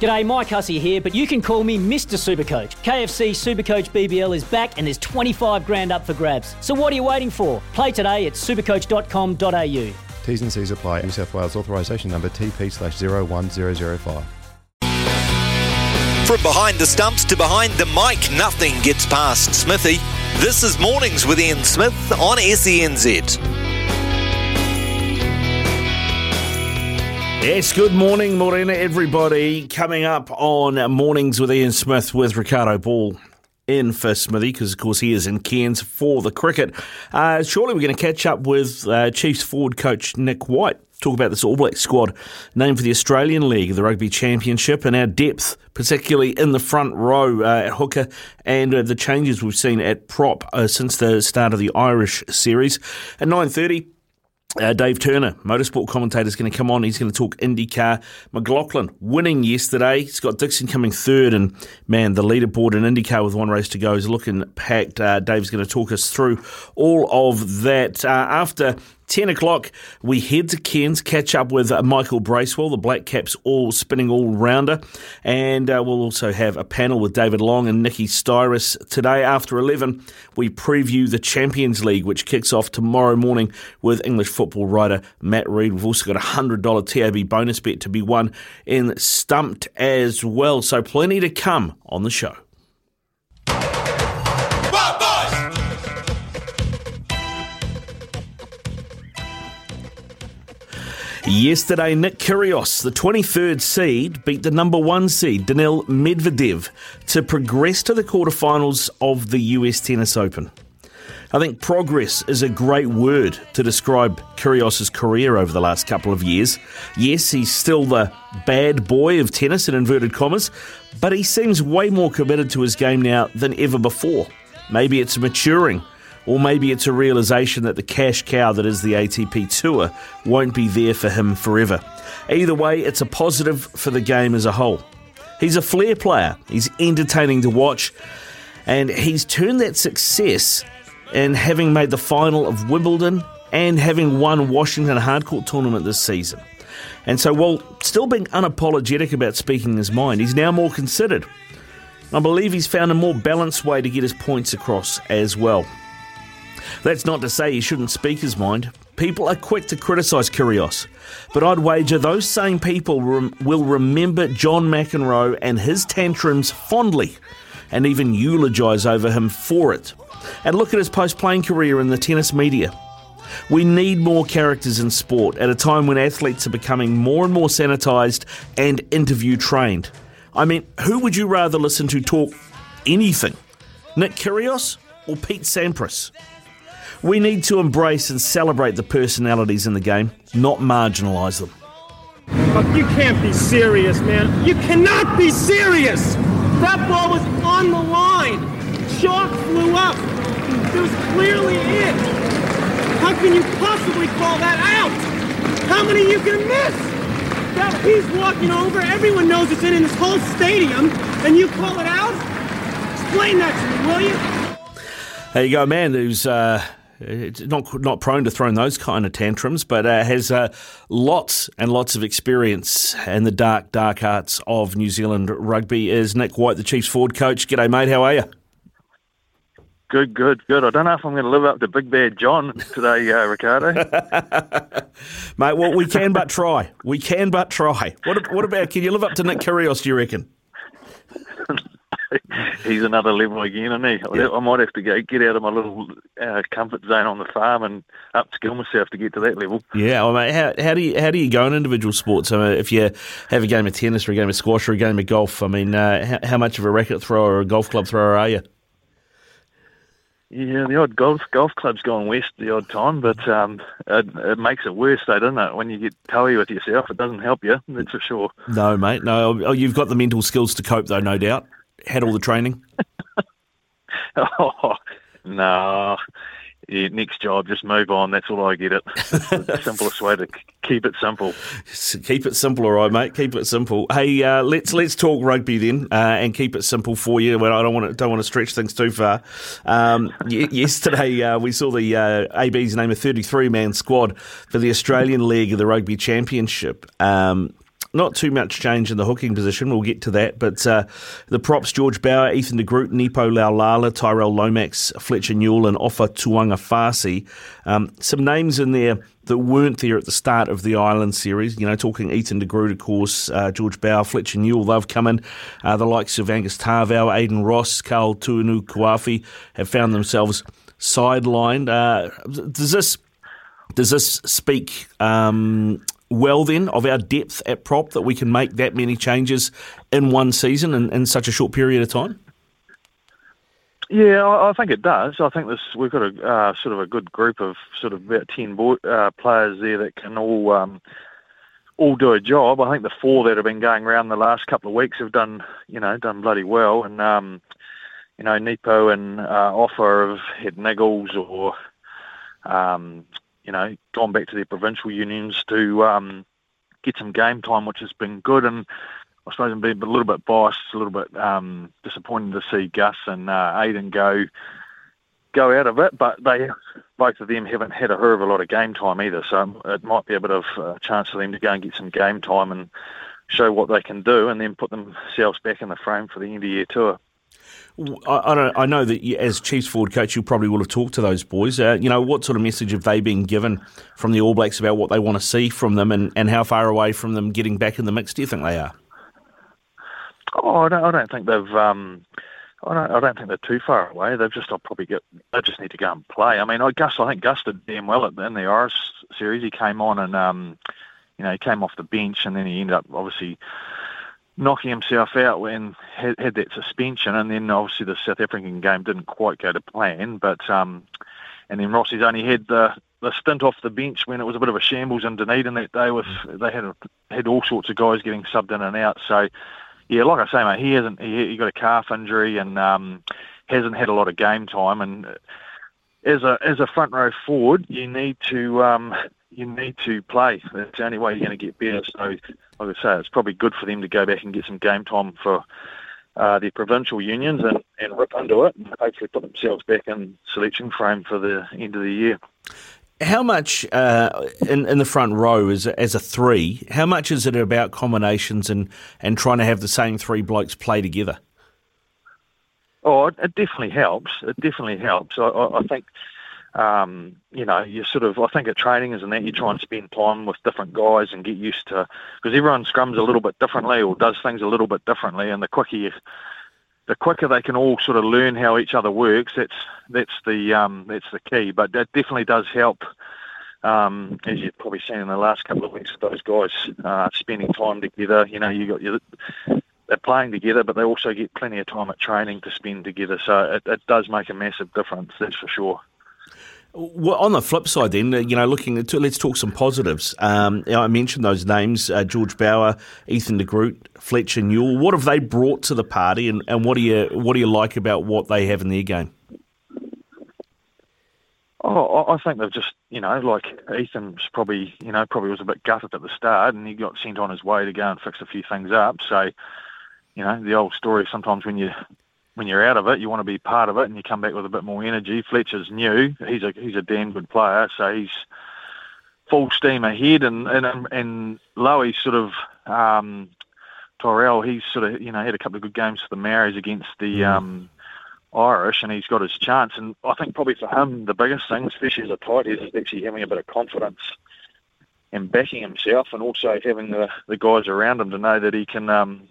G'day, Mike Hussey here, but you can call me Mr. Supercoach. KFC Supercoach BBL is back and there's 25 grand up for grabs. So what are you waiting for? Play today at supercoach.com.au. T's and C's apply. New South Wales authorisation number TP slash 01005. From behind the stumps to behind the mic, nothing gets past Smithy. This is Mornings with Ian Smith on SENZ. Yes, good morning, Morena, everybody. Coming up on Mornings with Ian Smith with Ricardo Ball in for Smithy, because of course he is in Cairns for the cricket. Uh, shortly, we're going to catch up with uh, Chiefs forward coach Nick White. Talk about this All Black squad named for the Australian League, the Rugby Championship, and our depth, particularly in the front row uh, at hooker, and uh, the changes we've seen at prop uh, since the start of the Irish series. At nine thirty, uh, Dave Turner, motorsport commentator, is going to come on. He's going to talk IndyCar. McLaughlin winning yesterday. Scott Dixon coming third. And man, the leaderboard in IndyCar with one race to go is looking packed. Uh, Dave's going to talk us through all of that. Uh, after 10 o'clock, we head to Cairns, catch up with Michael Bracewell, the Black Caps all spinning all rounder. And uh, we'll also have a panel with David Long and Nikki Styris. Today, after 11, we preview the Champions League, which kicks off tomorrow morning with English football writer Matt Reid. We've also got a $100 TAB bonus bet to be won in Stumped as well. So, plenty to come on the show. Yesterday, Nick Kyrgios, the 23rd seed, beat the number one seed, Daniil Medvedev, to progress to the quarterfinals of the US Tennis Open. I think progress is a great word to describe Kyrgios' career over the last couple of years. Yes, he's still the bad boy of tennis in inverted commas, but he seems way more committed to his game now than ever before. Maybe it's maturing or maybe it's a realization that the cash cow that is the ATP Tour won't be there for him forever. Either way, it's a positive for the game as a whole. He's a flair player, he's entertaining to watch, and he's turned that success in having made the final of Wimbledon and having won Washington Hardcourt Tournament this season. And so, while still being unapologetic about speaking his mind, he's now more considered. I believe he's found a more balanced way to get his points across as well. That's not to say he shouldn't speak his mind. People are quick to criticise Kyrgios, but I'd wager those same people rem- will remember John McEnroe and his tantrums fondly, and even eulogise over him for it. And look at his post playing career in the tennis media. We need more characters in sport at a time when athletes are becoming more and more sanitised and interview trained. I mean, who would you rather listen to talk anything? Nick Kyrgios or Pete Sampras? We need to embrace and celebrate the personalities in the game, not marginalise them. Look, you can't be serious, man. You cannot be serious! That ball was on the line. Chalk flew up. It was clearly in. How can you possibly call that out? How many you can miss? That he's walking over, everyone knows it's in in this whole stadium, and you call it out? Explain that to me, will you? There you go, man who's uh, it's not not prone to throwing those kind of tantrums, but uh, has uh, lots and lots of experience in the dark, dark arts of New Zealand rugby. Is Nick White, the Chiefs forward coach? G'day, mate. How are you? Good, good, good. I don't know if I'm going to live up to Big Bad John today, uh, Ricardo. mate, well, we can but try. We can but try. What, what about, can you live up to Nick Kyrgios, do you reckon? he's another level again, isn't he? Yeah. I might have to go get out of my little uh, comfort zone on the farm and upskill myself to get to that level. Yeah, well, mate, how, how do you how do you go in individual sports? I mean, if you have a game of tennis or a game of squash or a game of golf, I mean, uh, how, how, much of a racket thrower or a golf club thrower are you? Yeah, the odd golf golf club's gone west the odd time, but um, it, it makes it worse, though, doesn't it? When you get toey with yourself, it doesn't help you. That's for sure. No, mate. No, oh, you've got the mental skills to cope, though, no doubt. Had all the training. oh, no, yeah, next job, just move on. That's all I get it. the simplest way to keep it simple. Keep it simple, all right, mate. Keep it simple. Hey, uh, let's let's talk rugby then, uh, and keep it simple for you. I don't want to don't want to stretch things too far. Um, y- yesterday, uh, we saw the uh, AB's name a 33 man squad for the Australian leg of the Rugby Championship. Um, not too much change in the hooking position. We'll get to that. But uh, the props George Bower, Ethan de Groot, Nepo Laulala, Tyrell Lomax, Fletcher Newell, and Ofa Tu'ungafasi. Um, some names in there that weren't there at the start of the Island series. You know, talking Ethan de Groot, of course, uh, George Bower, Fletcher Newell, they've come in. Uh, the likes of Angus Ta'avao, Aidan Ross, Karl Tu'inukuafe have found themselves sidelined. Uh, does this does this speak um, well then of our depth at prop that we can make that many changes in one season and in such a short period of time? Yeah, I, think it does. I think this we've got a uh, sort of a good group of sort of about ten boy, uh, players there that can all um, all do a job. I think the four that have been going around the last couple of weeks have done you know done bloody well, and um, you know Nepo and uh, Ofa have had niggles or um, you know, gone back to their provincial unions to um, get some game time, which has been good. And I suppose I'm being a little bit biased, a little bit um, disappointed to see Gus and uh, Aiden go go out of it, but they both of them haven't had a hell of a lot of game time either. So it might be a bit of a chance for them to go and get some game time and show what they can do, and then put themselves back in the frame for the end of year tour. I, I, don't, I know that you, as Chiefs forward coach, you probably will have talked to those boys. Uh, you know, what sort of message have they been given from the All Blacks about what they want to see from them and, and how far away from them getting back in the mix do you think they are? Oh, I don't, I don't think they've. Um, I don't, I don't think they're too far away. They've just I'll probably get. They just need to go and play. I mean, I Gus. I think Gus did damn well in the Irish series. He came on and um, you know he came off the bench and then he ended up obviously knocking himself out when had, had that suspension, and then obviously the South African game didn't quite go to plan. But um, and then Rossi's only had the the stint off the bench when it was a bit of a shambles in Dunedin that day. With they had had all sorts of guys getting subbed in and out. So yeah, like I say, mate, he hasn't he, he got a calf injury and um, hasn't had a lot of game time. And as a as a front row forward, you need to um, you need to play. That's the only way you're going to get better. So like I say, it's probably good for them to go back and get some game time for uh, their provincial unions and, and rip into it and hopefully put themselves back in selection frame for the end of the year. How much uh, in, in the front row as a, as a three? How much is it about combinations and, and trying to have the same three blokes play together? Oh, it definitely helps. It definitely helps. I, I think um, you know, you sort of, I think at training is in that you try and spend time with different guys and get used to, because everyone scrums a little bit differently or does things a little bit differently, and the quicker you, the quicker they can all sort of learn how each other works, that's that's the um, that's the key. But that definitely does help, um, as you've probably seen in the last couple of weeks, those guys uh, spending time together. You know, you got your they're playing together, but they also get plenty of time at training to spend together. So it, it does make a massive difference, that's for sure. Well, on the flip side, then you know, looking at let's talk some positives. Um, I mentioned those names: uh, George Bower, Ethan de Groot, Fletcher Newell. What have they brought to the party, and, and what do you what do you like about what they have in their game? Oh, I think they've just, you know, like Ethan's probably, you know, probably was a bit gutted at the start, and he got sent on his way to go and fix a few things up. So, you know, the old story. Sometimes when you when you're out of it, you want to be part of it, and you come back with a bit more energy. Fletcher's new; he's a he's a damn good player, so he's full steam ahead. And and and Lowy sort of um, Tyrell, he's sort of you know had a couple of good games for the Maoris against the mm. um, Irish, and he's got his chance. And I think probably for him the biggest thing, especially as a tight is actually having a bit of confidence and backing himself, and also having the the guys around him to know that he can. Um,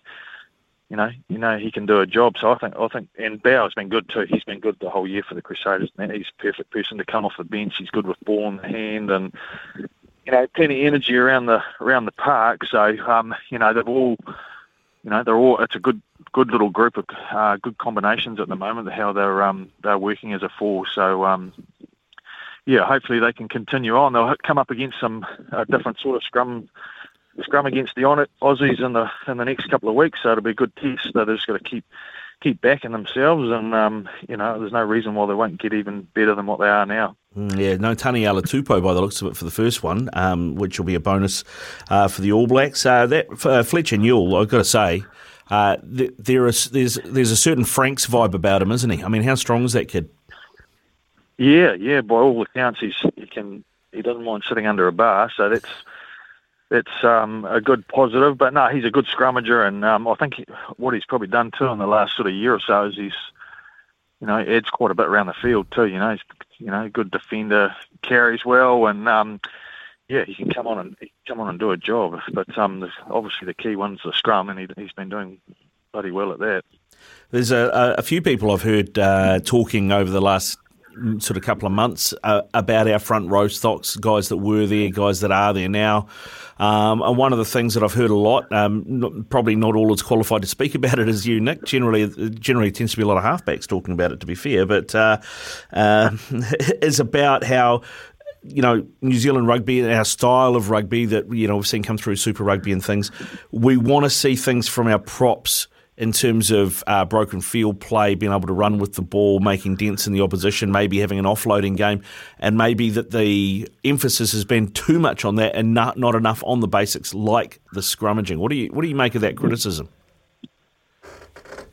you know, you know he can do a job. So I think, I think, and Bower's been good too. He's been good the whole year for the Crusaders. Man, he's a perfect person to come off the bench. He's good with ball in the hand, and you know, plenty of energy around the around the park. So, um, you know, they've all, you know, they're all. It's a good good little group of uh, good combinations at the moment. How they're um, they're working as a four. So um, yeah, hopefully they can continue on. They'll come up against some uh, different sort of scrum scrum against the Aussies in the in the next couple of weeks. So it'll be a good test. They're just got to keep keep backing themselves, and um, you know, there's no reason why they won't get even better than what they are now. Mm, yeah, no Taniela Tupou by the looks of it for the first one, um, which will be a bonus uh, for the All Blacks. Uh, that uh, Fletcher Newell, I've got to say, uh, th- there is there's there's a certain Franks vibe about him, isn't he? I mean, how strong is that kid? Yeah, yeah. By all accounts, he's he can he doesn't mind sitting under a bar, so that's it's um, a good positive. But no, he's a good scrummager, and um, I think what he's probably done too in the last sort of year or so is he's, you know, adds quite a bit around the field too. You know, he's you know good defender, carries well, and um, yeah, he can come on and come on and do a job. But um, obviously the key one's the scrum, and he, he's been doing bloody well at that. There's a, a few people I've heard uh, talking over the last sort of couple of months uh, about our front row stocks, guys that were there, guys that are there now. Um, and one of the things that I've heard a lot, um, not, probably not all as qualified to speak about it as you, Nick. Generally, generally tends to be a lot of halfbacks talking about it. To be fair, but uh, uh, is about how you know, New Zealand rugby and our style of rugby that, you know, we've seen come through Super Rugby and things, we want to see things from our props in terms of uh, broken field play, being able to run with the ball, making dents in the opposition, maybe having an offloading game, and maybe that the emphasis has been too much on that and not, not enough on the basics like the scrummaging. What do you what do you make of that criticism?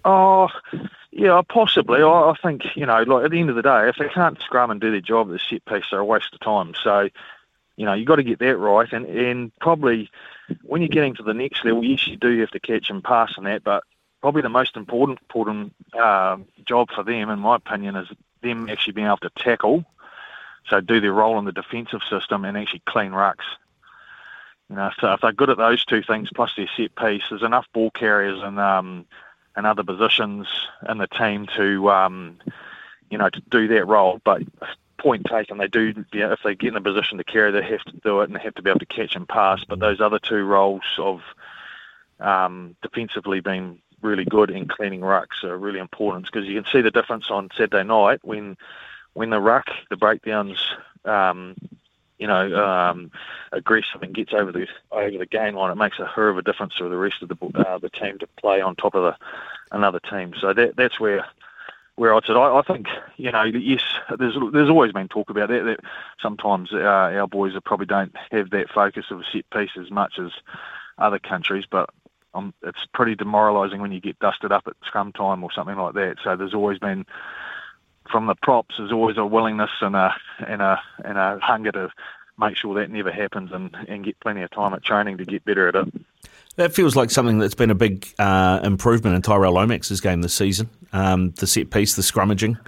Oh, yeah, possibly. I, think you know, like at the end of the day, if they can't scrum and do their job the set piece, they're a waste of time. So, you know, you got to get that right, and and probably when you're getting to the next level, yes, you do have to catch and pass and that, but probably the most important important uh, job for them, in my opinion, is them actually being able to tackle, so do their role in the defensive system and actually clean rucks. You know, so if they're good at those two things plus their set piece, there's enough ball carriers and um, and other positions in the team to um, you know to do that role. But point taken, they do if they get in a position to carry, they have to do it and they have to be able to catch and pass. But those other two roles of um, defensively being really good in cleaning rucks are really important because you can see the difference on Saturday night when when the ruck, the breakdowns, um, you know, um, aggressive and gets over the over the game line, it makes a hell of a difference for the rest of the uh, the team to play on top of the another team. So that that's where where I'd say I, I think you know yes, there's there's always been talk about that that sometimes uh, our boys probably don't have that focus of a set piece as much as other countries, but it's pretty demoralising when you get dusted up at scrum time or something like that. So there's always been, from the props, there's always a willingness and a and a and a hunger to make sure that never happens and, and get plenty of time at training to get better at it. That feels like something that's been a big uh, improvement in Tyrell Lomax's game this season. Um, the set piece, the scrummaging.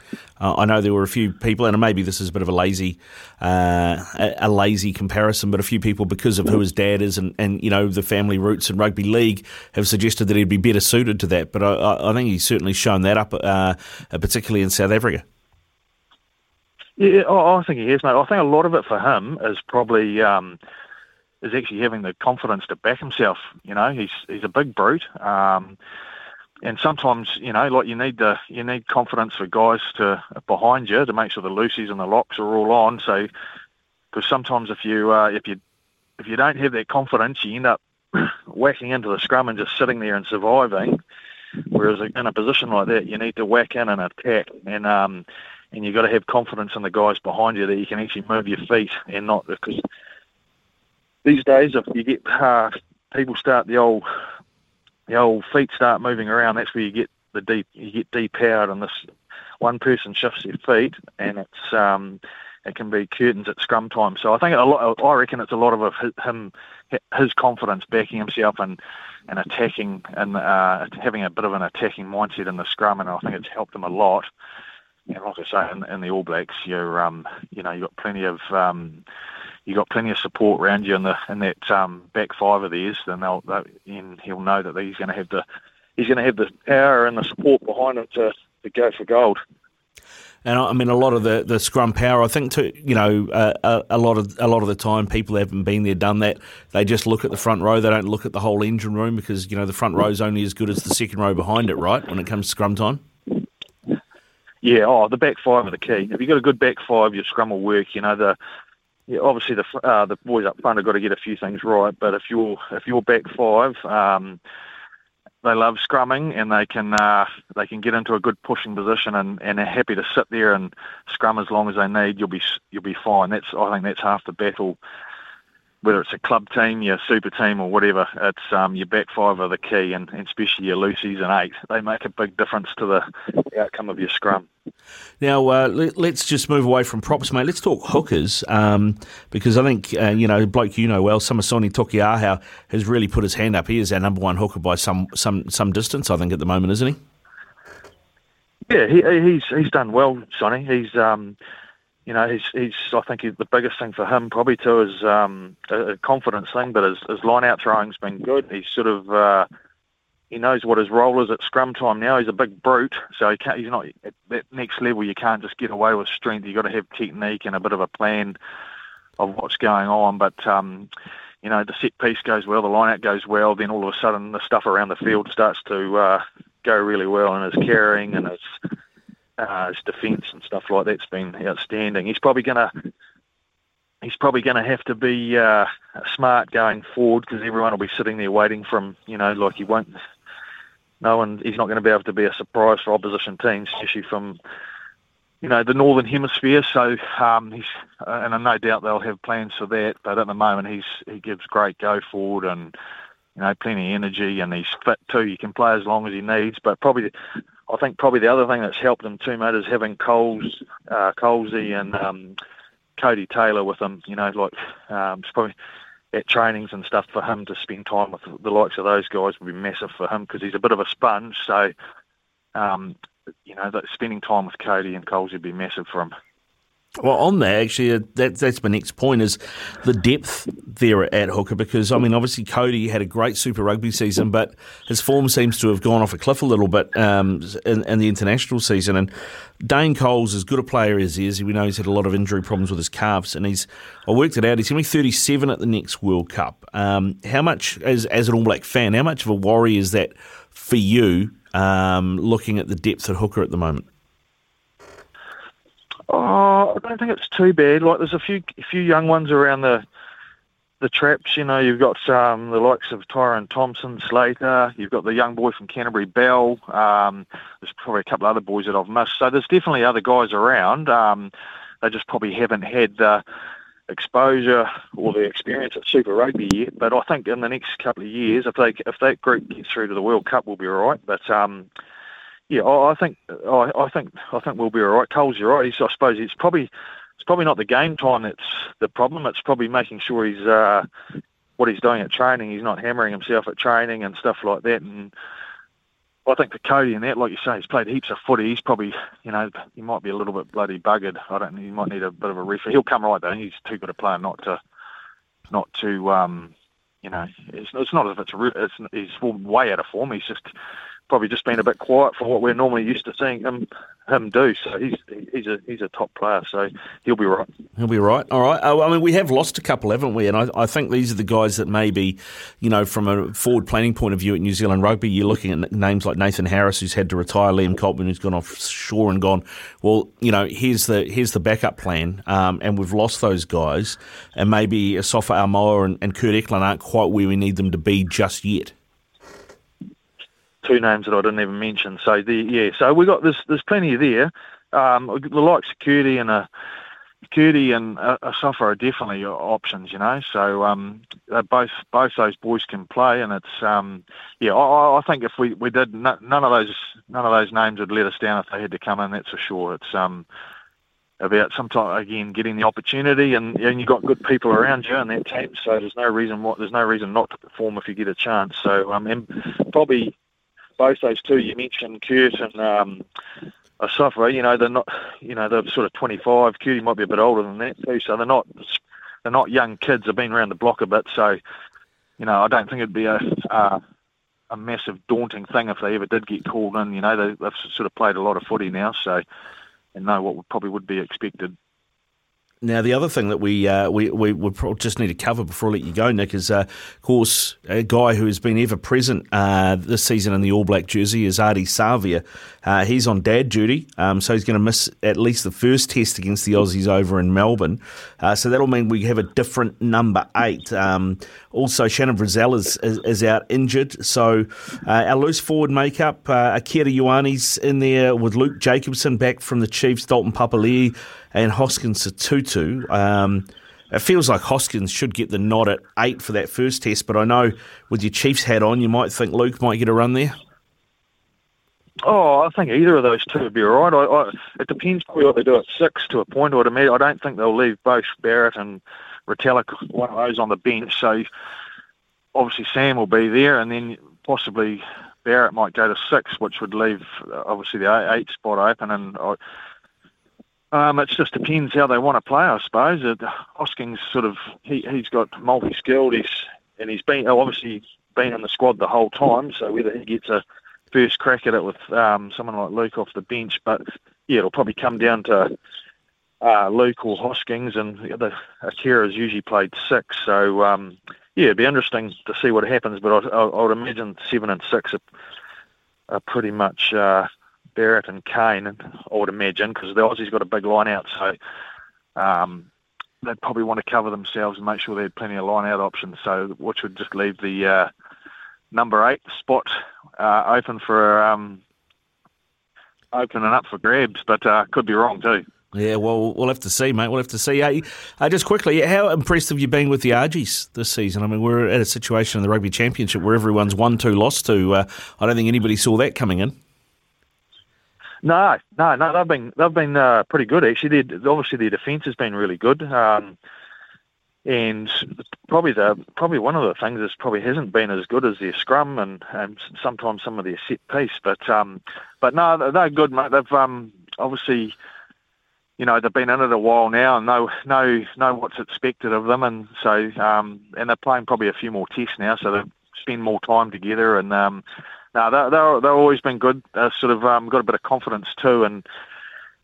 Uh, I know there were a few people, and maybe this is a bit of a lazy, uh, a, lazy comparison, but a few people, because of who his dad is and, and you know the family roots in rugby league, have suggested that he'd be better suited to that. But I, I think he's certainly shown that up, uh, particularly in South Africa. Yeah, I think he has, mate. I think a lot of it for him is probably. Um, is actually having the confidence to back himself. You know, he's he's a big brute. Um, and sometimes, you know, like you need the you need confidence for guys to behind you to make sure the loosies and the locks are all on. So, because sometimes if you uh, if you if you don't have that confidence, you end up whacking into the scrum and just sitting there and surviving. Whereas in a position like that, you need to whack in and attack, and um, and you've got to have confidence in the guys behind you that you can actually move your feet and not because these days, if you get uh, people start the old the old feet start moving around, that's where you get the deep you get depowered, and this one person shifts their feet, and it's um, it can be curtains at scrum time. So I think a lot. I reckon it's a lot of him his confidence backing himself and and attacking and uh, having a bit of an attacking mindset in the scrum, and I think it's helped him a lot. And like I say, in, in the All Blacks, you're um, you know you've got plenty of um, you got plenty of support around you in the in that um, back five of theirs, then they'll, they'll and he'll know that he's going to have the he's going to have the power and the support behind him to, to go for gold. And I mean, a lot of the, the scrum power. I think, too, you know, uh, a, a, lot of a lot of the time, people haven't been there, done that. They just look at the front row. They don't look at the whole engine room because you know the front row is only as good as the second row behind it, right? When it comes to scrum time. Yeah. Oh, the back five are the key. If you've got a good back five, your scrum will work. You know the. Yeah, obviously the uh, the boys up front have got to get a few things right, but if you're if you're back five, um, they love scrumming and they can uh, they can get into a good pushing position and, and are happy to sit there and scrum as long as they need. You'll be you'll be fine. That's I think that's half the battle. Whether it's a club team, your super team, or whatever, it's um, your back five are the key, and, and especially your loosies and eight. They make a big difference to the outcome of your scrum. Now, uh, let, us just move away from props, mate. Let's talk hookers, um, because I think, uh, you know, bloke you know well, Samisoni Taukei'aho has really put his hand up. He is our number one hooker by some some some distance, I think, at the moment, isn't he? Yeah, he, he's he's done well, Sonny. He's um, you know, he's he's I think he's, the biggest thing for him probably too is um, a, a confidence thing, but his, his line out throwing's been good. He's sort of uh, he knows what his role is at scrum time now. He's a big brute, so he can't. He's not at that next level. You can't just get away with strength. You've got to have technique and a bit of a plan of what's going on. But um, you know, the set piece goes well, the line out goes well. Then all of a sudden, the stuff around the field starts to uh, go really well, and his carrying and his uh, his defence and stuff like that's been outstanding. He's probably going to he's probably going to have to be uh, smart going forward because everyone will be sitting there waiting for him. You know, like he won't. No one. He's not going to be able to be a surprise for opposition teams, especially from you know the northern hemisphere. So um, he's uh, and I no doubt they'll have plans for that. But at the moment, he's he gives great go forward and you know plenty of energy and he's fit too. You can play as long as he needs. But probably I think probably the other thing that's helped him too, mate, is having Coles, uh, Colesy and um, Codie Taylor with him. You know, like um, it's probably at trainings and stuff for him to spend time with the likes of those guys would be massive for him because he's a bit of a sponge. So, um, you know, spending time with Codie and Coles would be massive for him. Well, on that, actually, uh, that, that's my next point is the depth there at hooker because, I mean, obviously Codie had a great Super Rugby season, but his form seems to have gone off a cliff a little bit um, in, in, the international season. And Dane Coles, as good a player as he is, we know he's had a lot of injury problems with his calves, and he's, I worked it out, he's going to be 37 at the next World Cup. Um, how much, as, as an All Black fan, how much of a worry is that for you um, looking at the depth at hooker at the moment? Oh, I don't think it's too bad. Like there's a few few young ones around the the traps. You know, you've got um, the likes of Tyron Thompson, Slater. You've got the young boy from Canterbury, Bell. Um, there's probably a couple of other boys that I've missed. So there's definitely other guys around. Um, they just probably haven't had the exposure or the experience at Super Rugby yet. But I think in the next couple of years, if they if that group gets through to the World Cup, we'll be all right. But um, yeah, I, think I, I think I think we'll be all right. Cole's you're right. He's, I suppose it's probably it's probably not the game time that's the problem. It's probably making sure he's uh, what he's doing at training. He's not hammering himself at training and stuff like that. And I think for Codie and that, like you say, he's played heaps of footy. He's probably, you know, he might be a little bit bloody buggered. I don't. He might need a bit of a referee. He'll come right though. He's too good a player not to, not to, um, you know, it's, it's not as if it's, it's he's way out of form. He's just probably just been a bit quiet for what we're normally used to seeing him him do. So he's he's a he's a top player. So he'll be right. He'll be right. All right. I mean, we have lost a couple, haven't we? And I, I think these are the guys that maybe, you know, from a forward planning point of view at New Zealand Rugby, you're looking at names like Nathan Harris, who's had to retire, Liam Coltman, who's gone offshore and gone. Well, you know, here's the here's the backup plan, um, and we've lost those guys, and maybe Asafa Aumua and, and Kurt Eklund aren't quite where we need them to be just yet two names that I didn't even mention. So the yeah, so we got there's there's plenty there. Um, the likes of Curdy and a uh, Curdy and a, Asafa are definitely options, you know. So um, both both those boys can play, and it's um, yeah. I, I think if we, we did none of those none of those names would let us down if they had to come in. That's for sure. It's um, about sometimes again getting the opportunity, and and you've got good people around you in that team. So there's no reason what there's no reason not to perform if you get a chance. So um, and probably both those two you mentioned, Kurt and um, Asafa, you know, they're not, you know, they're sort of 25. Curdy might be a bit older than that too, so they're not, they're not young kids. They've been around the block a bit, so, you know, I don't think it'd be a, a, a massive daunting thing if they ever did get called in. You know, they, they've sort of played a lot of footy now, so and know what would, probably would be expected. Now, the other thing that we uh, we we would just need to cover before I let you go, Nick, is uh, of course a guy who has been ever present uh, this season in the All Black jersey is Ardie Savea. Uh, he's on dad duty, um, so he's going to miss at least the first test against the Aussies over in Melbourne. Uh, so that'll mean we have a different number eight. Um, also, Shannon Frizell is, is, is, out injured, so uh, our loose forward makeup, Akira Ioane's in there with Luke Jacobson back from the Chiefs, Dalton Papali'i and Hoskins Sotutu. Um, it feels like Hoskins should get the nod at eight for that first test, but I know with your Chiefs hat on, you might think Luke might get a run there. Oh, I think either of those two would be all right. I, I, it depends probably what they do at six to a point. I'd imagine. I don't think they'll leave both Barrett and Retallick, one of those, on the bench. So obviously Sam will be there, and then possibly Barrett might go to six, which would leave uh, obviously the eight spot open. And I, um, it just depends how they want to play, I suppose. Uh, Hoskins sort of he he's got multi-skilled. He's and he's been obviously been in the squad the whole time. So whether he gets a first crack at it with um, someone like Luke off the bench, but yeah, it'll probably come down to uh, Luke or Hoskins, and the Akira's usually played six. So um, yeah, it'd be interesting to see what happens. But I, I, I would imagine seven and six are, are pretty much. Uh, Barrett and Cane, I would imagine, because the Aussies got a big line out, so um, they'd probably want to cover themselves and make sure they had plenty of line out options. So, which would just leave the uh, number eight spot uh, open for um, opening up for grabs, but uh, could be wrong too. Yeah, well, we'll have to see, mate. We'll have to see. Uh, uh, just quickly, how impressed have you been with the Argies this season? I mean, we're at a situation in the Rugby Championship where everyone's one, two, lost to. Uh, I don't think anybody saw that coming in. No, no, no. They've been they've been uh, pretty good actually. They're, obviously, their defence has been really good, um, and probably the probably one of the things is probably hasn't been as good as their scrum and, and sometimes some of their set piece. But um, but no, they're good, mate. They've um, obviously you know they've been in it a while now and know know know what's expected of them, and so um, and they're playing probably a few more tests now, so they spend more time together and um, no, they're, they're, they've always been good. They've sort of um, got a bit of confidence too, and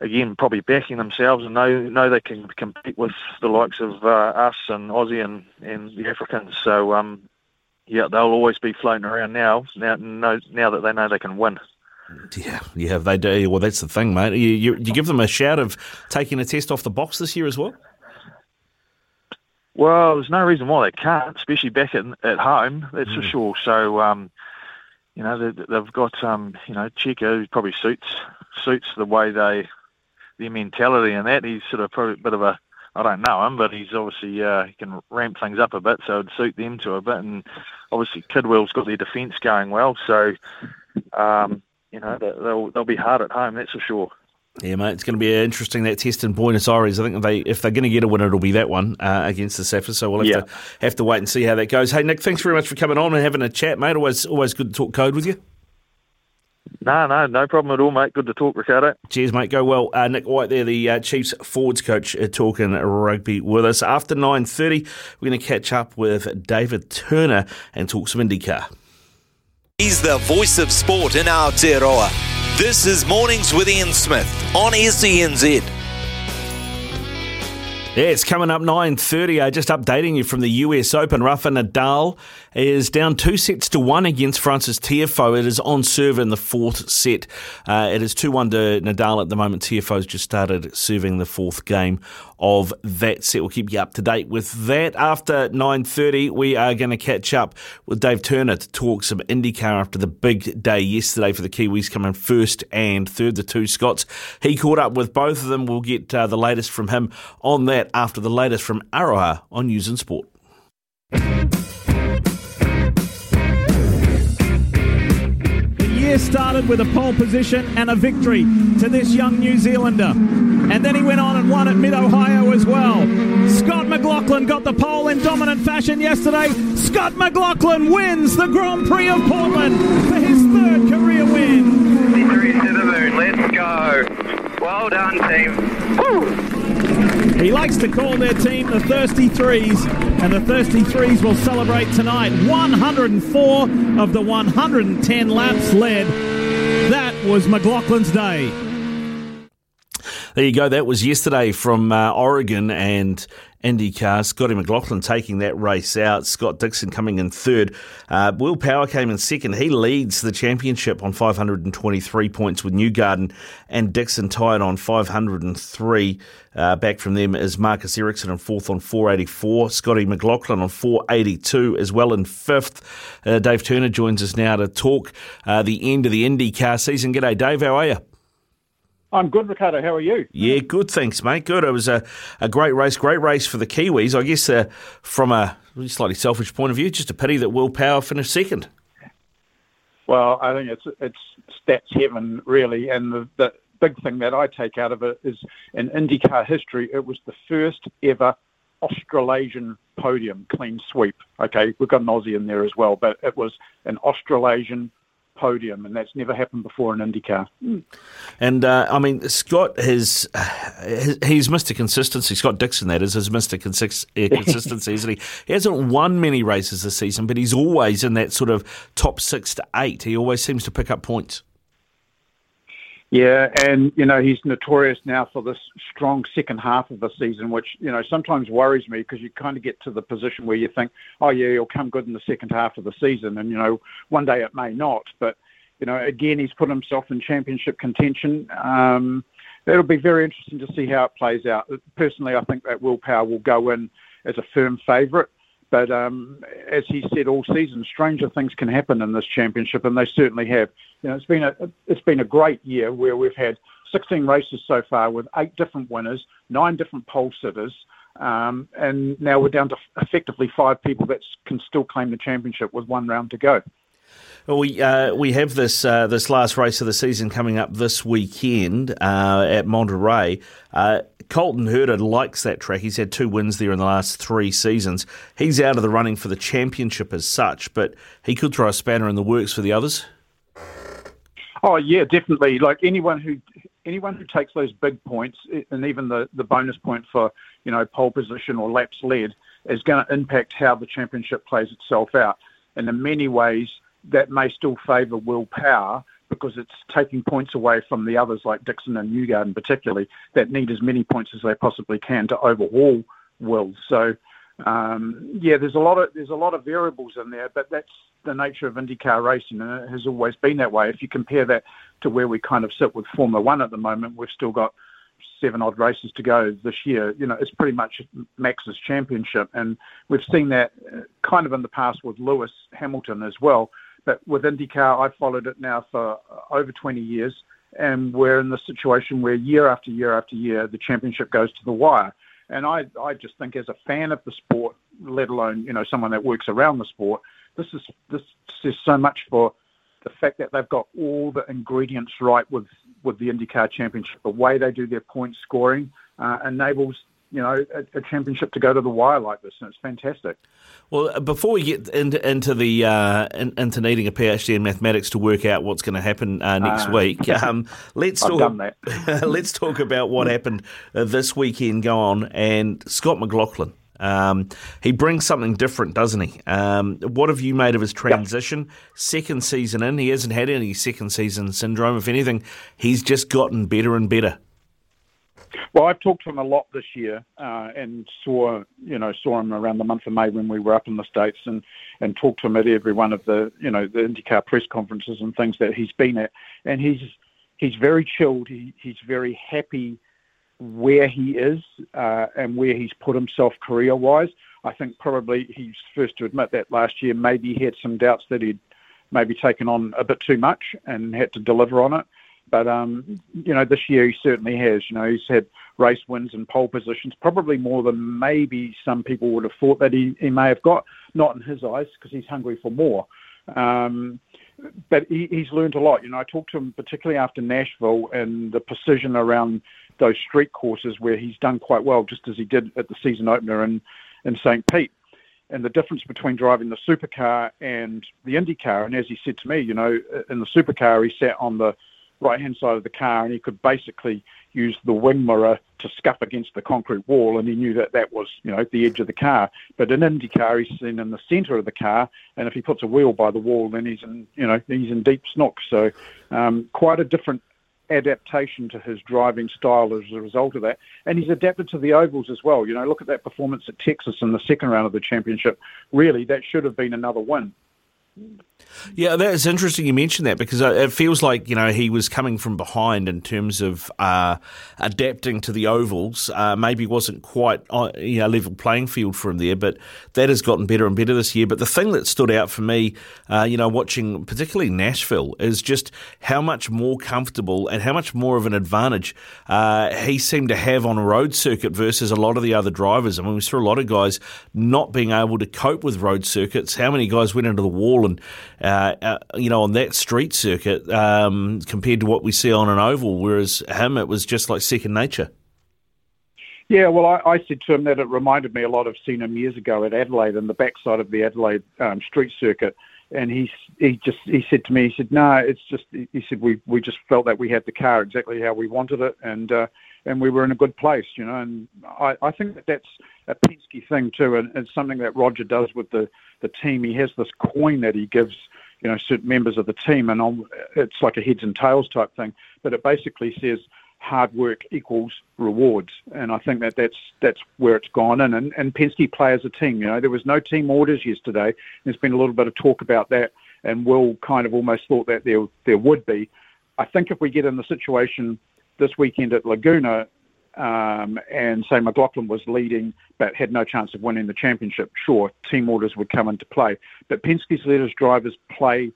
again, probably backing themselves and know know they can compete with the likes of uh, us and Aussie and, and the Africans. So, um, yeah, they'll always be floating around now. Now, now that they know they can win. Yeah, yeah, they do. Well, that's the thing, mate. You, you, you give them a shout of taking a test off the box this year as well. Well, there's no reason why they can't, especially back at, at home. That's mm. for sure. So, um, you know, they, have got um, you know, who probably suits suits the way they their mentality and that. He's sort of probably a bit of a I don't know him, but he's obviously uh, he can ramp things up a bit, so it'd suit them to a bit. And obviously, Kidwell's got their defence going well, so um, you know they'll they'll be hard at home, that's for sure. Yeah, mate, it's going to be interesting that test in Buenos Aires. I think if they if they're going to get a win, it'll be that one uh, against the Saffers. So we'll have yeah. to have to wait and see how that goes. Hey, Nick, thanks very much for coming on and having a chat, mate. Always always good to talk code with you. No, no, no problem at all, mate. Good to talk, Ricardo. Cheers, mate. Go well. Uh, Nick White there, the uh, Chiefs forwards coach, uh, talking rugby with us. After 9.30, we're going to catch up with David Turner and talk some IndyCar. He's the voice of sport in our Aotearoa. This is Mornings with Ian Smith on SENZ. Yeah, it's coming up 9.30. Uh, just updating you from the US Open. Rafa Nadal is down two sets to one against Frances Tiafoe. It is on serve in the fourth set. Uh, it is 2 1 to Nadal at the moment. Tiafoe's just started serving the fourth game of that set. We'll keep you up to date with that. After 9.30, we are going to catch up with Dave Turner to talk some IndyCar after the big day yesterday for the Kiwis coming first and third, the two Scots. He caught up with both of them. We'll get uh, the latest from him on that after the latest from Aroha on News and Sport. Year started with a pole position and a victory to this young New Zealander. And then he went on and won at Mid Ohio as well. Scott McLaughlin got the pole in dominant fashion yesterday. Scott McLaughlin wins the Grand Prix of Portland for his third career win. Victory to the moon. Let's go. Well done, team. Woo! He likes to call their team the Thirsty Threes, and the Thirsty Threes will celebrate tonight. 104 of the 110 laps led. That was McLaughlin's day. There you go. That was yesterday from uh, Oregon and IndyCar. Scotty McLaughlin taking that race out. Scott Dixon coming in third. Uh, Will Power came in second. He leads the championship on 523 points with Newgarden and Dixon tied on 503. Uh, back from them is Marcus Ericsson in fourth on 484. Scotty McLaughlin on 482 as well in fifth. Uh, Dave Turner joins us now to talk uh, the end of the IndyCar season. G'day, Dave. How are you? I'm good, Ricardo. How are you? Yeah, good. Thanks, mate. Good. It was a, a great race. Great race for the Kiwis. I guess uh, from a slightly selfish point of view, just a pity that Will Power finished second. Well, I think it's it's stats heaven, really. And the, the big thing that I take out of it is in IndyCar history, it was the first ever Australasian podium clean sweep. Okay, we've got an Aussie in there as well, but it was an Australasian podium, and that's never happened before in IndyCar. And uh, I mean, Scott has he's Mr. Consistency. Scott Dixon, that is, is Mr. Uh, Consistency, isn't he? He hasn't won many races this season, but he's always in that sort of top six to eight. He always seems to pick up points. Yeah, and you know he's notorious now for this strong second half of the season, which you know sometimes worries me because you kind of get to the position where you think, oh yeah, he'll come good in the second half of the season, and you know one day it may not. But you know again, he's put himself in championship contention. Um, it'll be very interesting to see how it plays out. Personally, I think that Will Power will go in as a firm favourite. But um, as he said all season, stranger things can happen in this championship, and they certainly have. You know, it's been a it's been a great year where we've had 16 races so far with eight different winners, nine different pole sitters, um, and now we're down to effectively five people that can still claim the championship with one round to go. Well, we uh, we have this uh, this last race of the season coming up this weekend uh, at Monterey. Colton Herta likes that track. He's had two wins there in the last three seasons. He's out of the running for the championship as such, but he could throw a spanner in the works for the others. Oh yeah, definitely. Like anyone who anyone who takes those big points, eh, and even the the bonus point for you know pole position or laps led, is going to impact how the championship plays itself out. And in many ways, that may still favour Will Power because it's taking points away from the others like Dixon and Newgarden particularly that need as many points as they possibly can to overhaul Will. So um, yeah, there's a lot of there's a lot of variables in there, but that's the nature of IndyCar racing, and it has always been that way. If you compare that to where we kind of sit with Formula One at the moment, we've still got seven odd races to go this year. You know, it's pretty much Max's championship, and we've seen that kind of in the past with Lewis Hamilton as well. But with IndyCar, I've followed it now for over 20 years, and we're in the situation where year after year after year, the championship goes to the wire. And I, I just think, as a fan of the sport, let alone you know someone that works around the sport, this is this says so much for the fact that they've got all the ingredients right with with the IndyCar Championship. The way they do their point scoring uh, enables you know, a, a, championship to go to the wire like this, and it's fantastic. Well, uh, before we get into, into the uh, in, into needing a PhD in mathematics to work out what's going to happen uh, next uh, week, um, let's talk. let's talk about what happened uh, this weekend. Go on, and Scott McLaughlin. Um, he brings something different, doesn't he? Um, what have you made of his transition? Yep. Second season in, he hasn't had any second season syndrome. If anything, he's just gotten better and better. Well, I've talked to him a lot this year, uh, and saw you know saw him around the month of May when we were up in the states, and and talked to him at every one of the you know the IndyCar press conferences and things that he's been at, and he's he's very chilled. He, he's very happy where he is uh, and where he's put himself career wise. I think probably he's first to admit that last year maybe he had some doubts that he'd maybe taken on a bit too much and had to deliver on it. But um, you know, this year he certainly has. You know, he's had race wins and pole positions, probably more than maybe some people would have thought that he, he may have got. Not in his eyes, because he's hungry for more. Um, but he, he's learned a lot. You know, I talked to him particularly after Nashville and the precision around those street courses where he's done quite well, just as he did at the season opener in in St. Pete. And the difference between driving the supercar and the Indy car, and as he said to me, you know, in the supercar he sat on the right hand side of the car, and he could basically use the wing mirror to scuff against the concrete wall, and he knew that that was, you know, the edge of the car. But in IndyCar, he's seen in the centre of the car, and if he puts a wheel by the wall, then he's in, you know, he's in deep snook. So um, quite a different adaptation to his driving style as a result of that. And he's adapted to the ovals as well. You know, look at that performance at Texas in the second round of the championship. Really, that should have been another win. Yeah, that's interesting you mentioned that because it feels like you know he was coming from behind in terms of uh, adapting to the ovals. Uh, maybe wasn't quite on, you know level playing field for him there, but that has gotten better and better this year. But the thing that stood out for me, uh, you know, watching particularly Nashville, is just how much more comfortable and how much more of an advantage uh, he seemed to have on a road circuit versus a lot of the other drivers. I mean, we saw a lot of guys not being able to cope with road circuits. How many guys went into the wall uh, uh, you know, on that street circuit um, compared to what we see on an oval. Whereas him, it was just like second nature. Yeah, well, I, I said to him that it reminded me a lot of seeing him years ago at Adelaide and the backside of the Adelaide um, street circuit. And he he just he said to me, he said, no, it's just he said we we just felt that we had the car exactly how we wanted it, and uh, and we were in a good place, you know. And I, I think that that's a Penske thing too, and it's something that Roger does with the the team. He has this coin that he gives, you know, certain members of the team, and on, it's like a heads and tails type thing. But it basically says hard work equals rewards, and I think that that's that's where it's gone in. And, and Penske play as a team. You know, there was no team orders yesterday. There's been a little bit of talk about that, and Will kind of almost thought that there there would be. I think if we get in the situation this weekend at Laguna, um, and say McLaughlin was leading but had no chance of winning the championship, sure, team orders would come into play. But Penske's let his drivers play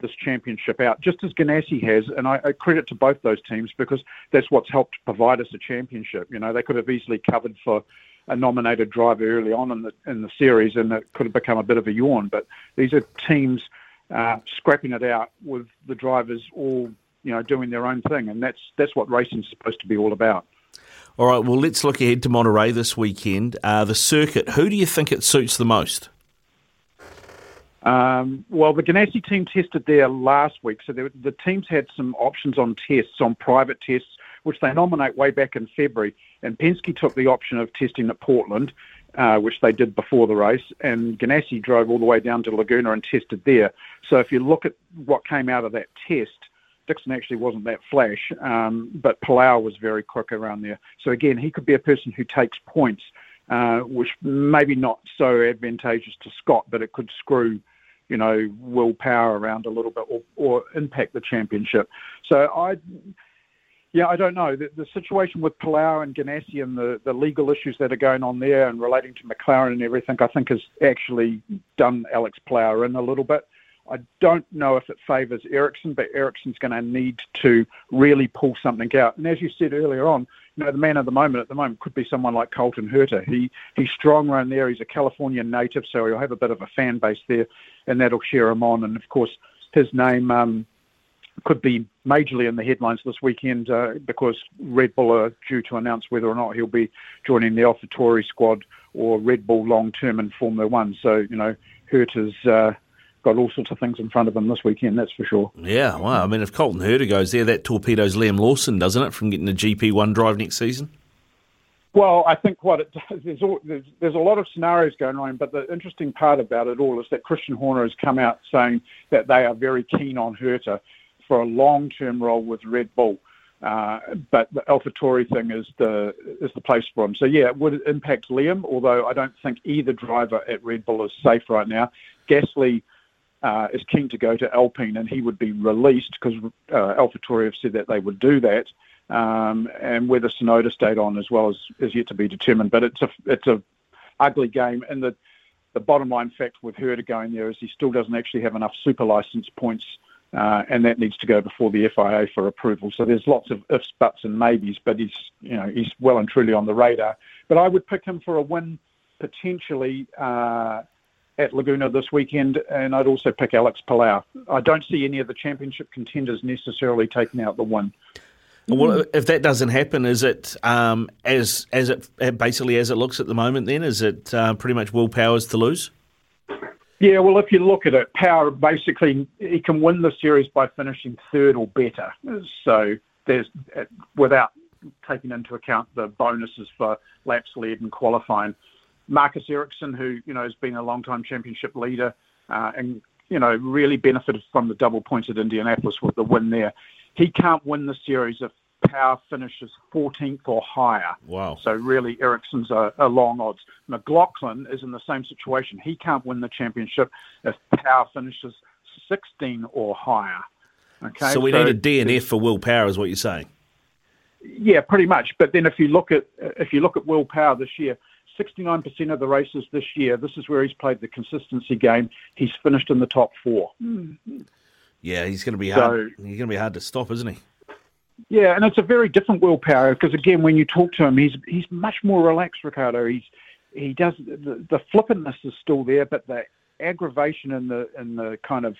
this championship out, just as Ganassi has, and I, I credit to both those teams because that's what's helped provide us a championship. You know, they could have easily covered for a nominated driver early on in the in the series, and it could have become a bit of a yawn. But these are teams uh, scrapping it out with the drivers all you know doing their own thing, and that's that's what racing's supposed to be all about. All right, well, let's look ahead to Monterey this weekend. Uh, the circuit, who do you think it suits the most? Um, well, the Ganassi team tested there last week, so the teams had some options on tests, on private tests, which they nominate way back in February. And Penske took the option of testing at Portland, uh, which they did before the race, and Ganassi drove all the way down to Laguna and tested there. So if you look at what came out of that test, Dixon actually wasn't that flash, um, but Palou was very quick around there. So again, he could be a person who takes points, uh, which maybe not so advantageous to Scott, but it could screw, you know, Will Power around a little bit or, or impact the championship. So I, yeah, I don't know. The, the situation with Palou and Ganassi and the, the legal issues that are going on there and relating to McLaren and everything, I think has actually done Alex Palou in a little bit. I don't know if it favours Ericsson, but Ericsson's going to need to really pull something out. And as you said earlier on, you know, the man of the moment at the moment could be someone like Colton Herta. He he's strong around there. He's a California native, so he'll have a bit of a fan base there, and that'll cheer him on. And of course, his name um, could be majorly in the headlines this weekend uh, because Red Bull are due to announce whether or not he'll be joining the AlphaTauri squad or Red Bull long term in Formula One. So you know, Herta's. Uh, got all sorts of things in front of him this weekend, that's for sure. Yeah, wow. I mean, if Colton Herta goes there, that torpedoes Liam Lawson, doesn't it, from getting a GP1 drive next season? Well, I think what it does, there's, all, there's, there's a lot of scenarios going on, but the interesting part about it all is that Christian Horner has come out saying that they are very keen on Herta for a long-term role with Red Bull. Uh, but the AlphaTauri thing is the is the place for him. So yeah, it would impact Liam, although I don't think either driver at Red Bull is safe right now. Gasly uh, is keen to go to Alpine, and he would be released because uh, AlphaTauri have said that they would do that. Um, and whether Tsunoda stayed on as well is, is yet to be determined. But it's a it's a ugly game, and the the bottom line fact with Herta going there is he still doesn't actually have enough super license points, uh, and that needs to go before the FIA for approval. So there's lots of ifs, buts, and maybes, but he's you know he's well and truly on the radar. But I would pick him for a win potentially. Uh, at Laguna this weekend, and I'd also pick Alex Palou. I don't see any of the championship contenders necessarily taking out the win. Well, if that doesn't happen, is it um, as as it basically as it looks at the moment? Then is it uh, pretty much Will Power's to lose? Yeah, well, if you look at it, Power basically he can win the series by finishing third or better. So there's without taking into account the bonuses for laps led and qualifying. Marcus Ericsson, who you know has been a long-time championship leader uh, and you know really benefited from the double points at Indianapolis with the win there. he can't win the series if Power finishes 14th or higher. Wow. So really, Ericsson's a, a long odds. McLaughlin is in the same situation. He can't win the championship if Power finishes 16 or higher. Okay. So we need a DNF for Will Power, is what you're saying. Yeah, pretty much. But then if you look at if you look at Will Power this year, 69% of the races this year, this is where he's played the consistency game. He's finished in the top four. Hmm. Yeah, he's going to be So- hard. he's going to be hard to stop, isn't he? Yeah, and it's a very different Will Power because again, when you talk to him, he's he's much more relaxed, Ricardo. He's he does the, the flippantness is still there, but the aggravation and the and the kind of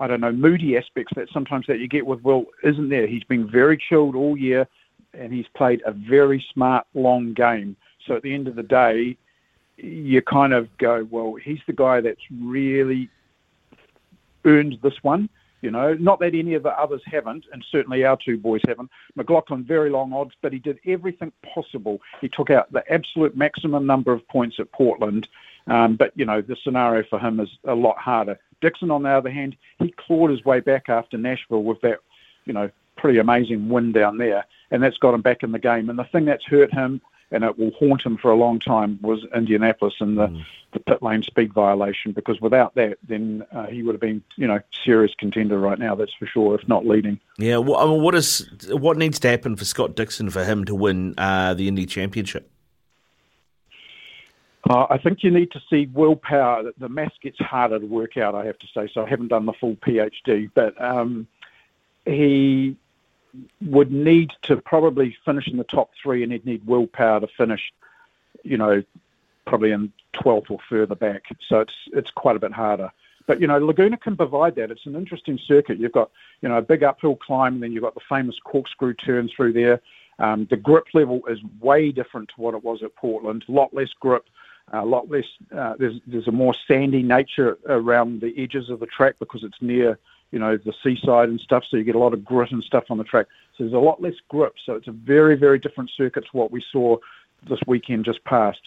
I don't know moody aspects that sometimes that you get with Will isn't there. He's been very chilled all year, and he's played a very smart long game. So at the end of the day, you kind of go, well, he's the guy that's really earned this one. You know, not that any of the others haven't, and certainly our two boys haven't. McLaughlin, very long odds, but he did everything possible. He took out the absolute maximum number of points at Portland, um, but, you know, the scenario for him is a lot harder. Dixon, on the other hand, he clawed his way back after Nashville with that, you know, pretty amazing win down there, and that's got him back in the game. And the thing that's hurt him, and it will haunt him for a long time, was Indianapolis and the, the pit lane speed violation, because without that, then uh, he would have been, you know, serious contender right now, that's for sure, if not leading. Yeah. Well, I mean, what is what needs to happen for Scott Dixon for him to win uh, the Indy Championship? Uh, I think you need to see Will Power. The- maths gets harder to work out, I have to say. So I haven't done the full PhD, but um, he would need to probably finish in the top three, and he'd need Will Power to finish, you know, probably in 12th or further back. So it's it's quite a bit harder. But you know, Laguna can provide that. It's an interesting circuit. You've got you know a big uphill climb, and then you've got the famous corkscrew turn through there. Um, the grip level is way different to what it was at Portland. A lot less grip, a lot less. Uh, there's there's a more sandy nature around the edges of the track because it's near you know the seaside and stuff. So you get a lot of grit and stuff on the track. So there's a lot less grip. So it's a very very different circuit to what we saw this weekend just past.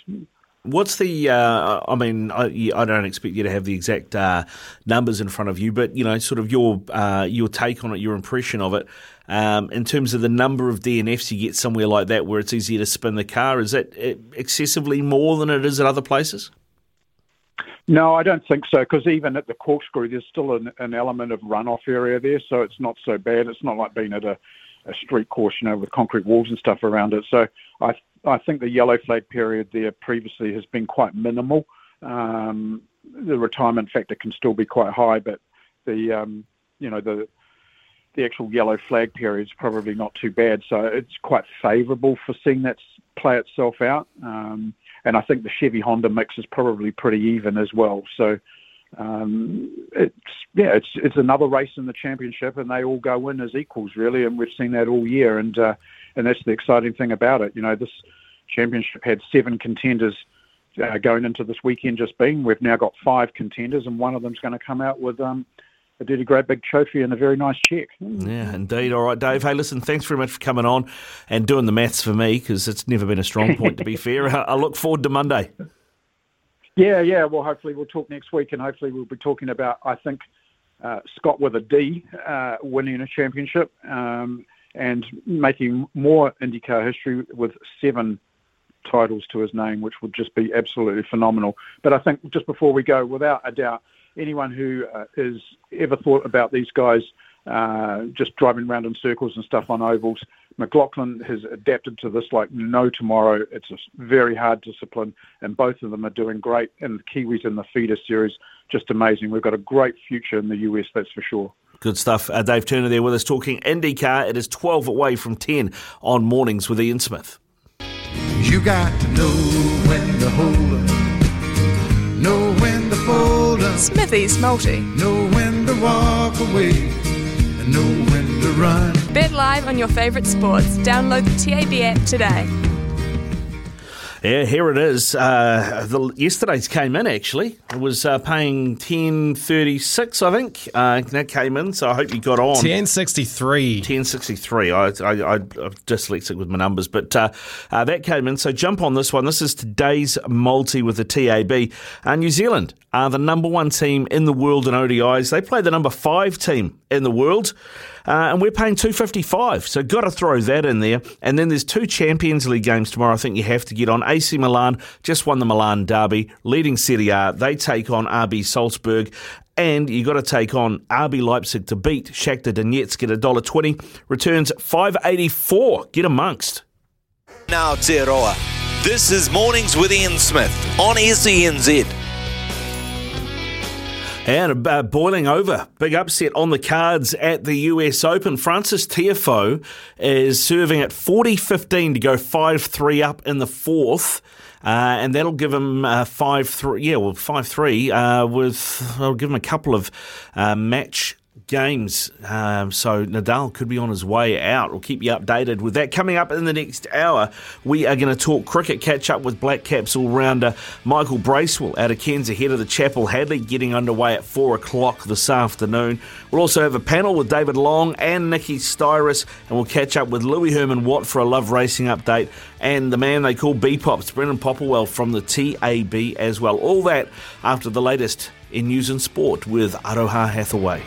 What's the? Uh, I mean, I, I don't expect you to have the exact uh, numbers in front of you, but you know, sort of your uh, your take on it, your impression of it, um, in terms of the number of DNFs you get somewhere like that, where it's easier to spin the car. Is that uh, excessively more than it is at other places? No, I don't think so. Because even at the corkscrew, there's still an, an element of runoff area there, so it's not so bad. It's not like being at a, a street course, you know, with concrete walls and stuff around it. So I I think the yellow flag period there previously has been quite minimal. Um, the retirement factor can still be quite high, but the um, you know the the actual yellow flag period is probably not too bad. So it's quite favourable for seeing that play itself out. Um, and I think the Chevy Honda mix is probably pretty even as well. So um, it's yeah, it's it's another race in the championship, and they all go in as equals really, and we've seen that all year, and uh, and that's the exciting thing about it. You know, this championship had seven contenders. Uh, going into this weekend just being, we've now got five contenders, and one of them's going to come out with um, a great big trophy and a very nice check. Yeah, indeed. All right, Dave. Hey, listen, thanks very much for coming on and doing the maths for me because it's never been a strong point, to be fair. I I look forward to Monday. Yeah, yeah. Well, hopefully we'll talk next week, and hopefully we'll be talking about I think uh, Scott with a D uh, winning a championship um, and making more IndyCar history with seven titles to his name, which would just be absolutely phenomenal. But I think just before we go, without a doubt, anyone who uh, has ever thought about these guys uh, just driving around in circles and stuff on ovals, McLaughlin has adapted to this like no tomorrow. It's a very hard discipline, and both of them are doing great. And the Kiwis in the feeder series, just amazing. We've got a great future in the US, that's for sure. Good stuff. Uh, Dave Turner there with us talking IndyCar. It is 12 away from 10 on Mornings with Ian Smith. You got to know when to hold up, know when to fold up, Smithy's Multi. know when to walk away, and know when to run. Bet live on your favourite sports. Download the TAB app today. Yeah, here it is. Uh, the, yesterday's came in actually. It was uh, paying ten thirty six, I think. Uh, that came in, so I hope you got on. 1063. 1063. I, I, I, I'm dyslexic with my numbers, but uh, uh, that came in. So jump on this one. This is today's multi with the TAB. Uh, New Zealand are the number one team in the world in ODIs. They play the number five team in the world. Uh, and we're paying two fifty five. So got to throw that in there. And then there's two Champions League games tomorrow. I think you have to get on. AC Milan just won the Milan derby, leading Serie A. They take on RB Salzburg. And you got to take on RB Leipzig to beat Shakhtar Donetsk at $1.20. Returns 584. Get amongst. Now, Aotearoa. This is Mornings with Ian Smith on SENZ. And uh, boiling over, big upset on the cards at the US Open. Frances Tiafoe is serving at 40 15 to go 5 3 up in the fourth. Uh, and that'll give him uh, five three. Yeah, well, five three. Uh, with I'll give him a couple of uh, match games. Um, so Nadal could be on his way out. We'll keep you updated with that. Coming up in the next hour, we are going to talk cricket, catch up with Black Caps all rounder Michael Bracewell out of Cairns ahead of the Chappell Hadley getting underway at 4 o'clock this afternoon. We'll also have a panel with David Long and Nikki Styris, and we'll catch up with Louis Herman Watt for a Love Racing update and the man they call B-Pops, Brendan Popplewell from the TAB as well. All that after the latest in news and sport with Aroha Hathaway.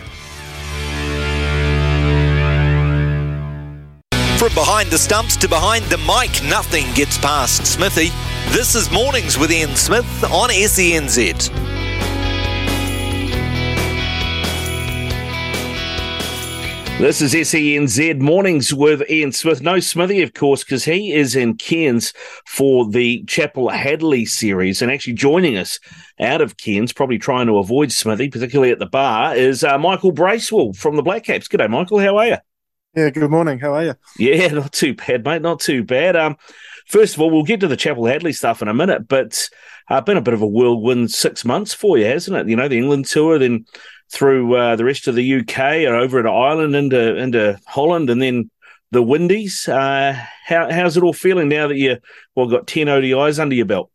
From behind the stumps to behind the mic, nothing gets past Smithy. This is Mornings with Ian Smith on SENZ. This is SENZ Mornings with Ian Smith. No Smithy, of course, because he is in Cairns for the Chappell Hadley series and actually joining us out of Cairns, probably trying to avoid Smithy, particularly at the bar, is uh, Michael Bracewell from the Black Caps. G'day, Michael. How are you? Yeah, good morning. How are you? Yeah, not too bad, mate. Not too bad. Um, first of all, we'll get to the Chappell Hadley stuff in a minute, but uh, been a bit of a whirlwind six months for you, hasn't it? You know, the England tour, then through uh, the rest of the UK and over to Ireland, into into Holland, and then the Windies. Uh, how how's it all feeling now that you well got ten ODIs under your belt?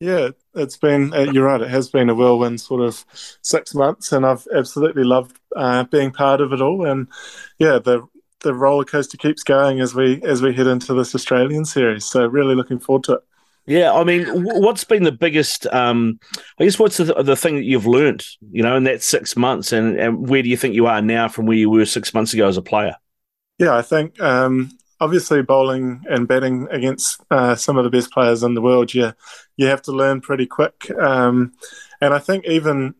Yeah, it's been uh, you're right. It has been a whirlwind sort of six months, and I've absolutely loved uh, being part of it all. And yeah, the the roller coaster keeps going as we as we head into this Australian series. So really looking forward to it. Yeah, I mean, what's been the biggest? Um, I guess what's the, the thing that you've learned, you know, in that six months, and, and where do you think you are now from where you were six months ago as a player? Yeah, I think um, obviously bowling and batting against uh, some of the best players in the world, you you have to learn pretty quick, um, and I think even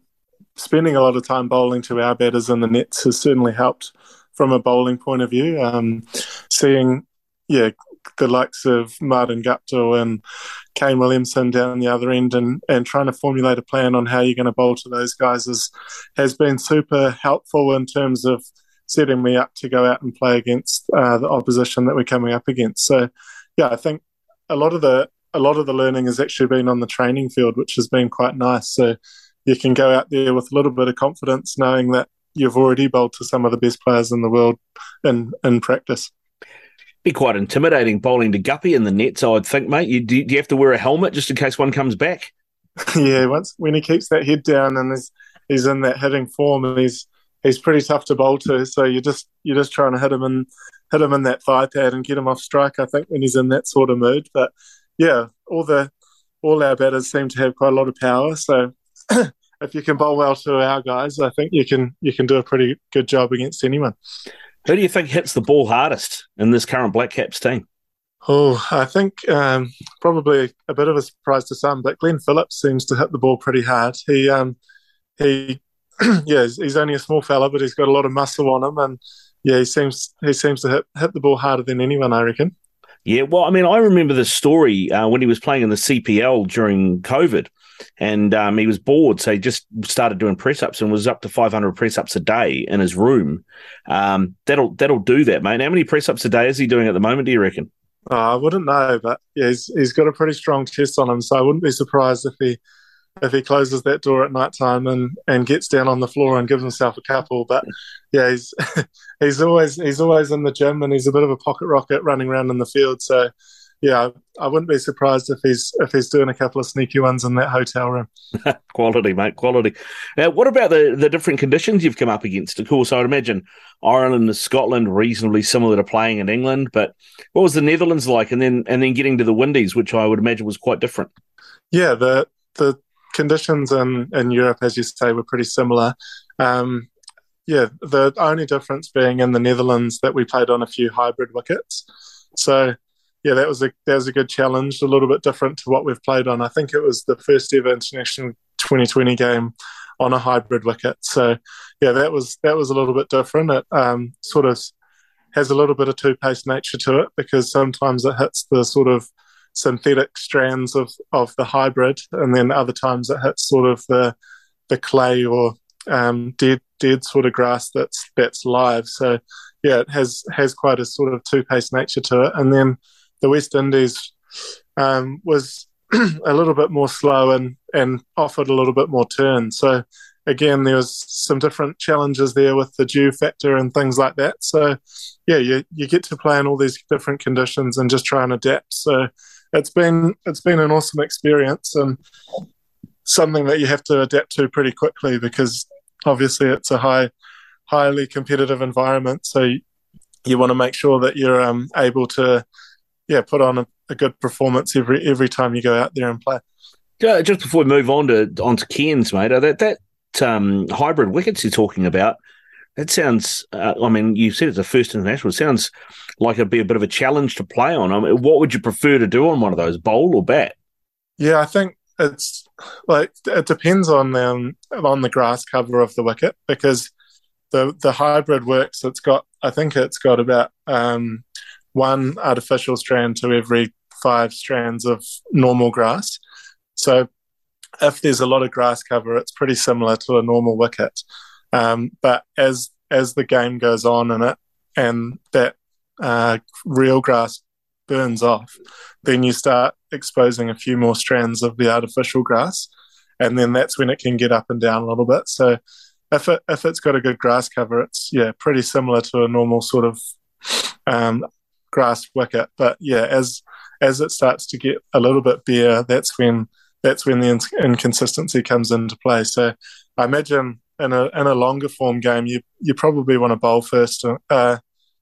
spending a lot of time bowling to our batters in the nets has certainly helped from a bowling point of view. Um, seeing, yeah, the likes of Martin Guptill and Kane Williamson down the other end and, and trying to formulate a plan on how you're going to bowl to those guys is, has been super helpful in terms of setting me up to go out and play against uh, the opposition that we're coming up against. So, yeah, I think a lot of the a lot of the learning has actually been on the training field, which has been quite nice. So you can go out there with a little bit of confidence, knowing that you've already bowled to some of the best players in the world in in practice. Be quite intimidating bowling to Guppy in the nets, I would think, mate. You, do, do you have to wear a helmet just in case one comes back? yeah, once when he keeps that head down and he's he's in that hitting form, and he's he's pretty tough to bowl to. So you just you're just trying to hit him in hit him in that thigh pad and get him off strike. I think when he's in that sort of mood. But yeah, all the all our batters seem to have quite a lot of power. So if you can bowl well to our guys, I think you can you can do a pretty good job against anyone. Who do you think hits the ball hardest in this current Black Caps team? Oh, I think um, probably a bit of a surprise to some, but Glenn Phillips seems to hit the ball pretty hard. He um, he yeah, he's only a small fella, but he's got a lot of muscle on him, and yeah, he seems he seems to hit hit the ball harder than anyone, I reckon. Yeah, well, I mean, I remember the story uh, when he was playing in the CPL during COVID and um, he was bored, so he just started doing press ups and was up to 500 press ups a day in his room. Um, that'll that'll do that, mate. How many press ups a day is he doing at the moment? Do you reckon? Uh, I wouldn't know, but yeah, he's, he's got a pretty strong chest on him, so I wouldn't be surprised if he if he closes that door at night time and, and gets down on the floor and gives himself a couple. But yeah, he's he's always he's always in the gym and he's a bit of a pocket rocket running around in the field. So yeah, I wouldn't be surprised if he's if he's doing a couple of sneaky ones in that hotel room. quality, mate, quality. Now, what about the the different conditions you've come up against? Of course, I would imagine Ireland and Scotland reasonably similar to playing in England, but what was the Netherlands like? And then and then getting to the Windies, which I would imagine was quite different. Yeah, the the conditions in in Europe, as you say, were pretty similar. Um, yeah, the only difference being in the Netherlands that we played on a few hybrid wickets. So yeah, that was a that was a good challenge, a little bit different to what we've played on. I think it was the first ever international 2020 game on a hybrid wicket. So yeah, that was that was a little bit different. It um, sort of has a little bit of two pace nature to it because sometimes it hits the sort of synthetic strands of, of the hybrid, and then other times it hits sort of the the clay or um, dead dead sort of grass that's that's live. So yeah, it has has quite a sort of two pace nature to it. And then the West Indies um, was a little bit more slow and and offered a little bit more turn. So again, there was some different challenges there with the dew factor and things like that. So yeah, you you get to play in all these different conditions and just try and adapt. So it's been it's been an awesome experience and something that you have to adapt to pretty quickly because obviously it's a high highly competitive environment. So you, you want to make sure that you're um, able to yeah put on a, a good performance every every time you go out there and play. Just before we move on to onto Cairns, mate, that that um, hybrid wickets you're talking about, that sounds. Uh, I mean, you said it's a first international. It sounds like it'd be a bit of a challenge to play on. I mean, what would you prefer to do on one of those, bowl or bat? Yeah, I think it's like it depends on the um, on the grass cover of the wicket because the the hybrid works. It's got I think it's got about um, one artificial strand to every five strands of normal grass. So if there's a lot of grass cover, it's pretty similar to a normal wicket. Um, but as as the game goes on and it and that uh, real grass burns off, then you start exposing a few more strands of the artificial grass, and then that's when it can get up and down a little bit. So if it if it's got a good grass cover, it's yeah pretty similar to a normal sort of um, grass wicket. But yeah, as as it starts to get a little bit bare, that's when that's when the inconsistency comes into play. So I imagine in a in a longer form game, you you probably want to bowl first, uh,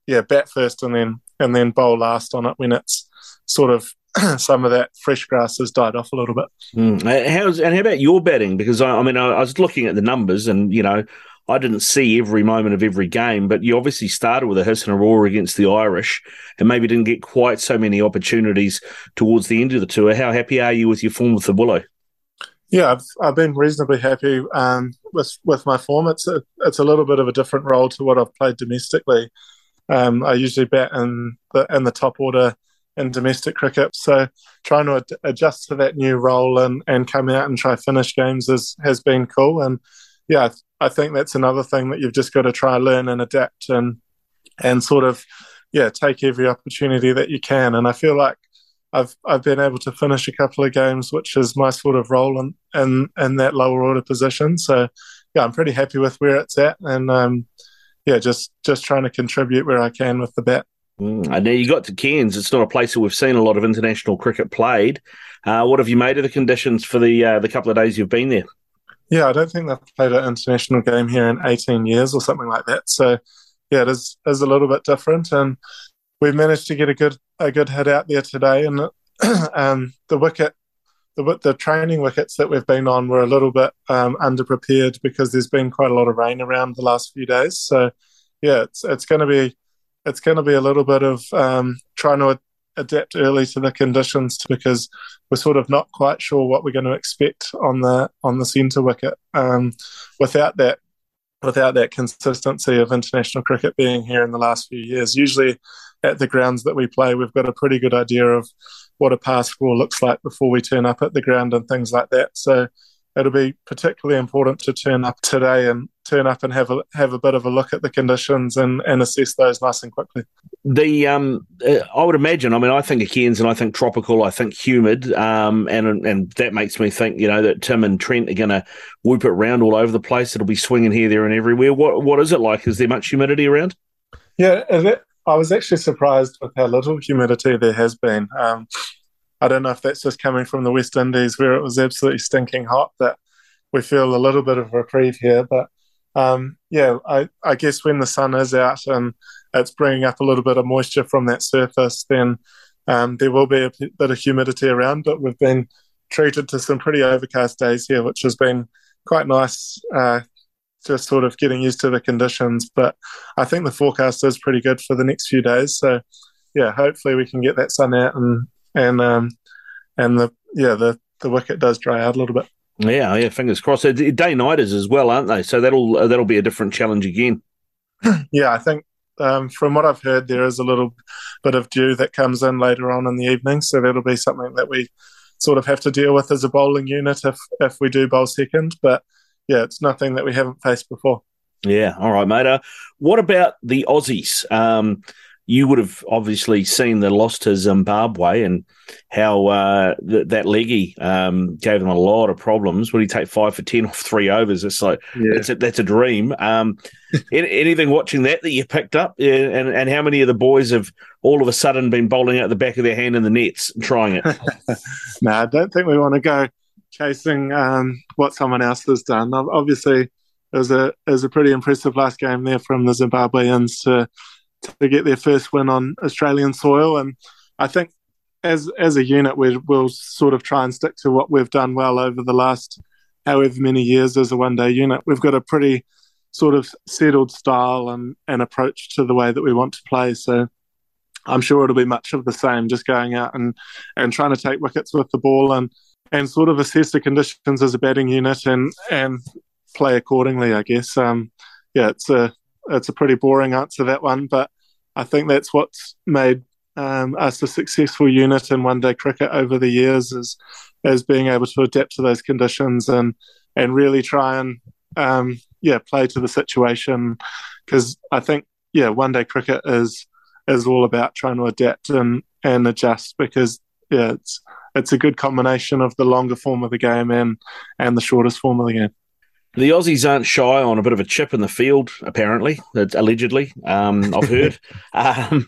yeah, bat first, and then and then bowl last on it when it's sort of some of that fresh grass has died off a little bit. Mm. How's and how about your batting? Because I, I mean, I, I was looking at the numbers, and you know, I didn't see every moment of every game, but you obviously started with a hiss and a roar against the Irish and maybe didn't get quite so many opportunities towards the end of the tour. How happy are you with your form with the Willow? Yeah, I've, I've been reasonably happy um, with with my form. It's a, it's a little bit of a different role to what I've played domestically. Um, I usually bat in the in the top order in domestic cricket, so trying to ad- adjust to that new role and, and come out and try finish games is, has been cool. And yeah, I think that's another thing that you've just got to try learn and adapt and and sort of yeah take every opportunity that you can. And I feel like I've I've been able to finish a couple of games, which is my sort of role in in, in that lower order position. So yeah, I'm pretty happy with where it's at, and um, yeah, just just trying to contribute where I can with the bat. Mm, and now you got to Cairns. It's not a place that we've seen a lot of international cricket played. Uh, what have you made of the conditions for the uh, the couple of days you've been there? Yeah, I don't think they've played an international game here in 18 years or something like that. So, yeah, it is is a little bit different, and we've managed to get a good a good hit out there today. And um, the wicket, the the training wickets that we've been on were a little bit um, underprepared because there's been quite a lot of rain around the last few days. So, yeah, it's it's going to be it's going to be a little bit of um, trying to adapt early to the conditions because we're sort of not quite sure what we're going to expect on the on the centre wicket. Um, without that, without that consistency of international cricket being here in the last few years, usually at the grounds that we play, we've got a pretty good idea of what a pass score looks like before we turn up at the ground and things like that. So it'll be particularly important to turn up today and turn up and have a have a bit of a look at the conditions and, and assess those nice and quickly. The um, uh, I would imagine. I mean, I think of Cairns and I think tropical. I think humid, um, and and that makes me think, you know, that Tim and Trent are going to whoop it around all over the place. It'll be swinging here, there, and everywhere. What what is it like? Is there much humidity around? Yeah, I was actually surprised with how little humidity there has been. Um, I don't know if that's just coming from the West Indies where it was absolutely stinking hot that we feel a little bit of reprieve here. But um, yeah, I, I, guess when the sun is out and it's bringing up a little bit of moisture from that surface, then um, there will be a bit of humidity around. But we've been treated to some pretty overcast days here, which has been quite nice. Uh, just sort of getting used to the conditions. But I think the forecast is pretty good for the next few days. So yeah, hopefully we can get that sun out and and um, and the yeah the the wicket does dry out a little bit. Yeah, yeah, fingers crossed. Day nighters as well, aren't they? So that'll uh, that'll be a different challenge again. yeah, I think um, from what I've heard, there is a little bit of dew that comes in later on in the evening, so that'll be something that we sort of have to deal with as a bowling unit if if we do bowl second. But yeah, it's nothing that we haven't faced before. Yeah, all right, mate. Uh, what about the Aussies? Um, you would have obviously seen the loss to Zimbabwe and how uh, th- that leggy um, gave them a lot of problems. Would he take five for ten off three overs? It's like yeah. a, that's a dream. Um, anything watching that that you picked up, and and how many of the boys have all of a sudden been bowling out the back of their hand in the nets and trying it? no, I don't think we want to go chasing um, what someone else has done. Obviously, it was a it was a pretty impressive last game there from the Zimbabweans to to get their first win on Australian soil. And I think as as a unit, we will sort of try and stick to what we've done well over the last however many years as a one day unit. We've got a pretty sort of settled style and, and approach to the way that we want to play. So I'm sure it'll be much of the same, just going out and, and trying to take wickets with the ball and, and sort of assess the conditions as a batting unit and, and play accordingly, I guess. Um, yeah, it's a it's a pretty boring answer that one, but I think that's what's made um, us a successful unit in one day cricket over the years is is being able to adapt to those conditions and and really try and um, yeah play to the situation because I think yeah one day cricket is is all about trying to adapt and and adjust because yeah it's it's a good combination of the longer form of the game and and the shortest form of the game. The Aussies aren't shy on a bit of a chip in the field, apparently, allegedly. Um, I've heard. um,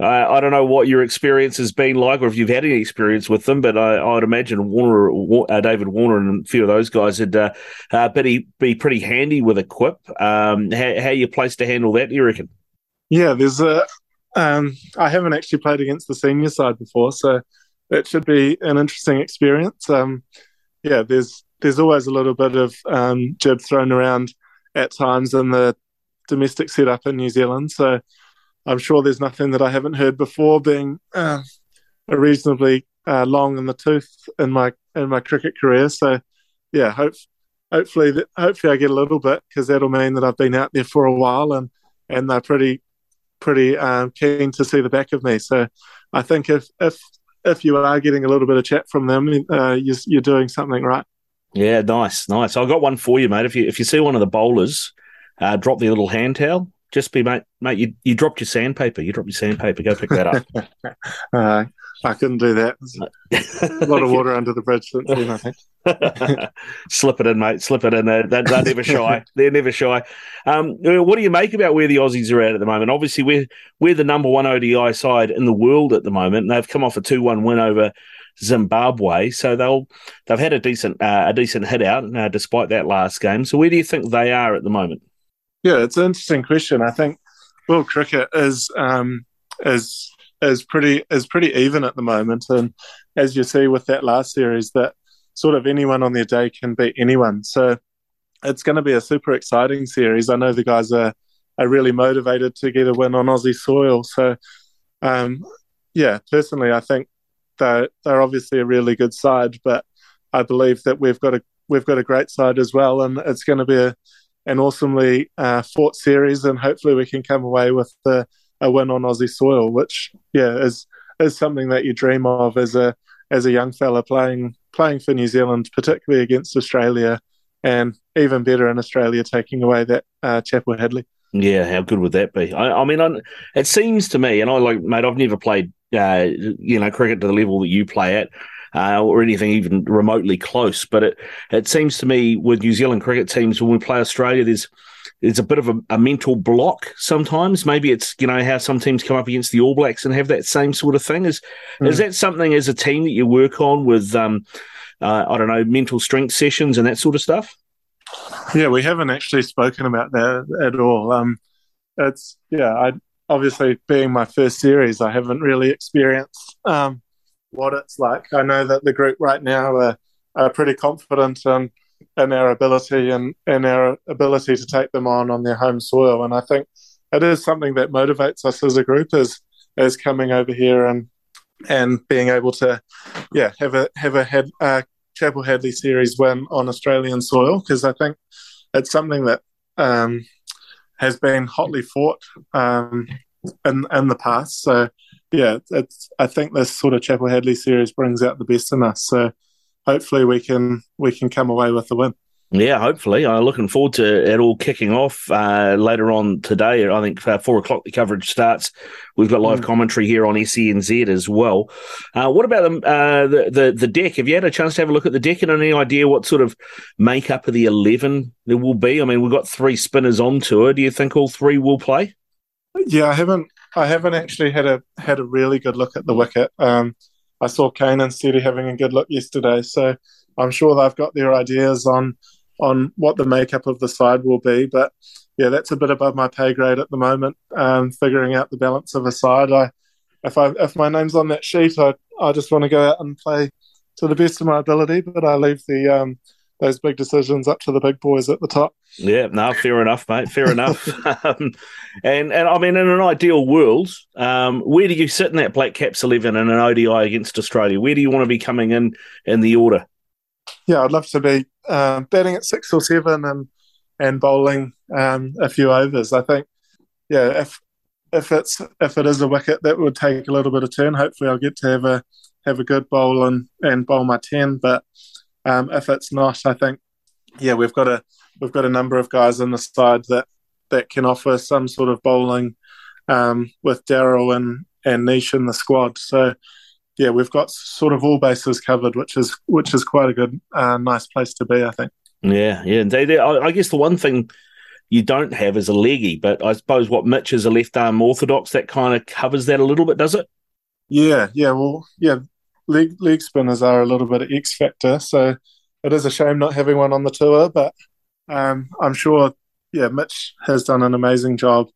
I, I, don't know what your experience has been like, or if you've had any experience with them, but I, would imagine Warner, uh, David Warner, and a few of those guys would uh, uh, be, be pretty handy with a quip. Um, how, how you placed to handle that? Do you reckon? Yeah, there's a. Um, I haven't actually played against the senior side before, so that should be an interesting experience. Um, yeah, there's there's always a little bit of um, jib thrown around at times in the domestic setup in New Zealand. So I'm sure there's nothing that I haven't heard before. Being uh, a reasonably uh, long in the tooth in my in my cricket career, so yeah, hope, hopefully that, hopefully I get a little bit because that'll mean that I've been out there for a while and and they're pretty pretty um, keen to see the back of me. So I think if if if you are getting a little bit of chat from them, uh, you're, you're doing something right. Yeah, nice, nice. I got one for you, mate. If you if you see one of the bowlers, uh, drop the little hand towel. Just be, mate, mate. You you dropped your sandpaper. You dropped your sandpaper. Go pick that up. uh, I couldn't do that. a lot of water under the bridge. Slip it in, mate. Slip it in. They're, they're, never shy. They're never shy. Um, what do you make about where the Aussies are at at the moment? Obviously, we're we're the number one ODI side in the world at the moment. And they've come off a two one win over Zimbabwe. So they'll they've had a decent uh, a decent hit out uh, despite that last game. So where do you think they are at the moment? Yeah, it's an interesting question. I think world cricket is um, is is pretty is pretty even at the moment, and as you see with that last series, that sort of anyone on their day can beat anyone. So it's going to be a super exciting series. I know the guys are are really motivated to get a win on Aussie soil. So um, yeah, personally, I think they're they're obviously a really good side, but I believe that we've got a we've got a great side as well, and it's going to be a, an awesomely uh, fought series, and hopefully we can come away with the, a win on Aussie soil, which yeah is is something that you dream of as a as a young fella playing playing for New Zealand, particularly against Australia, and even better in Australia taking away that uh, Chappell Hadley. Yeah, how good would that be? I, I mean, I, it seems to me, and I like, mate, I've never played uh, you know, cricket to the level that you play at. Uh, or anything even remotely close, but it it seems to me with New Zealand cricket teams when we play Australia, there's there's a bit of a, a, mental block sometimes. Maybe it's you know how some teams come up against the All Blacks and have that same sort of thing. Is mm. is that something as a team that you work on with um, uh, I don't know mental strength sessions and that sort of stuff? Yeah, we haven't actually spoken about that at all. Um, it's yeah, I obviously being my first series, I haven't really experienced um, what it's like. I know that the group right now are, are pretty confident and in our ability and, and our ability to take them on on their home soil. And I think it is something that motivates us as a group is is coming over here and and being able to yeah have a have a head, uh, Chappell Hadley series win on Australian soil because I think it's something that um, has been hotly fought um, in in the past. So yeah, it's I think this sort of Chappell Hadley series brings out the best in us. So hopefully we can we can come away with the win. Yeah, hopefully. I'm looking forward to it all kicking off uh, later on today. I think uh, four o'clock the coverage starts. We've got live mm. commentary here on SENZ as well. Uh, what about the, uh, the, the the deck? Have you had a chance to have a look at the deck and any idea what sort of makeup of the eleven there will be? I mean, we've got three spinners on tour. Do you think all three will play? Yeah, I haven't. I haven't actually had a had a really good look at the wicket. Um, I saw Kane and Steady having a good look yesterday, so I'm sure they've got their ideas on on what the makeup of the side will be. But yeah, that's a bit above my pay grade at the moment. Um, figuring out the balance of a side. I if I if my name's on that sheet, I I just want to go out and play to the best of my ability. But I leave the um, those big decisions up to the big boys at the top. Yeah, no, fair enough, mate. Fair enough. um, and and I mean, in an ideal world, um, where do you sit in that Black Caps eleven in an ODI against Australia? Where do you want to be coming in in the order? Yeah, I'd love to be uh, batting at six or seven and and bowling um, a few overs. I think, yeah, if if it's if it is a wicket, that would take a little bit of turn. Hopefully, I'll get to have a have a good bowl and and bowl my ten. But um, if it's not, I think, yeah, we've got a we've got a number of guys on the side that that can offer some sort of bowling um, with Daryl and and Nish in the squad. So yeah, we've got sort of all bases covered, which is which is quite a good, uh, nice place to be, I think. Yeah, yeah, indeed. I guess the one thing you don't have is a leggy, but I suppose what Mitch is a left arm orthodox that kind of covers that a little bit, does it? Yeah, yeah. Well, yeah, leg leg spinners are a little bit of X factor, so it is a shame not having one on the tour, but um, I'm sure, yeah, Mitch has done an amazing job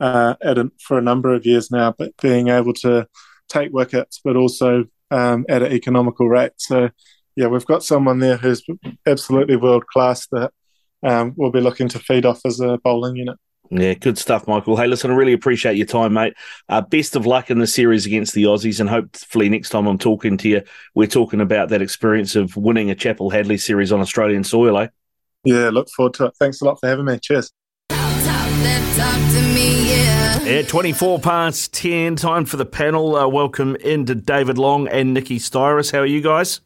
uh, at it for a number of years now, but being able to take wickets, but also um, at an economical rate. So, yeah, we've got someone there who's absolutely world class that um, we'll be looking to feed off as a bowling unit. Yeah, good stuff, Michael. Hey, listen, I really appreciate your time, mate. Uh, best of luck in the series against the Aussies, and hopefully next time I'm talking to you, we're talking about that experience of winning a Chappell Hadley series on Australian soil, eh? Yeah, look forward to it. Thanks a lot for having me. Cheers. At 24 past 10, time for the panel. Uh, welcome into David Long and Nikki Styris. How are you guys?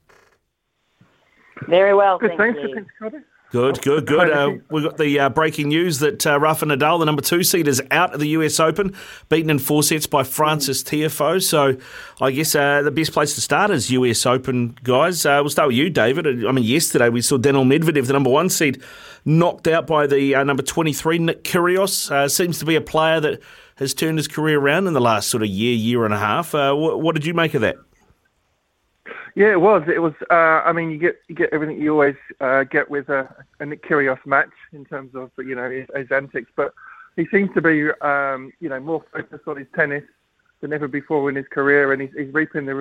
Very well. Good, thank thanks. you. Thanks, Good, good, good. Uh, we've got the uh, breaking news that uh, Rafa Nadal, the number two seed, is out of the US Open, beaten in four sets by Frances Tiafoe. So I guess uh, the best place to start is US Open, guys. Uh, we'll start with you, David. I mean, yesterday we saw Daniel Medvedev, the number one seed, knocked out by the uh, number 23, Nick Kyrgios. seems to be a player that has turned his career around in the last sort of year, year and a half. What, what did you make of that? Yeah, it was. It was. Uh, I mean, you get you get everything you always uh, get with a, a Nick Kyrgios match in terms of you know his, his antics, but he seems to be um, you know more focused on his tennis than ever before in his career, and he's, he's reaping the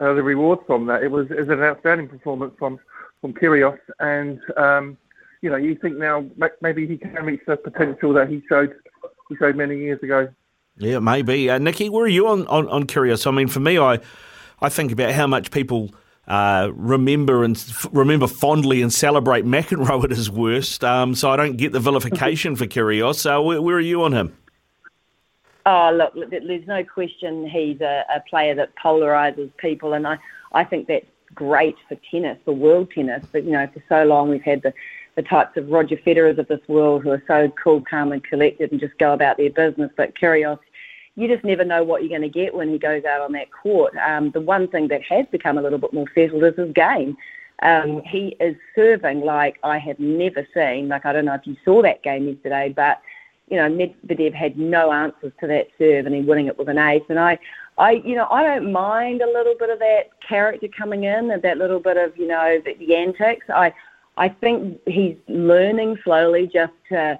uh, the rewards from that. It was, it was an outstanding performance from from Kyrgios, and um, you know you think now maybe he can reach the potential that he showed he showed many years ago. Yeah, maybe. Uh, Nikki, where are you on, on, on Kyrgios? I mean, for me, I I think about how much people uh, remember and f- remember fondly and celebrate McEnroe at his worst. Um, so I don't get the vilification for Kyrgios. So where, where, are you on him? Oh, look, there's no question he's a, a player that polarises people, and I, I think that's great for tennis, for world tennis. But you know, for so long we've had the the types of Roger Federers of this world who are so cool, calm, and collected and just go about their business. But Kyrgios you just never know what you're going to get when he goes out on that court. Um, the one thing that has become a little bit more settled is his game. Um, he is serving like I have never seen. Like I don't know if you saw that game yesterday, but you know Medvedev had no answers to that serve, and he winning it with an ace. And I, I, you know, I don't mind a little bit of that character coming in, and that little bit of you know the, the antics. I, I think he's learning slowly just to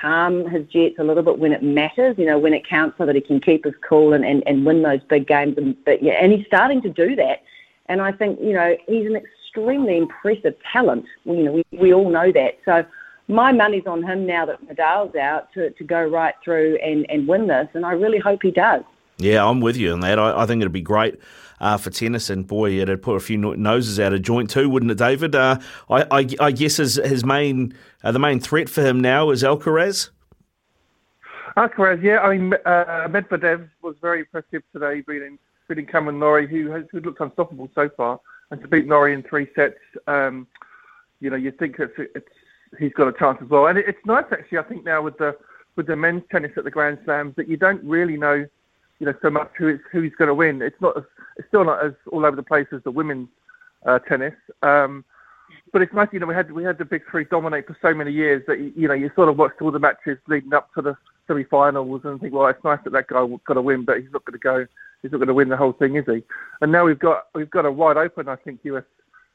calm his jets a little bit when it matters, you know, when it counts so that he can keep his cool and, and, and win those big games. And, but, yeah, and he's starting to do that. And I think, you know, he's an extremely impressive talent. You know, we, we all know that. So my money's on him now that Nadal's out to, to go right through and, and win this, and I really hope he does. Yeah, I'm with you on that. I, I think it'd be great uh, for tennis, and boy, it'd put a few noses out of joint too, wouldn't it, David? Uh, I, I, I, guess his, his main uh, the main threat for him now is Alcaraz. Alcaraz, yeah. I mean, uh, Medvedev was very impressive today, beating beating Cameron Norrie, who has who looked unstoppable so far, and to beat Norrie in three sets. Um, you know, you think it's, it's he's got a chance as well, and it, it's nice actually. I think now with the with the men's tennis at the Grand Slams that you don't really know you know so much who is who's going to win. It's not as, it's still not as all over the place as the women's uh, tennis. Um, but it's nice, you know, we had we had the big three dominate for so many years that you know you sort of watched all the matches leading up to the semi-finals and think, well, it's nice that that guy got to win, but he's not going to go, he's not going to win the whole thing, is he? And now we've got we've got a wide open, I think, US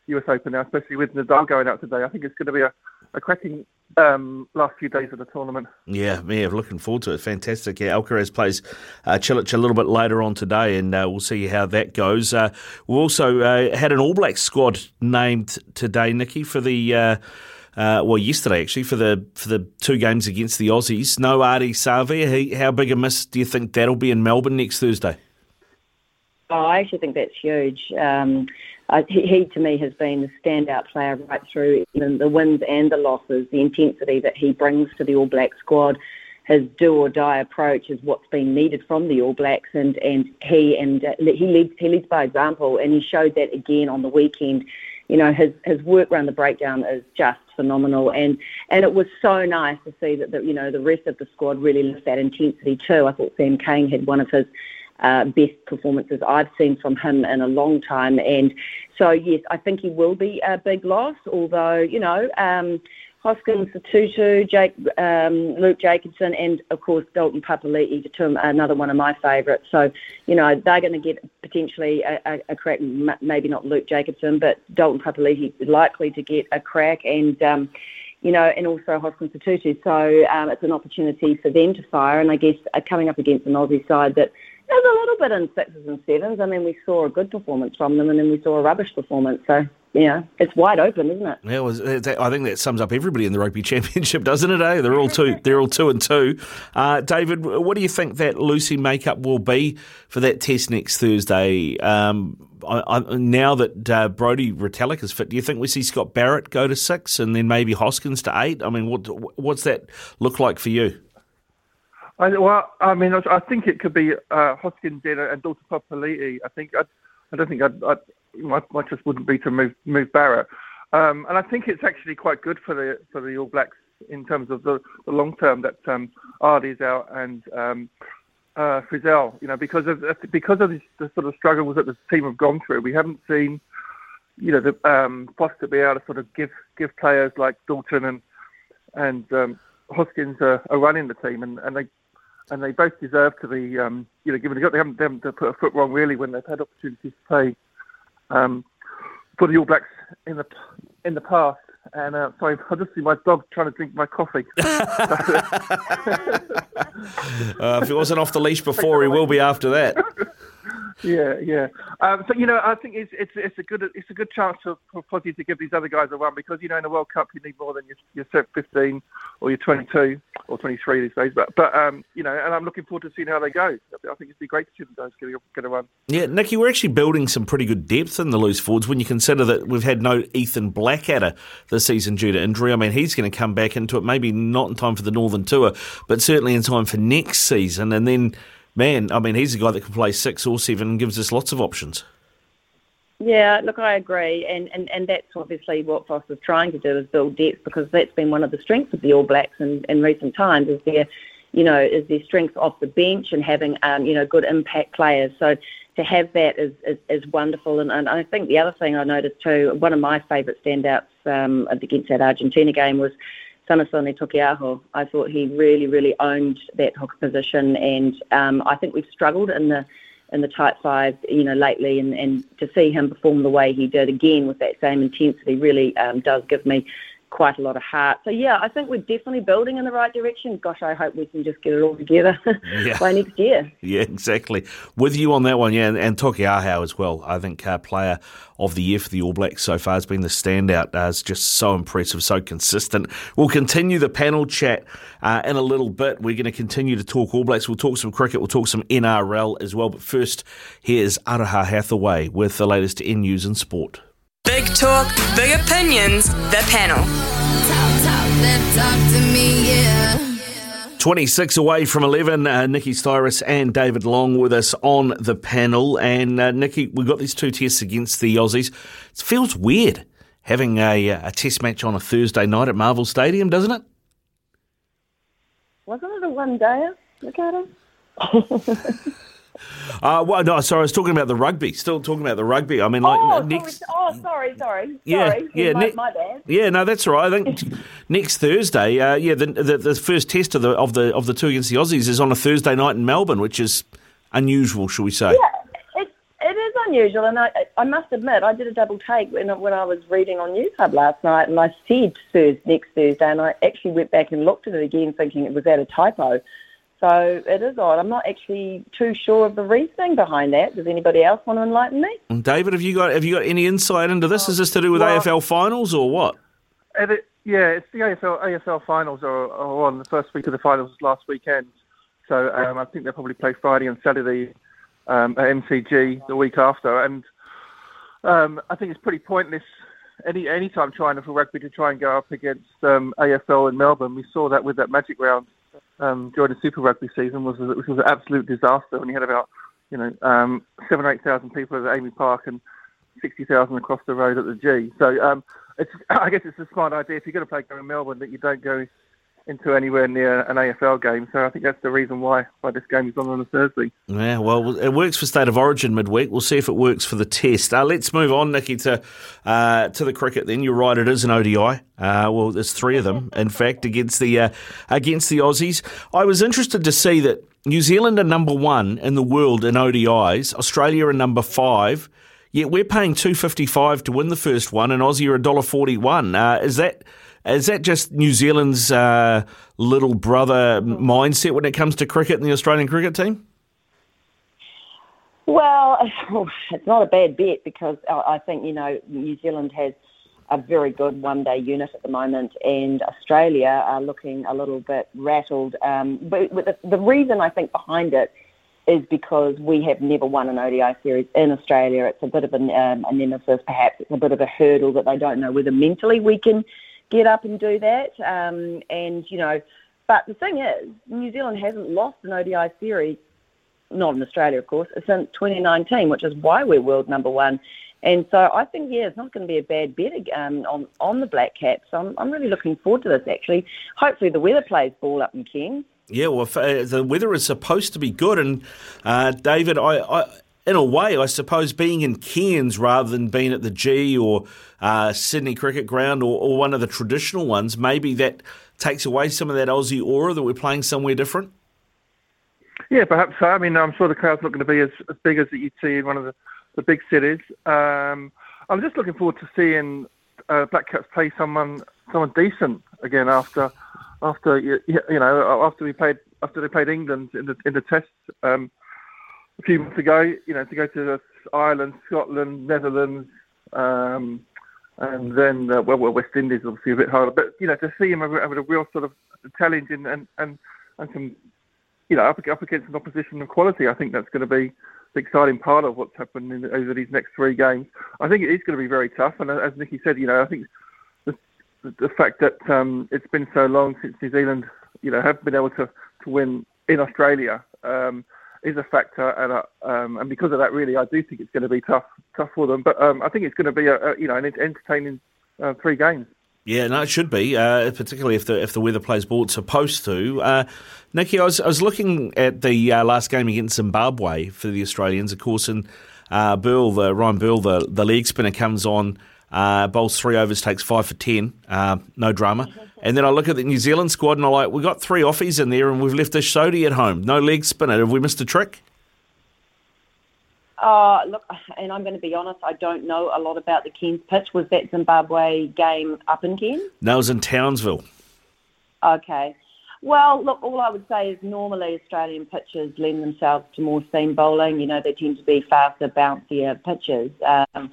US Open now, especially with Nadal going out today. I think it's going to be a, a cracking um, last few days of the tournament. Yeah, me, yeah, looking forward to it. Fantastic. Yeah, Alcaraz plays uh, Cilic a little bit later on today, and uh, we'll see how that goes. Uh, we've also uh, had an All Black squad named today, Nikki, for the. Uh, uh, well, yesterday actually for the for the two games against the Aussies. No Ardie Savea. How big a miss do you think that'll be in Melbourne next Thursday? Oh, I actually think that's huge. Um, uh, he, he, to me, has been the standout player right through even the wins and the losses. The intensity that he brings to the All Black squad, his do or die approach is what's been needed from the All Blacks, and and he and uh, he leads he leads by example, and he showed that again on the weekend. You know, his his work around the breakdown is just phenomenal, and and it was so nice to see that the, you know the rest of the squad really lift that intensity too. I thought Sam Cane had one of his uh, best performances I've seen from him in a long time. And so, yes, I think he will be a big loss, although, you know, um, Hoskins, Sotutu, Jake, um, Luke Jacobson, and of course Dalton Papali'i, another one of my favourites. So, you know, they're going to get potentially a, a, a, crack. Maybe not Luke Jacobson, but Dalton Papali'i likely to get a crack, and um, you know, and also Hoskins Sotutu. So um, it's an opportunity for them to fire. And I guess uh, coming up against an Aussie side that there's a little bit in sixes and sevens, and then we saw a good performance from them, and then we saw a rubbish performance. So yeah, it's wide open, isn't it? Yeah, it was, I think that sums up everybody in the rugby championship, doesn't it? Eh? They're all two. They're all two and two. Uh, David, what do you think that Lucy makeup will be for that test next Thursday? Um, I, I, now that uh, Brodie Retallick is fit, do you think we see Scott Barrett go to six and then maybe Hoskins to eight? I mean, what what's that look like for you? I, well, I mean, I think it could be uh, Hoskins and, and Dalton Papali'i. I think I, I don't think I'd, I'd, my, my choice wouldn't be to move move Barrett, um, and I think it's actually quite good for the for the All Blacks in terms of the, the long term that um, Ardie's out and um, uh, Frizell, you know, because of because of this, the sort of struggles that the team have gone through. We haven't seen, you know, the um, Foster be able to sort of give give players like Dalton and and um, Hoskins a, a run in the team, and, and they and they both deserve to be, um, you know, given they haven't, they haven't put a foot wrong really when they've had opportunities to play um, for the All Blacks in the in the past. And uh, sorry, I just see my dog trying to drink my coffee. uh, if he wasn't off the leash before, he will be after that. Yeah, yeah. Um, so you know, I think it's it's it's a good it's a good chance for, for Fozzie to give these other guys a run because you know in the World Cup you need more than your your set 15 or your 22 or 23 these days. But but um, you know, and I'm looking forward to seeing how they go. I think it'd be great to see them guys get a, get a run. Yeah, Nicky, we're actually building some pretty good depth in the loose forwards when you consider that we've had no Ethan Blackadder this season due to injury. I mean, he's going to come back into it, maybe not in time for the Northern Tour, but certainly in time for next season, and then man, I mean, he's a guy that can play six or seven and gives us lots of options. Yeah, look, I agree, and, and, and that's obviously what Foster's trying to do is build depth because that's been one of the strengths of the All Blacks in, in recent times is their, you know, is their strength off the bench and having, um, you know, good impact players. So to have that is, is, is wonderful, and, and I think the other thing I noticed too, one of my favourite standouts um, against that Argentina game was Samisoni Taukei'aho. I thought he really, really owned that hooker position, and um, I think we've struggled in the in the tight five, you know, lately, and, and to see him perform the way he did again with that same intensity really um, does give me quite a lot of heart. So yeah, I think we're definitely building in the right direction. Gosh, I hope we can just get it all together Yeah. by next year. Yeah, exactly. With you on that one, yeah, and, and Taukei'aho as well. I think uh, player of the year for the All Blacks so far has been the standout. Uh, it's just so impressive, so consistent. We'll continue the panel chat uh, in a little bit. We're going to continue to talk All Blacks. We'll talk some cricket. We'll talk some NRL as well. But first, here's Araha Hathaway with the latest in news and sport. Big talk, big opinions, the panel. Talk to me, yeah. 26 away from 11, uh, Nikki Styris and David Long with us on the panel. And uh, Nikki, we've got these two tests against the Aussies. It feels weird having a, a test match on a Thursday night at Marvel Stadium, doesn't it? Wasn't it a one day, Ricardo? Uh, well, no, sorry, I was talking about the rugby. Still talking about the rugby. I mean, like oh, next. sorry, oh, sorry, sorry. Yeah, sorry. yeah, my, ne- my bad. Yeah, no, that's all right. I think next Thursday, uh, yeah, the, the the first test of the of the of the two against the Aussies is on a Thursday night in Melbourne, which is unusual, shall we say? Yeah, it, it is unusual, and I, I must admit, I did a double take when, when I was reading on Newshub last night, and I said Thursday, next Thursday, and I actually went back and looked at it again, thinking it was that a typo. So it is odd. I'm not actually too sure of the reasoning behind that. Does anybody else want to enlighten me? David, have you got have you got any insight into this? Is this to do with Well- AFL finals or what? It, yeah, it's the AFL AFL finals are, are on. The first week of the finals last weekend, so um, I think they'll probably play Friday and Saturday um, at MCG the week after. And um, I think it's pretty pointless any any time trying for rugby to try and go up against um, AFL in Melbourne. We saw that with that Magic round um, during the Super Rugby season, was which was an absolute disaster. When you had about you know um, seven or eight thousand people at AAMI Park and sixty thousand across the road at the G. So um, I guess it's a smart idea if you're going to play go in Melbourne that you don't go into anywhere near an AFL game. So I think that's the reason why why this game is on on a Thursday. Yeah, well, it works for State of Origin midweek. We'll see if it works for the Test. Uh, let's move on, Nikki, to uh, to the cricket. Then you're right; it is an ODI. Uh, well, there's three of them, in fact, against the uh, against the Aussies. I was interested to see that New Zealand are number one in the world in ODIs. Australia are number five. Yet we're paying two fifty five to win the first one, and Aussie are a dollar forty one. Uh, is that is that just New Zealand's uh, little brother mindset when it comes to cricket and the Australian cricket team? Well, it's not a bad bet because I think, you know, New Zealand has a very good one day unit at the moment, and Australia are looking a little bit rattled. Um, but the, the reason I think behind it is because we have never won an ODI series in Australia. It's a bit of an, um, a nemesis, perhaps. It's a bit of a hurdle that they don't know whether mentally we can get up and do that. Um, and, you know, but the thing is, New Zealand hasn't lost an ODI series, not in Australia, of course, since 2019, which is why we're world number one. And so I think, yeah, it's not going to be a bad bet um, on, on the Black Caps. So I'm, I'm really looking forward to this, actually. Hopefully the weather plays ball up in Cairns. Yeah, well, uh, the weather is supposed to be good, and uh, David, I, I, in a way, I suppose being in Cairns rather than being at the G or uh, Sydney Cricket Ground or, or one of the traditional ones, maybe that takes away some of that Aussie aura that we're playing somewhere different. Yeah, perhaps so. I mean, I'm sure the crowd's not going to be as, as big as that you'd see in one of the, the big cities. Um, I'm just looking forward to seeing uh, Black Caps play someone someone decent again after after you, you know after we played after they played England in the in the test um, a few months ago. You know, to go to Ireland, Scotland, Netherlands. Um, and then, uh, well, West Indies obviously a bit harder, but you know, to see him have, a- real sort of challenge and and and, and some you know, up, up against an opposition of quality. I think that's going to be the exciting part of what's happened in, over these next three games. I think it is going to be very tough. And as Nicky said, you know, I think the, the, the fact that um, it's been so long since New Zealand, you know, have been able to, to win in Australia um, is a factor. And uh, um, and because of that, really, I do think it's going to be tough tough for them. But um, I think it's going to be a, a you know an entertaining uh, three games. Yeah, no, it should be, uh, particularly if the if the weather plays ball it's supposed to. Uh, Nikki, I was, I was looking at the uh, last game against Zimbabwe for the Australians, of course, and uh, Burl, the, Ryan Burl, the, the leg spinner, comes on, uh, bowls three overs, takes five for ten, uh, no drama. And then I look at the New Zealand squad and I'm like, we've got three offies in there and we've left a Sodhi at home, no leg spinner. Have we missed a trick? Oh, look, and I'm going to be honest, I don't know a lot about the Cairns pitch. Was that Zimbabwe game up in Cairns? No, it was in Townsville. Okay. Well, look, all I would say is normally Australian pitches lend themselves to more seam bowling. You know, they tend to be faster, bouncier pitches. Um,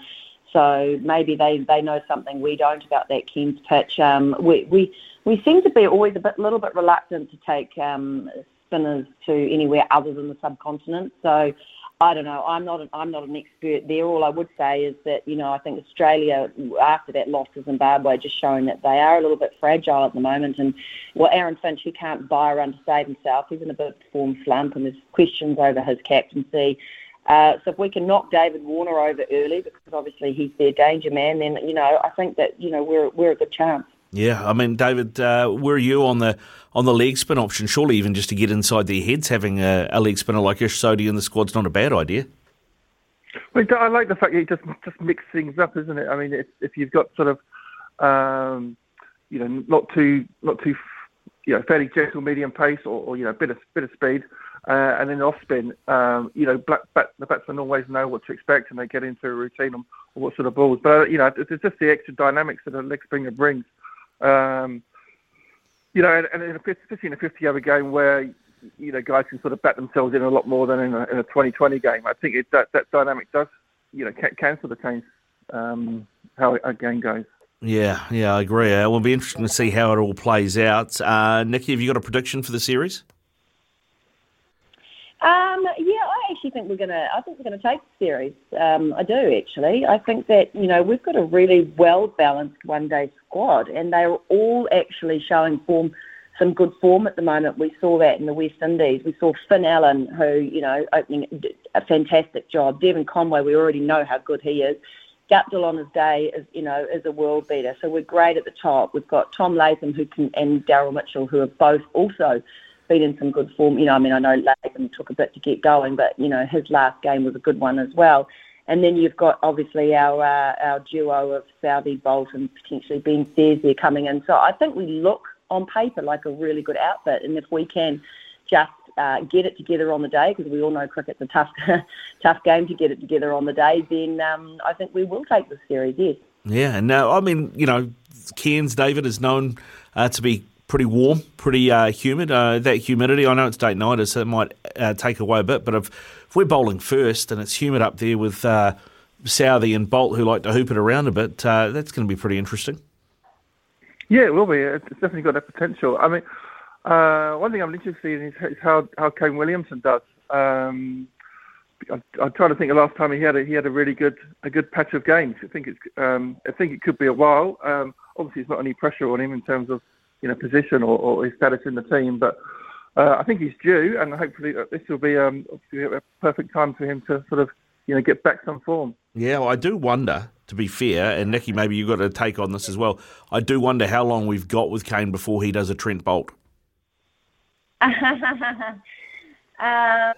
so maybe they, they know something we don't about that Cairns pitch. Um, we, we we seem to be always a bit little bit reluctant to take um, spinners to anywhere other than the subcontinent. So I don't know. I'm not. An, I'm not an expert there. All I would say is that you know I think Australia after that loss to Zimbabwe just showing that they are a little bit fragile at the moment. And well, Aaron Finch he can't buy a run to save himself. He's in a bit of form slump, and there's questions over his captaincy. Uh, so if we can knock David Warner over early, because obviously he's their danger man, then you know I think that you know we're we're a good chance. Yeah, I mean, David, uh, where are you on the on the leg spin option? Surely, even just to get inside their heads, having a, a leg spinner like Ish Sodhi in the squad's not a bad idea. Well, I like the fact that you just just mix things up, isn't it? I mean, if, if you've got sort of, um, you know, not too not too, you know, fairly gentle medium pace, or, or you know, bit of bit of speed, uh, and then off spin, um, you know, black, the batsmen always know what to expect, and they get into a routine on, on what sort of balls. But uh, you know, it's just the extra dynamics that a leg spinner brings. Um, you know, and, and in a, especially in a 50 over game where you know guys can sort of bat themselves in a lot more than in a, in a 2020 game. I think it, that that dynamic does you know can, can sort of change um, how a game goes. Yeah, yeah, I agree. Uh, it will be interesting to see how it all plays out. Uh, Nikki, have you got a prediction for the series? Um, yeah, I actually think we're gonna. I think we're gonna take the series. Um, I do actually. I think that you know we've got a really well balanced one day squad, and they're all actually showing form, some good form at the moment. We saw that in the West Indies. We saw Finn Allen, who you know opening a fantastic job. Devon Conway, we already know how good he is. Guptill on his day is, you know, is a world beater. So we're great at the top. We've got Tom Latham who can and Daryl Mitchell who are both also been in some good form. You know, I mean, I know Latham took a bit to get going, but you know, his last game was a good one as well. And then you've got obviously our uh, our duo of Southee, Boult, and potentially Ben Sears coming in. So I think we look on paper like a really good outfit. And if we can just uh, get it together on the day, because we all know cricket's a tough tough game to get it together on the day, then um, I think we will take the series. Yes. Yeah, Now, I mean, you know, Cairns David is known uh, to be pretty warm, pretty uh, humid. Uh, that humidity, I know it's date nighter, so it might uh, take away a bit. But if, if, we're bowling first and it's humid up there with uh, Southee and Boult who like to hoop it around a bit, uh, that's going to be pretty interesting. Yeah, it will be. It's definitely got that potential. I mean, uh, one thing I'm interested in is, how how Kane Williamson does. Um, I, I'm trying to think. The last time he had a, he had a really good a good patch of games. I think it's um, I think it could be a while. Um, obviously, there's not any pressure on him in terms of you know position or, or his status in the team. But uh, I think he's due, and hopefully uh, this will be um, a perfect time for him to sort of you know get back some form. Yeah, well, I do wonder. To be fair, and Nikki, maybe you've got a take on this as well. I do wonder how long we've got with Kane before he does a Trent Boult. uh, I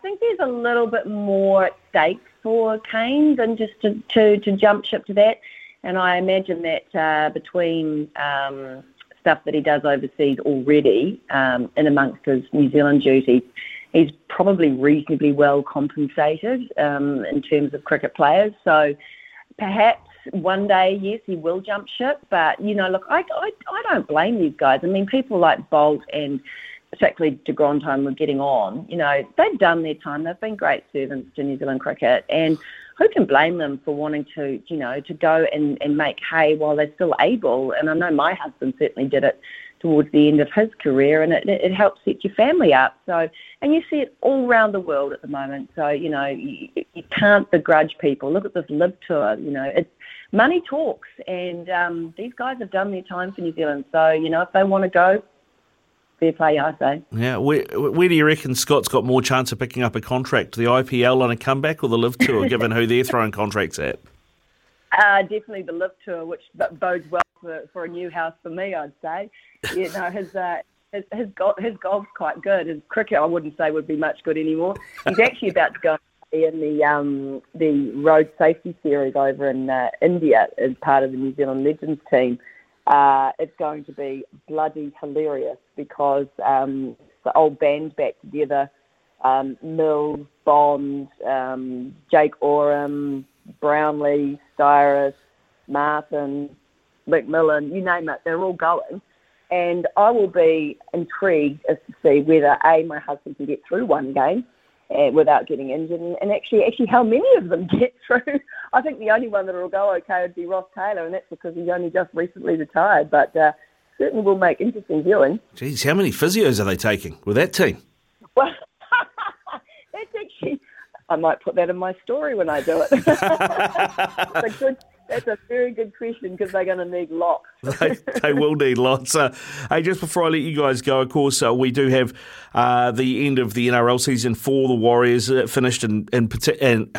think there's a little bit more at stake for Kane than just to, to, to jump ship to that. And I imagine that uh, between um, stuff that he does overseas already, um, in amongst his New Zealand duties, he's probably reasonably well compensated um, in terms of cricket players. So perhaps one day, yes, he will jump ship. But you know, look, I, I, I don't blame these guys. I mean, people like Boult and particularly de Grandhomme were getting on. You know, they've done their time. They've been great servants to New Zealand cricket, and who can blame them for wanting to, you know, to go and, and make hay while they're still able? And I know my husband certainly did it towards the end of his career, and it, it helps set your family up. So, and you see it all around the world at the moment. So, you know, you, you can't begrudge people. Look at this LIV tour. You know, it's money talks, and um, these guys have done their time for New Zealand. So, you know, if they want to go, fair play, I say. Yeah, where, where do you reckon Scott's got more chance of picking up a contract? The IPL on a comeback or the LIV Tour, given who they're throwing contracts at? Uh, definitely the LIV Tour, which bodes well for, for a new house for me, I'd say. You know, his, uh, his, his, his golf's quite good. His cricket, I wouldn't say would be much good anymore. He's actually about to go in the um, the road safety series over in uh, India as part of the New Zealand Legends team uh, it's going to be bloody hilarious because um, the old band back together um, Mills, Bond, um, Jake Oram, Brownlee, Styris, Martin, McMillan, you name it, they're all going. And I will be intrigued as to see whether A, my husband can get through one game uh, without getting injured, and, and actually, actually how many of them get through. I think the only one that will go okay would be Ross Taylor, and that's because he's only just recently retired. But uh, certainly will make interesting viewing. Geez, how many physios are they taking with that team? Well, that's actually. I might put that in my story when I do it. that's, a good, that's a very good question because they're going to need lots. they, they will need lots. Uh, hey, just before I let you guys go, of course, uh, we do have uh, the end of the NRL season for the Warriors uh, finished, in, in, and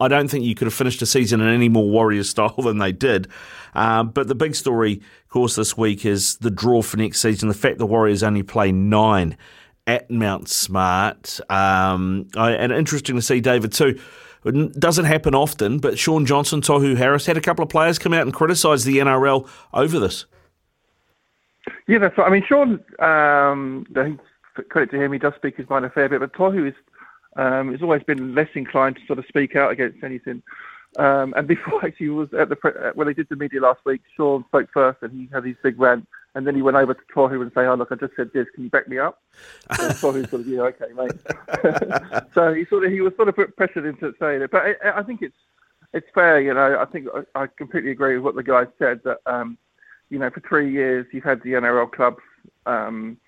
I don't think you could have finished a season in any more Warriors style than they did. Uh, but the big story, of course, this week is the draw for next season. The fact the Warriors only play nine at Mount Smart. Um, and interesting to see, David, too. It doesn't happen often, but Shaun Johnson, Tohu Harris had a couple of players come out and criticise the NRL over this. Yeah, that's right. I mean, Shaun, um, credit to him, he does speak his mind a fair bit, but Tohu is, um, has always been less inclined to sort of speak out against anything. Um, and before actually was at the when they did the media last week, Shaun spoke first, and he had his big rant and then he went over to Tohu and say, "Oh look, I just said this. Can you back me up?" And Tohu sort of, "Yeah, okay, mate." so he sort of he was sort of pressured into saying it, but I, I think it's it's fair. You know, I think I, I completely agree with what the guy said that um, you know for three years you've had the NRL clubs. Um,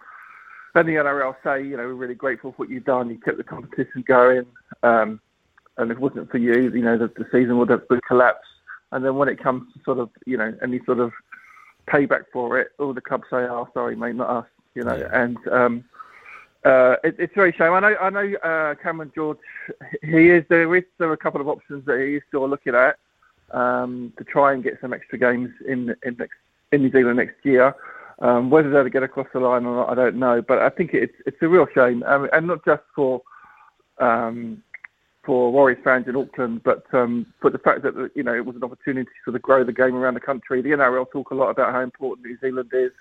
then the NRL say, you know, we're really grateful for what you've done. You kept the competition going, um, and if it wasn't for you, you know, the, the season would have would collapse. And then when it comes to sort of, you know, any sort of payback for it. All the clubs say, "Oh, sorry, mate, not us," you know. Yeah. And um, uh, it, it's very shame. I know, I know, uh, Cameron George. He is there is there are a couple of options that he is still looking at um, to try and get some extra games in in next in New Zealand next year. Um, whether they'll get across the line or not, I don't know. But I think it's it's a real shame, um, and not just for um, for Warriors fans in Auckland, but um, but the fact that you know it was an opportunity to sort of grow the game around the country. The NRL talk a lot about how important New Zealand is,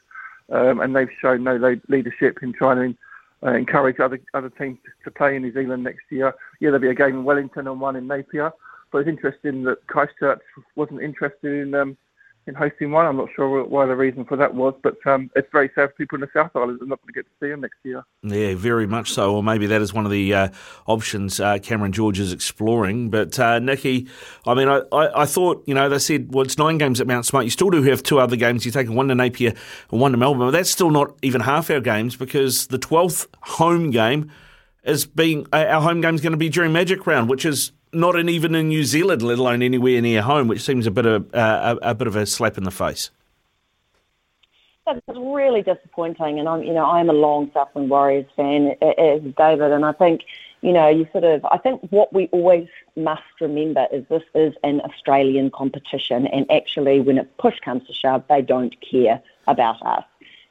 um, and they've shown no leadership in trying to uh, encourage other other teams to play in New Zealand next year. Yeah, there'll be a game in Wellington and one in Napier. But it's interesting that Christchurch wasn't interested in um, in hosting one. I'm not sure why the reason for that was, but um, it's very sad for people in the South Island. They're not going to get to see them next year. Yeah, very much so. Or maybe that is one of the uh, options uh, Cameron George is exploring. But uh, Nikki, I mean, I, I, I, thought, you know, they said, well, it's nine games at Mount Smart. You still do have two other games. You're taking one to Napier and one to Melbourne. But that's still not even half our games because the 12th home game is being, uh, our home game is going to be during Magic Round, which is not in, even in New Zealand, let alone anywhere near home, which seems a bit of uh, a, a, bit of a slap in the face. That's really disappointing, and I'm you know I'm a long suffering Warriors fan as David, and I think you know you sort of I think what we always must remember is this is an Australian competition, and actually when it push comes to shove, they don't care about us.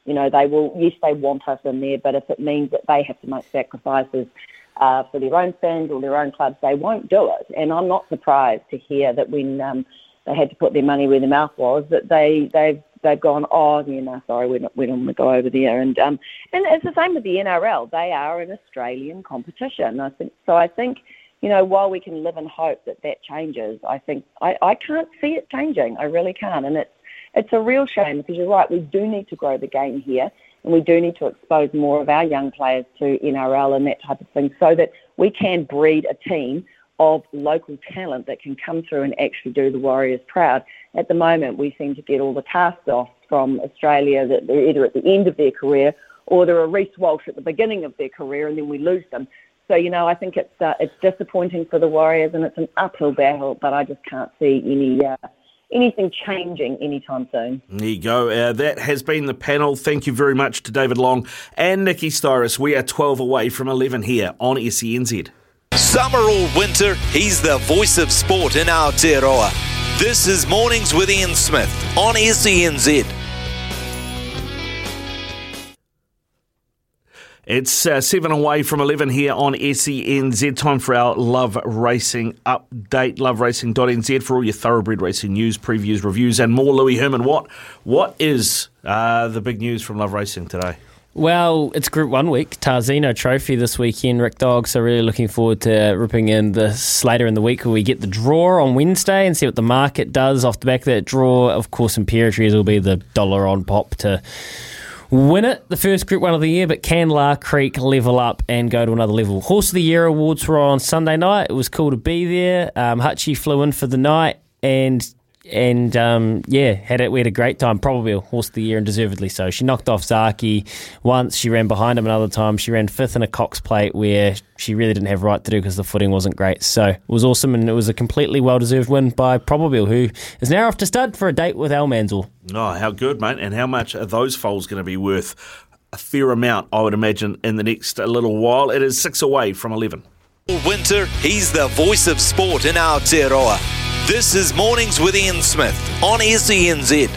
You know, they will, yes, they want us in there, but if it means that they have to make sacrifices uh, for their own fans or their own clubs, they won't do it. And I'm not surprised to hear that when um, they had to put their money where their mouth was, that they they've they've gone, oh, yeah, no, sorry, we're not, we don't want to go over there. And um, and it's the same with the NRL. They are an Australian competition. I think so. I think you know while we can live in hope that that changes, I think I, I can't see it changing. I really can't, and it's it's a real shame because you're right. We do need to grow the game here and we do need to expose more of our young players to NRL and that type of thing so that we can breed a team of local talent that can come through and actually do the Warriors proud. At the moment, we seem to get all the cast off from Australia that they're either at the end of their career or they're a Reece Walsh at the beginning of their career and then we lose them. So, you know, I think it's, uh, it's disappointing for the Warriors and it's an uphill battle, but I just can't see any uh, anything changing anytime soon. There you go. Uh, that has been the panel. Thank you very much to David Long and Nikki Styris. We are 12 away from 11 here on SENZ. Summer or winter, he's the voice of sport in our Aotearoa. This is Mornings with Ian Smith on SENZ. It's uh, seven away from 11 here on SENZ. Time for our Love Racing update. Loveracing.nz for all your thoroughbred racing news, previews, reviews, and more. Louis Herman, what what is uh, the big news from Love Racing today? Well, it's Group 1 week, Tarzino Trophy this weekend, Rick Dog. So, really looking forward to ripping in this later in the week where we get the draw on Wednesday and see what the market does off the back of that draw. Of course, Imperatriz will be the dollar on pop to win it, the first Group 1 of the year, but can La Crique level up and go to another level? Horse of the Year awards were on Sunday night. It was cool to be there. Um, Hutchie flew in for the night and and um, yeah, had it. We had a great time. Probabeel a horse of the year, and deservedly so. She knocked off Zaaki once. She ran behind him another time. She ran fifth in a Cox Plate where she really didn't have right to do because the footing wasn't great. So it was awesome, and it was a completely well deserved win by Probabeel, who is now off to stud for a date with Al Manzel. Oh, how good, mate! And how much are those foals going to be worth? A fair amount, I would imagine, in the next little while. It is six away from eleven. Winter, he's the voice of sport in our Aotearoa. This is Mornings with Ian Smith on SENZ.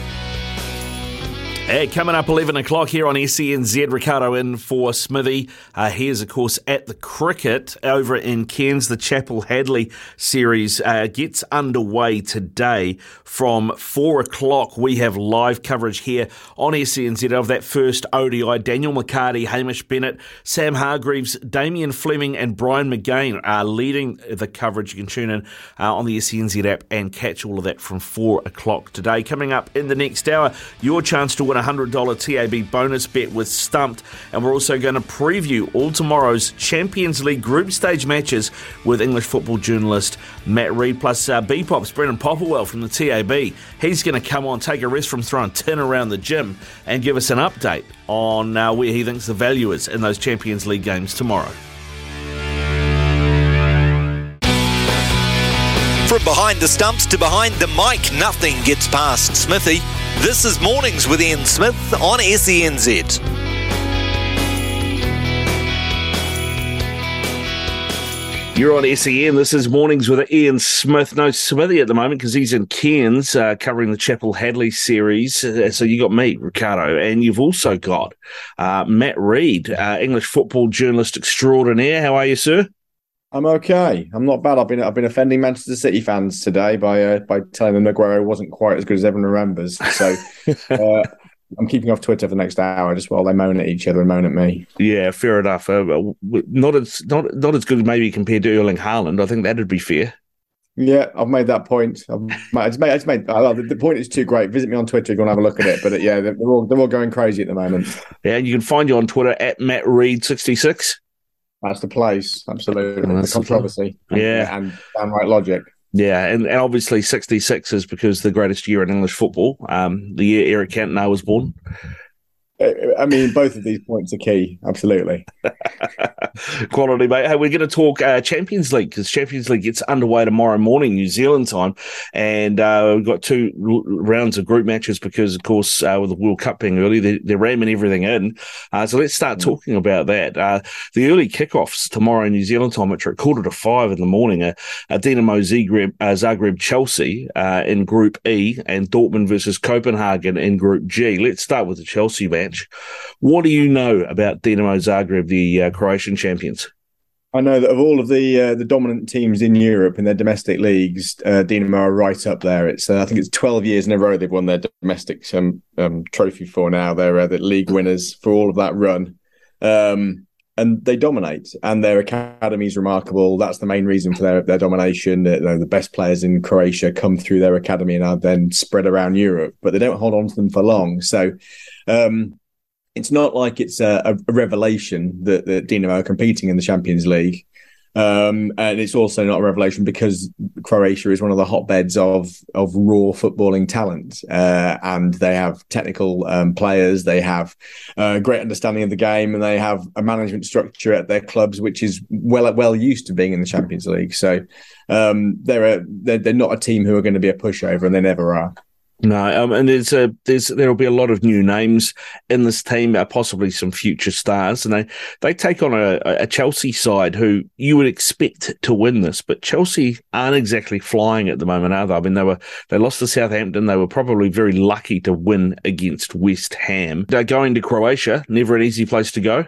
And coming up 11 o'clock here on SENZ, Ricardo in for Smithy. Uh, is, of course, at the cricket over in Cairns. The Chappell Hadley series uh, gets underway today from 4 o'clock. We have live coverage here on SENZ of that first ODI. Daniel McCarty, Hamish Bennett, Sam Hargreaves, Damien Fleming, and Brian McGain are leading the coverage. You can tune in uh, on the SENZ app and catch all of that from 4 o'clock today. Coming up in the next hour, your chance to win $100 TAB bonus bet with Stumped. And we're also going to preview all tomorrow's Champions League group stage matches with English football journalist Matt Reid, plus uh, B-Pops, Brendan Popplewell from the TAB. He's going to come on, take a rest from throwing tin around the gym, and give us an update on uh, where he thinks the value is in those Champions League games tomorrow. From behind the stumps to behind the mic, nothing gets past Smithy. This is Mornings with Ian Smith on SENZ. You're on SEN. This is Mornings with Ian Smith. No Smithy at the moment because he's in Cairns uh, covering the Chappell Hadley series. Uh, so you got me, Ricardo, and you've also got uh, Matt Reid, uh, English football journalist extraordinaire. How are you, sir? I'm okay. I'm not bad. I've been I've been offending Manchester City fans today by uh, by telling them Aguero wasn't quite as good as everyone remembers. So uh, I'm keeping off Twitter for the next hour just while they moan at each other and moan at me. Yeah, fair enough. Uh, not as not not as good maybe compared to Erling Haaland. I think that'd be fair. Yeah, I've made that point. I've made, I just made, I just made the, point is too great. Visit me on Twitter. Go and have a look at it. But uh, yeah, they're, all they're all going crazy at the moment. Yeah, you can find you on Twitter at Matt Reed sixty six. That's the place, absolutely. the controversy, yeah, and, and downright logic. Yeah, and, and obviously 66 is because the greatest year in English football, um, the year Eric Cantona was born. I mean, both of these points are key. Absolutely. Quality, mate. Hey, we're going to talk uh, Champions League because Champions League gets underway tomorrow morning, New Zealand time. And uh, we've got two l- rounds of group matches because, of course, uh, with the World Cup being early, they're, they're ramming everything in. Uh, so let's start mm. talking about that. Uh, the early kickoffs tomorrow, New Zealand time, which are at quarter to five in the morning, are, are Dinamo Zagreb, uh, Zagreb Chelsea in Group E and Dortmund versus Copenhagen in Group G. Let's start with the Chelsea match match. What do you know about Dinamo Zagreb, the uh, Croatian champions? I know that of all of the uh, the dominant teams in Europe in their domestic leagues, uh, Dinamo are right up there. It's uh, I think it's twelve years in a row they've won their domestic um, um, trophy for now. They're uh, the league winners for all of that run, um, and they dominate. And their academy is remarkable. That's the main reason for their their domination. the best players in Croatia come through their academy and are then spread around Europe, but they don't hold on to them for long. So um, it's not like it's a, a revelation that, that Dinamo are competing in the Champions League. Um, and it's also not a revelation because Croatia is one of the hotbeds of of raw footballing talent, uh, and they have technical um, players, they have a uh, great understanding of the game, and they have a management structure at their clubs which is well well used to being in the Champions League. So um, they're a, they're, they're not a team who are going to be a pushover, and they never are. No, um, and there's a there's there'll be a lot of new names in this team, uh, possibly some future stars, and they they take on a, a Chelsea side who you would expect to win this, but Chelsea aren't exactly flying at the moment, are they? I mean, they were they lost to Southampton. They were probably very lucky to win against West Ham. They're going to Croatia, never an easy place to go.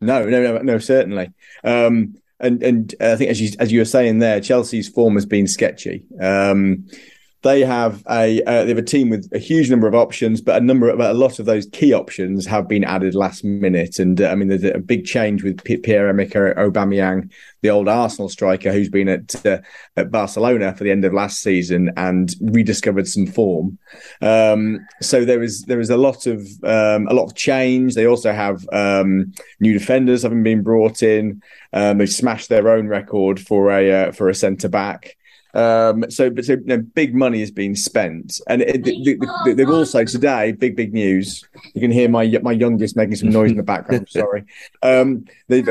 No, no, no, no, certainly. Um, and and I think as you as you were saying there, Chelsea's form has been sketchy. Um, they have a uh, they have a team with a huge number of options, but a number of a lot of those key options have been added last minute. And uh, I mean, there's a big change with Pierre Emerick Aubameyang, the old Arsenal striker who's been at uh, at Barcelona for the end of last season and rediscovered some form. Um, so there is there is a lot of um, a lot of change. They also have um, new defenders having been brought in. Um, they've smashed their own record for a uh, for a centre back. Um, so, but so you know, big money has been spent, and it, they, they've also today big big news. You can hear my my youngest making some noise in the background. sorry. Um, they've,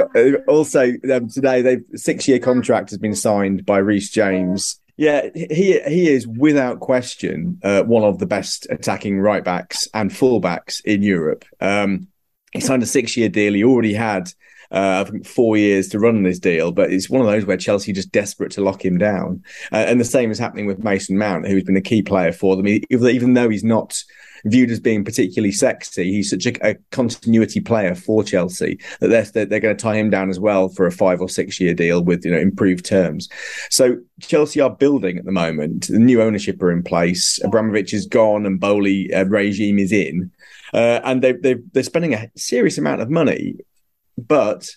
also um, today they've six year contract has been signed by Reece James. Yeah, he he is without question uh, one of the best attacking right backs and full backs in Europe. Um, he signed a six year deal. He already had uh, I think four years to run this deal, but it's one of those where Chelsea just desperate to lock him down. Uh, and the same is happening with Mason Mount, who's been a key player for them. He, even though he's not viewed as being particularly sexy, he's such a, a continuity player for Chelsea that they're, they're, going to tie him down as well for a five or six year deal with you know improved terms. So Chelsea are building at the moment. The new ownership are in place. Abramovich is gone, and Boehly uh, regime is in. Uh, and they, they, they're spending a serious amount of money but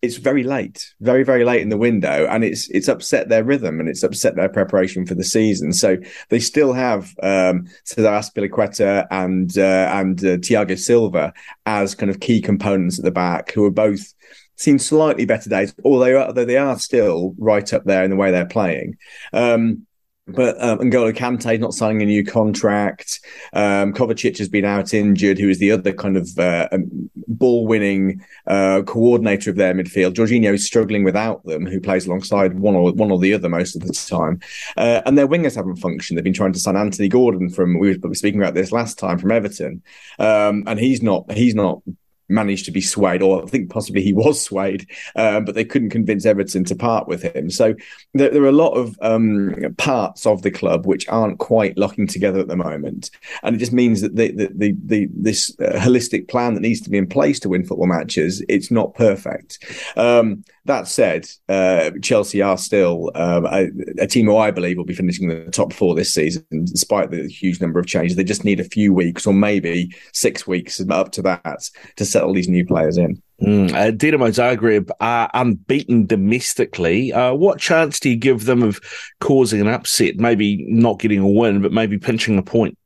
it's very late, very very late in the window, and it's it's upset their rhythm and it's upset their preparation for the season. So they still have um, Cesar Azpilicueta and uh, and uh, Thiago Silva as kind of key components at the back, who are both seen slightly better days, although although they are still right up there in the way they're playing. Um, but um, N'Golo Kante not signing a new contract. Um, Kovacic has been out injured, who is the other kind of uh, um, ball winning uh, coordinator of their midfield. Jorginho is struggling without them, who plays alongside one or one or the other most of the time. Uh, and their wingers haven't functioned. They've been trying to sign Anthony Gordon from we were speaking about this last time from Everton, um, and he's not he's not managed to be swayed, or I think possibly he was swayed, um, but they couldn't convince Everton to part with him. So there, there are a lot of um, parts of the club which aren't quite locking together at the moment, and it just means that the the, the, the this uh, holistic plan that needs to be in place to win football matches it's not perfect. Um, that said, uh, Chelsea are still um, a, a, team who I believe will be finishing the top four this season, despite the huge number of changes. They just need a few weeks, or maybe six weeks, up to that, to settle these new players in. Mm, uh, Dinamo Zagreb are unbeaten domestically. Uh, what chance do you give them of causing an upset? Maybe not getting a win, but maybe pinching a point.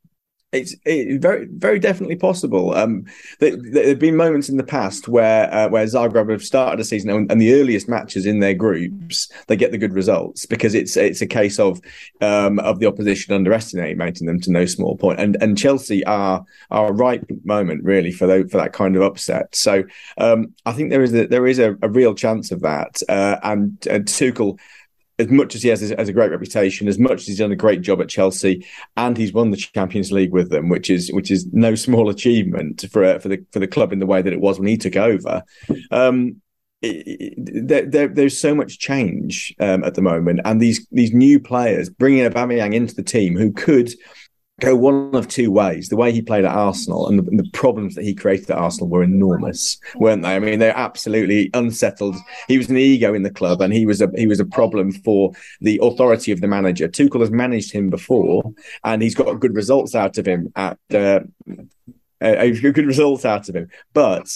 It's it, very, very definitely possible. Um, there, there, have been moments in the past where uh, where Zagreb have started a season and, and, the earliest matches in their groups they get the good results because it's it's a case of um, of the opposition underestimating them to no small point. And and Chelsea are are a ripe moment really for the, for that kind of upset. So um, I think there is a, there is a, a real chance of that. Uh, and, and Tuchel as much as he has, has a great reputation, as much as he's done a great job at Chelsea, and he's won the Champions League with them, which is which is no small achievement for for the for the club in the way that it was when he took over. Um, there, there, there's so much change um, at the moment, and these these new players bringing Aubameyang into the team who could go one of two ways. The way he played at Arsenal and the, the, problems that he created at Arsenal were enormous, weren't they? I mean, they're absolutely unsettled. He was an ego in the club, and he was a he was a problem for the authority of the manager. Tuchel has managed him before, and he's got good results out of him at. Uh, uh, good results out of him, but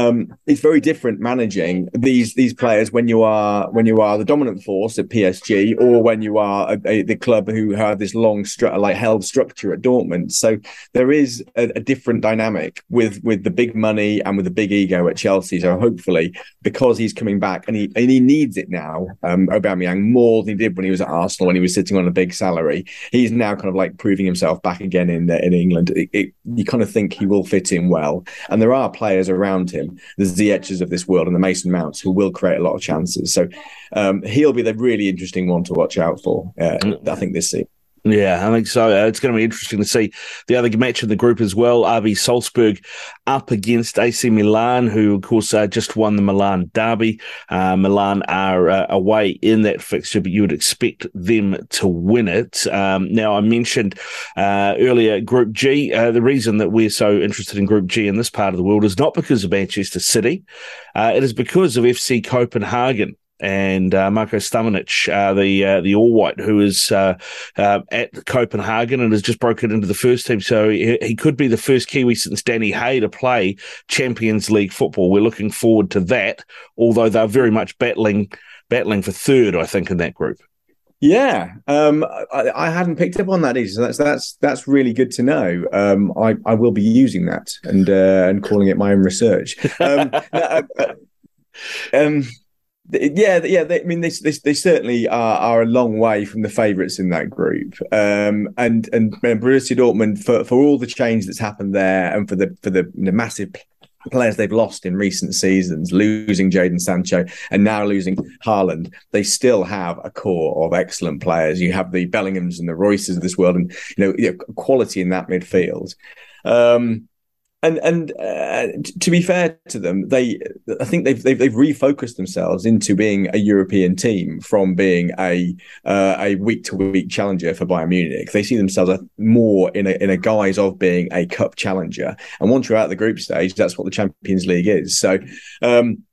um, it's very different managing these these players when you are when you are the dominant force at PSG or when you are a, a, the club who have this long stru- like held structure at Dortmund. So there is a, a, different dynamic with with the big money and with the big ego at Chelsea. So hopefully, because he's coming back and he and he needs it now, um, Aubameyang more than he did when he was at Arsenal when he was sitting on a big salary. He's now kind of like proving himself back again in in England. It, it, you kind of think he will fit in well, and there are players around him him, the Ziyechs of this world and the Mason Mounts, who will create a lot of chances. So um, he'll be the really interesting one to watch out for, uh, I think, this season. Yeah, I think so. Uh, it's going to be interesting to see the other match in the group as well. RB Salzburg up against AC Milan, who of course uh, just won the Milan derby. Uh, Milan are uh, away in that fixture, but you would expect them to win it. Um, now, I mentioned uh, earlier Group G. Uh, the reason that we're so interested in Group G in this part of the world is not because of Manchester City. it is because of FC Copenhagen. And uh, Marko Stamenic, uh, the uh, the All White, who is uh, uh, at Copenhagen and has just broken into the first team. So he, he, could be the first Kiwi since Danny Hay to play Champions League football. We're looking forward to that, although they're very much battling battling for third, I think, in that group. Yeah, um, I, I, hadn't picked up on that either. So that's that's that's really good to know. Um, I, I will be using that and uh, and calling it my own research. Um, um, yeah, yeah. They, I mean, they, they, they certainly are, are a long way from the favourites in that group. Um, and and, Borussia Dortmund for, for all the change that's happened there, and for the for the, the massive players they've lost in recent seasons, losing Jadon Sancho and now losing Haaland, they still have a core of excellent players. You have the Bellinghams and the Reuses of this world, and you know, you know quality in that midfield. Um, and and uh, to be fair to them, they I think they've, they've, they've refocused themselves into being a European team from being a uh, a week to week challenger for Bayern Munich. They see themselves more in a in a guise of being a cup challenger. And once you're out the group stage, that's what the Champions League is. So. Um,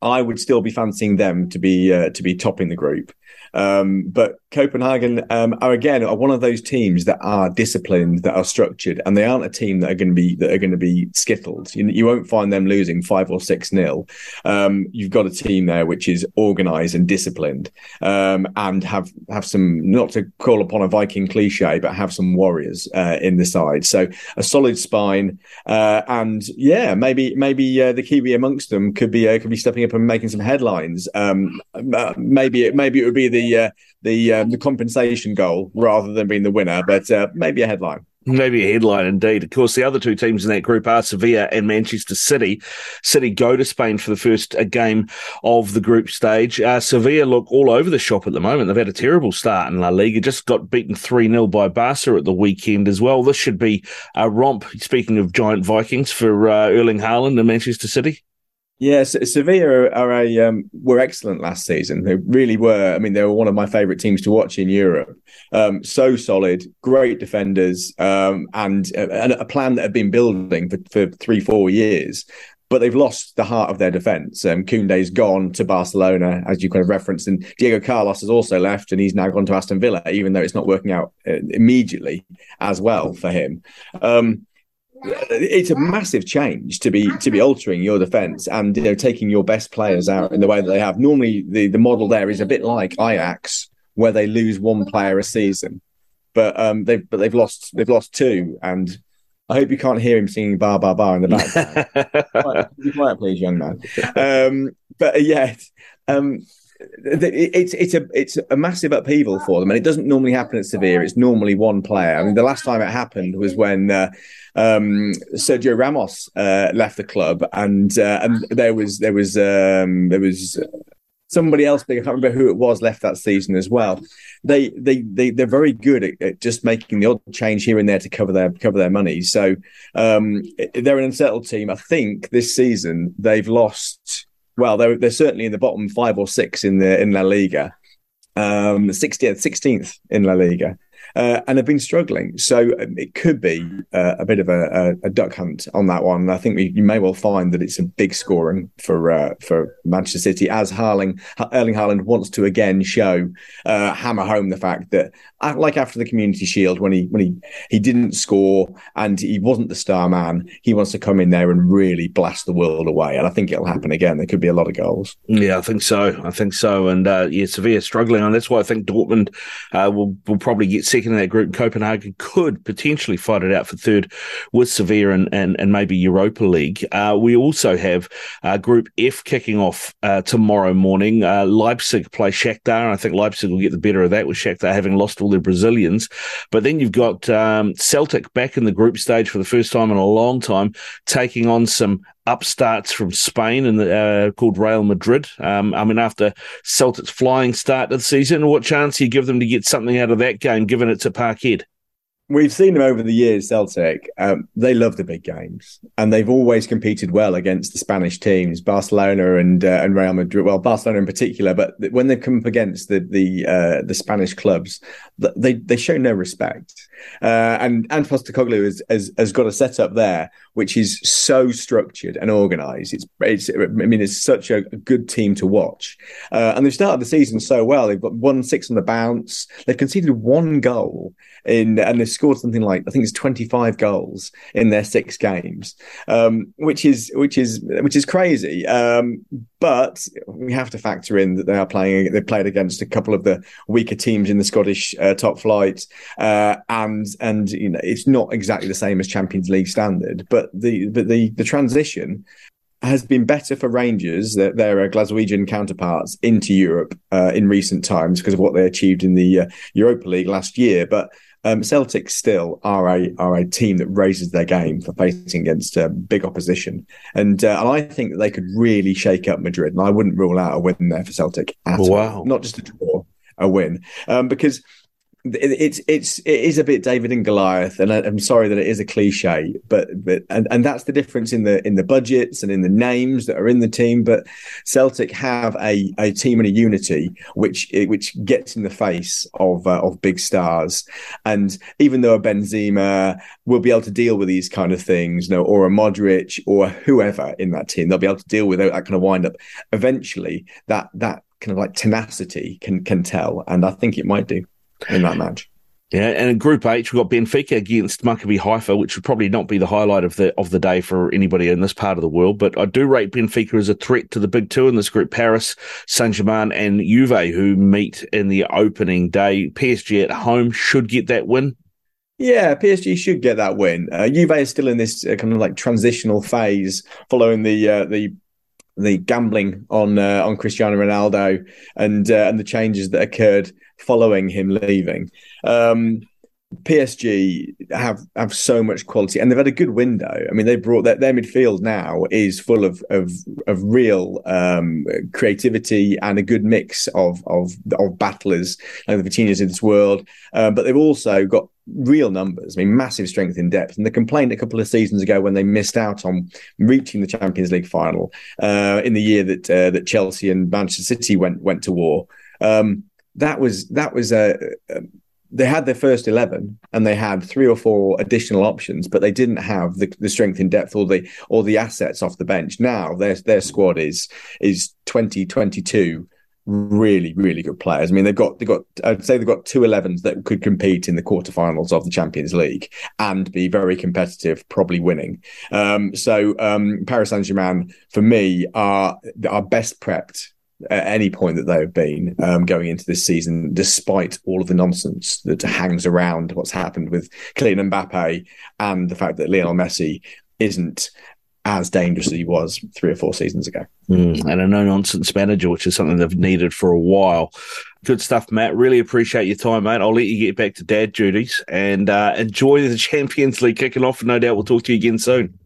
I would still be fancying them to be uh, to be topping the group. Um, but Copenhagen um, are again are one of those teams that are disciplined, that are structured, and they aren't a team that are going to be that are going to be skittled. You, you won't find them losing five or six nil. Um, you've got a team there which is organised and disciplined, um, and have have some not to call upon a Viking cliche, but have some warriors uh, in the side. So a solid spine, uh, and yeah, maybe maybe uh, the Kiwi amongst them could be uh, could be stepping up and making some headlines. Um, uh, maybe it maybe it would be the uh, the um, the compensation goal rather than being the winner, but uh, maybe a headline. Maybe a headline indeed. Of course, the other two teams in that group are Sevilla and Manchester City. City go to Spain for the first uh, game of the group stage. Uh, Sevilla look all over the shop at the moment. They've had a terrible start in La Liga, just got beaten 3 0 by Barca at the weekend as well. This should be a romp, speaking of giant Vikings, for uh, Erling Haaland and Manchester City. Yes, yeah, Sevilla are, a um, were excellent last season. They really were. I mean, they were one of my favourite teams to watch in Europe. Um, so solid, great defenders, um, and, a, a, plan that had been building for, for three, four years. But they've lost the heart of their defence. Um, Koundé's gone to Barcelona, as you kind of referenced, and Diego Carlos has also left, and he's now gone to Aston Villa, even though it's not working out uh, immediately as well for him. Um, it's a massive change to be to be altering your defense and you know taking your best players out in the way that they have. Normally, the the model there is a bit like Ajax, where they lose one player a season, but um, they've but they've lost they've lost two, and I hope you can't hear him singing "Bar Bar Bar" in the background. be quiet, please, young man. Um, but uh, yeah, um, it's it's a it's a massive upheaval for them, and it doesn't normally happen at Sevilla. It's normally one player. I mean, the last time it happened was when uh, um, Sergio Ramos uh, left the club, and uh, and there was there was um, there was somebody else. I can't remember who it was left that season as well. They they they they're very good at, at just making the odd change here and there to cover their cover their money. So um, they're an unsettled team. I think this season they've lost well, they're, they're certainly in the bottom five or six in the in La Liga, um, 60th, 16th in La Liga uh, and have been struggling. So um, it could be uh, a bit of a, a, duck hunt on that one. I think we, you may well find that it's a big scoring for uh, for Manchester City as Harling, Erling Haaland wants to again show uh, hammer home the fact that uh, like after the Community Shield when he when he he didn't score and he wasn't the star man, he wants to come in there and really blast the world away. And I think it'll happen again. There could be a lot of goals. Yeah, I think so. I think so. And uh, yeah, Sevilla struggling, and that's why I think Dortmund will will probably get second in that group, Copenhagen could potentially fight it out for third with Sevilla and, and, and maybe Europa League. Uh, we also have uh, Group F kicking off uh, tomorrow morning. Uh, Leipzig play Shakhtar, and I think Leipzig will get the better of that with Shakhtar having lost all their Brazilians. But then you've got um, Celtic back in the group stage for the first time in a long time, taking on some upstarts from Spain and uh, called Real Madrid. Um, I mean, after Celtic's flying start to the season, what chance do you give them to get something out of that game, given it's a Parkhead? we've seen them over the years, Celtic. Um, they love the big games, and they've always competed well against the Spanish teams, Barcelona and uh, and Real Madrid. Well, Barcelona in particular, but when they've come up against the the uh, the Spanish clubs, they they show no respect. Uh, and and Postecoglou has, has has got a setup there which is so structured and organised. It's it's I mean it's such a, good team to watch, uh, and they've started the season so well. They've got one six on the bounce. They've conceded one goal in and they've scored something like I think it's 25 goals in their six games, um, which is which is which is crazy. Um, but we have to factor in that they are playing. They played against a couple of the weaker teams in the Scottish uh, top flight, uh, and and you know it's not exactly the same as Champions League standard. But the but the the transition has been better for Rangers, their, their Glaswegian counterparts, into Europe uh, in recent times because of what they achieved in the uh, Europa League last year. But um, Celtic still are a are a team that raises their game for facing against uh, big opposition, and uh, and I think that they could really shake up Madrid, and I wouldn't rule out a win there for Celtic at wow. all. Not just a draw, a win, um, because it's it's it is a bit David and Goliath, and I, am sorry that it is a cliche, but but and, and that's the difference in the in the budgets and in the names that are in the team. But Celtic have a, a team and a unity which which gets in the face of uh, of big stars, and even though a Benzema will be able to deal with these kind of things, you know, or a Modric or whoever in that team, they'll be able to deal with that kind of wind up. Eventually, that that kind of like tenacity can can tell, and I think it might do in that match. Yeah, and in Group H, we've got Benfica against Maccabi Haifa, which would probably not be the highlight of the of the day for anybody in this part of the world. But I do rate Benfica as a threat to the big two in this group: Paris, Saint Germain, and Juve, who meet in the opening day. PSG at home should get that win. Yeah, PSG should get that win. Uh, Juve is still in this uh, kind of like transitional phase following the uh, the the gambling on uh, on Cristiano Ronaldo and uh, and the changes that occurred following him leaving. Um, PSG have have so much quality, and they've had a good window. I mean, they brought their, their midfield now is full of of of real um, creativity and a good mix of of of battlers like the Vitinhas in this world. Um, but they've also got real numbers. I mean, massive strength in depth. And the complaint a couple of seasons ago when they missed out on reaching the Champions League final uh, in the year that uh, that Chelsea and Manchester City went went to war. Um, that was that was a, a they had their first 11 and they had three or four additional options but they didn't have the, the strength in depth or the or the assets off the bench now their their squad is is 2022 really really good players. I mean they've got they've got i'd say they've got two 11s that could compete in the quarterfinals of the champions league and be very competitive probably winning. Um, so um, paris saint-germain for me are are best prepped at any point that they have been um, going into this season, despite all of the nonsense that hangs around what's happened with Kylian Mbappe and the fact that Lionel Messi isn't as dangerous as he was three or four seasons ago. Mm, and a no nonsense manager, which is something they've needed for a while. Good stuff, Matt. Really appreciate your time, mate. I'll let you get back to dad duties and uh, enjoy the Champions League kicking off. And no doubt we'll talk to you again soon.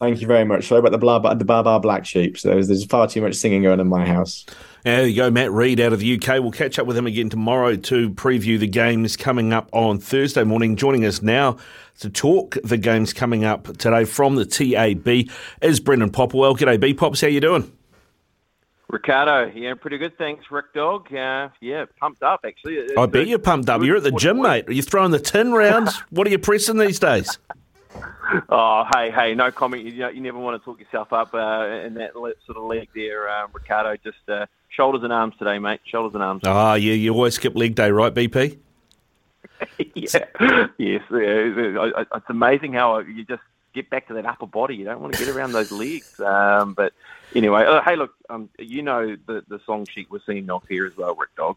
Thank you very much. Sorry about the blah, blah the bar bar black sheep. So there's, there's far too much singing going on in my house. There you go, Matt Reid out of the UK. We'll catch up with him again tomorrow to preview the games coming up on Thursday morning. Joining us now to talk the games coming up today from the TAB is Brendan Popplewell. G'day, B Pops. How you doing? Ricardo, yeah, pretty good. Thanks, Rick Dog. Uh, yeah, pumped up actually. It's I bet you're pumped up. You're at the gym, mate. Are you throwing the tin rounds? what are you pressing these days? Oh, hey, hey, no comment. You, you never want to talk yourself up uh, in that sort of league there, uh, Ricardo. Just uh, shoulders and arms today, mate. Shoulders and arms. Ah, oh, yeah, you always skip leg day, right, BP? yeah, yes. Yeah. It's amazing how you just get back to that upper body. You don't want to get around those legs. Um, but anyway, uh, hey, look, um, you know the the song sheet we're seeing off here as well, Rick Dog.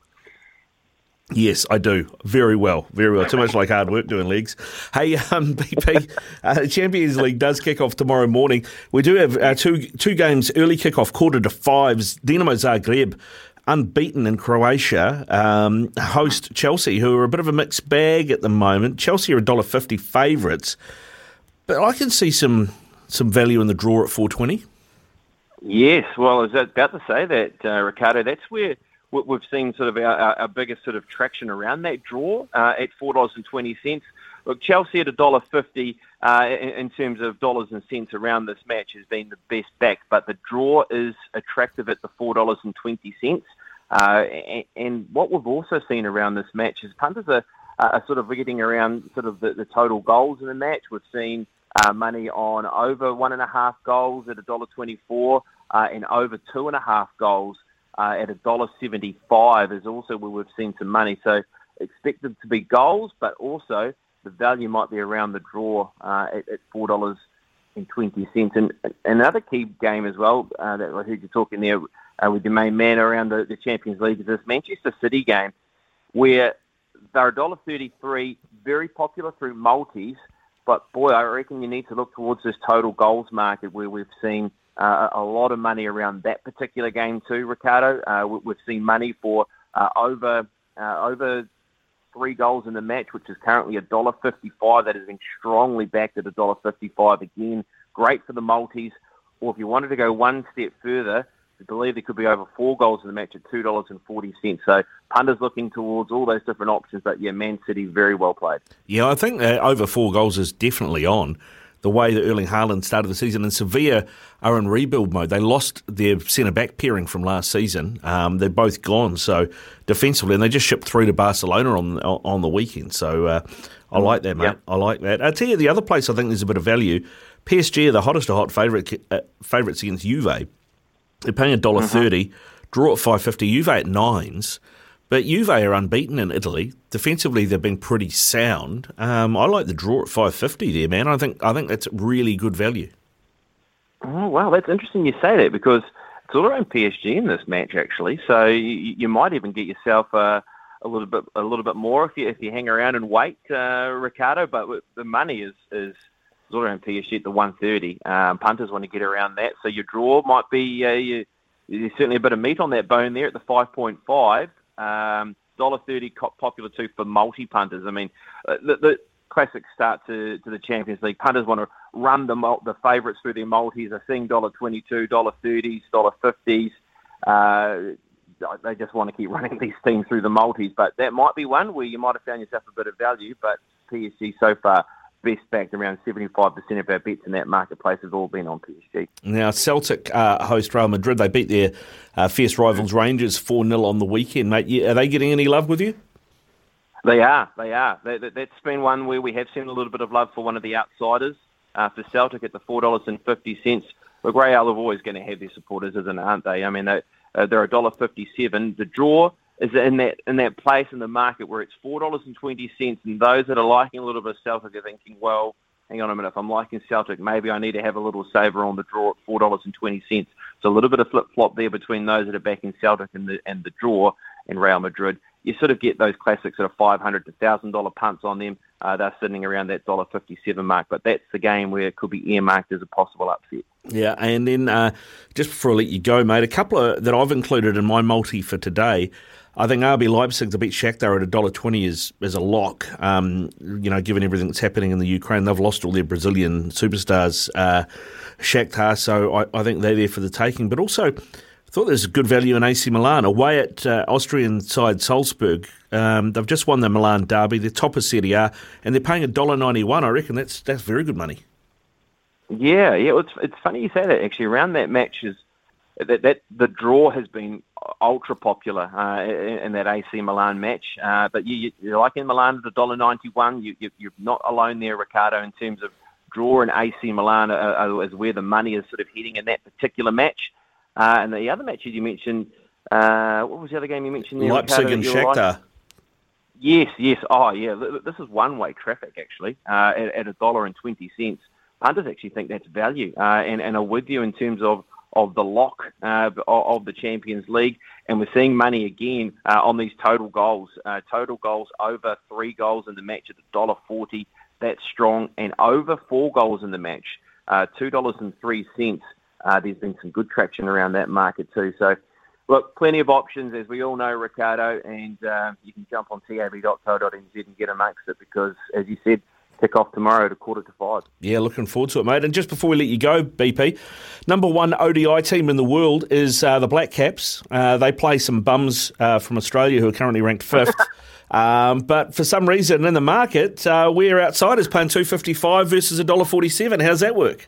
Yes, I do. Very well. Very well. Too much like hard work doing legs. Hey, um, BP, uh, Champions League does kick off tomorrow morning. We do have uh, two two games early kick off, quarter to fives. Dinamo Zagreb, unbeaten in Croatia, um, host Chelsea, who are a bit of a mixed bag at the moment. Chelsea are $1.50 favourites, but I can see some some value in the draw at 420. Yes, well, I was about to say that, uh, Ricardo. That's where we've seen sort of our, our, biggest sort of traction around that draw uh, at four dollars and twenty cents. Look, Chelsea at a dollar fifty uh, in, in terms of dollars and cents around this match has been the best back, but the draw is attractive at the four dollars and twenty cents. Uh, and, and what we've also seen around this match is punters are, are sort of getting around sort of the, the total goals in the match. We've seen uh, money on over one and a half goals at a dollar twenty-four, uh, and over two and a half goals uh, at a dollar seventy-five is also where we've seen some money. So expected to be goals, but also the value might be around the draw uh, at, at four dollars and twenty cents. And another key game as well uh, that I heard you talking there uh, with your main man around the, the Champions League is this Manchester City game, where they're $1.33, very popular through multis. But boy, I reckon you need to look towards this total goals market where we've seen uh, a lot of money around that particular game too, Ricardo. Uh, we- we've seen money for uh, over uh, over three goals in the match, which is currently a dollar fifty-five. That has been strongly backed at a dollar fifty-five again. Great for the multis. Or if you wanted to go one step further, I believe there could be over four goals in the match at two dollars and forty cents. So punters looking towards all those different options. But yeah, Man City very well played. Yeah, I think uh, over four goals is definitely on. The way that Erling Haaland started the season, and Sevilla are in rebuild mode. They lost their centre back pairing from last season. Um, they're both gone. So defensively, and they just shipped through to Barcelona on on the weekend. So uh, I like that, mate. I like that. I tell you, the other place I think there's a bit of value. PSG are the hottest of hot favourite uh, favourites against Juve. They're paying a dollar thirty. Draw at five fifty. Juve at nines. But Juve are unbeaten in Italy. Defensively, they've been pretty sound. Um, I like the draw at five fifty there, man. I think I think that's really good value. Oh wow, that's interesting you say that because it's all around PSG in this match actually. So you, you might even get yourself uh, a little bit a little bit more if you if you hang around and wait, uh, Ricardo. But the money is is is all around PSG at the one thirty. Um, punters want to get around that, so your draw might be uh, you, there's certainly a bit of meat on that bone there at the five point five. Um, dollar thirty popular too for multi punters. I mean, uh, the, the classic start to, to the Champions League. Punters want to run the the favourites through their multis. They're twenty two, dollar thirties, dollar. Uh, they just want to keep running these teams through the multis, but that might be one where you might have found yourself a bit of value. But PSG so far best backed around seventy five percent of our bets in that marketplace have all been on PSG. Now, Celtic uh, host Real Madrid. They beat their uh, fierce rivals Rangers 4 0 on the weekend, mate. Are they getting any love with you? They are. They are. That, that, that's been one where we have seen a little bit of love for one of the outsiders. Uh, for Celtic at the four dollars and fifty cents. Look, Real are always going to have their supporters, isn't it, aren't they? I mean, they, uh, they're a dollar fifty-seven. The draw is in that in that place in the market where it's four dollars and twenty cents, and those that are liking a little bit of Celtic are thinking, well, hang on a minute, if I'm liking Celtic, maybe I need to have a little saver on the draw at four dollars and twenty cents. So a little bit of flip flop there between those that are backing Celtic and the and the draw in Real Madrid. You sort of get those classics that are five hundred to thousand dollar punts on them. Uh, they're sitting around that dollar fifty seven mark, but that's the game where it could be earmarked as a possible upset. Yeah, and then uh, just before I let you go, mate, a couple of, that I've included in my multi for today. I think RB Leipzig to beat Shakhtar at a dollar twenty is is a lock. Um, you know, given everything that's happening in the Ukraine, they've lost all their Brazilian superstars, uh, Shakhtar. So I, I think they're there for the taking. But also, I thought there's a good value in AC Milan away at uh, Austrian side Salzburg. Um, they've just won the Milan derby. They're top of Serie A, and they're paying a dollar ninety one. I reckon that's that's very good money. Yeah, yeah. Well, it's it's funny you say that. Actually, around that match is that that the draw has been ultra popular uh, in, in that AC Milan match. Uh, but you, you, you're like in Milan at a dollar ninety one. You, you you're not alone there, Ricardo, in terms of draw and AC Milan are, is where the money is sort of heading in that particular match. Uh, and the other matches you mentioned, uh, what was the other game you mentioned there? Leipzig Ricardo, and Shakhtar. like? Yes, yes. Oh, yeah. This is one-way traffic actually uh, at, at a dollar and twenty cents. Punters actually think that's value, uh, and and are with you in terms of of the lock uh, of, the Champions League, and we're seeing money again uh, on these total goals. Uh, total goals over three goals in the match at a dollar forty. That's strong, and over four goals in the match, uh, two dollars and three cents. Uh, there's been some good traction around that market too. So Look, plenty of options, as we all know, Ricardo, and uh, you can jump on tab.co.nz and get amongst it because, as you said, kick off tomorrow at a quarter to five. Yeah, looking forward to it, mate. And just before we let you go, BP, number one ODI team in the world is uh, the Black Caps. Uh, they play some bums uh, from Australia who are currently ranked fifth. um, but for some reason in the market, uh, we're outsiders paying two fifty five versus a dollar forty seven. How's that work?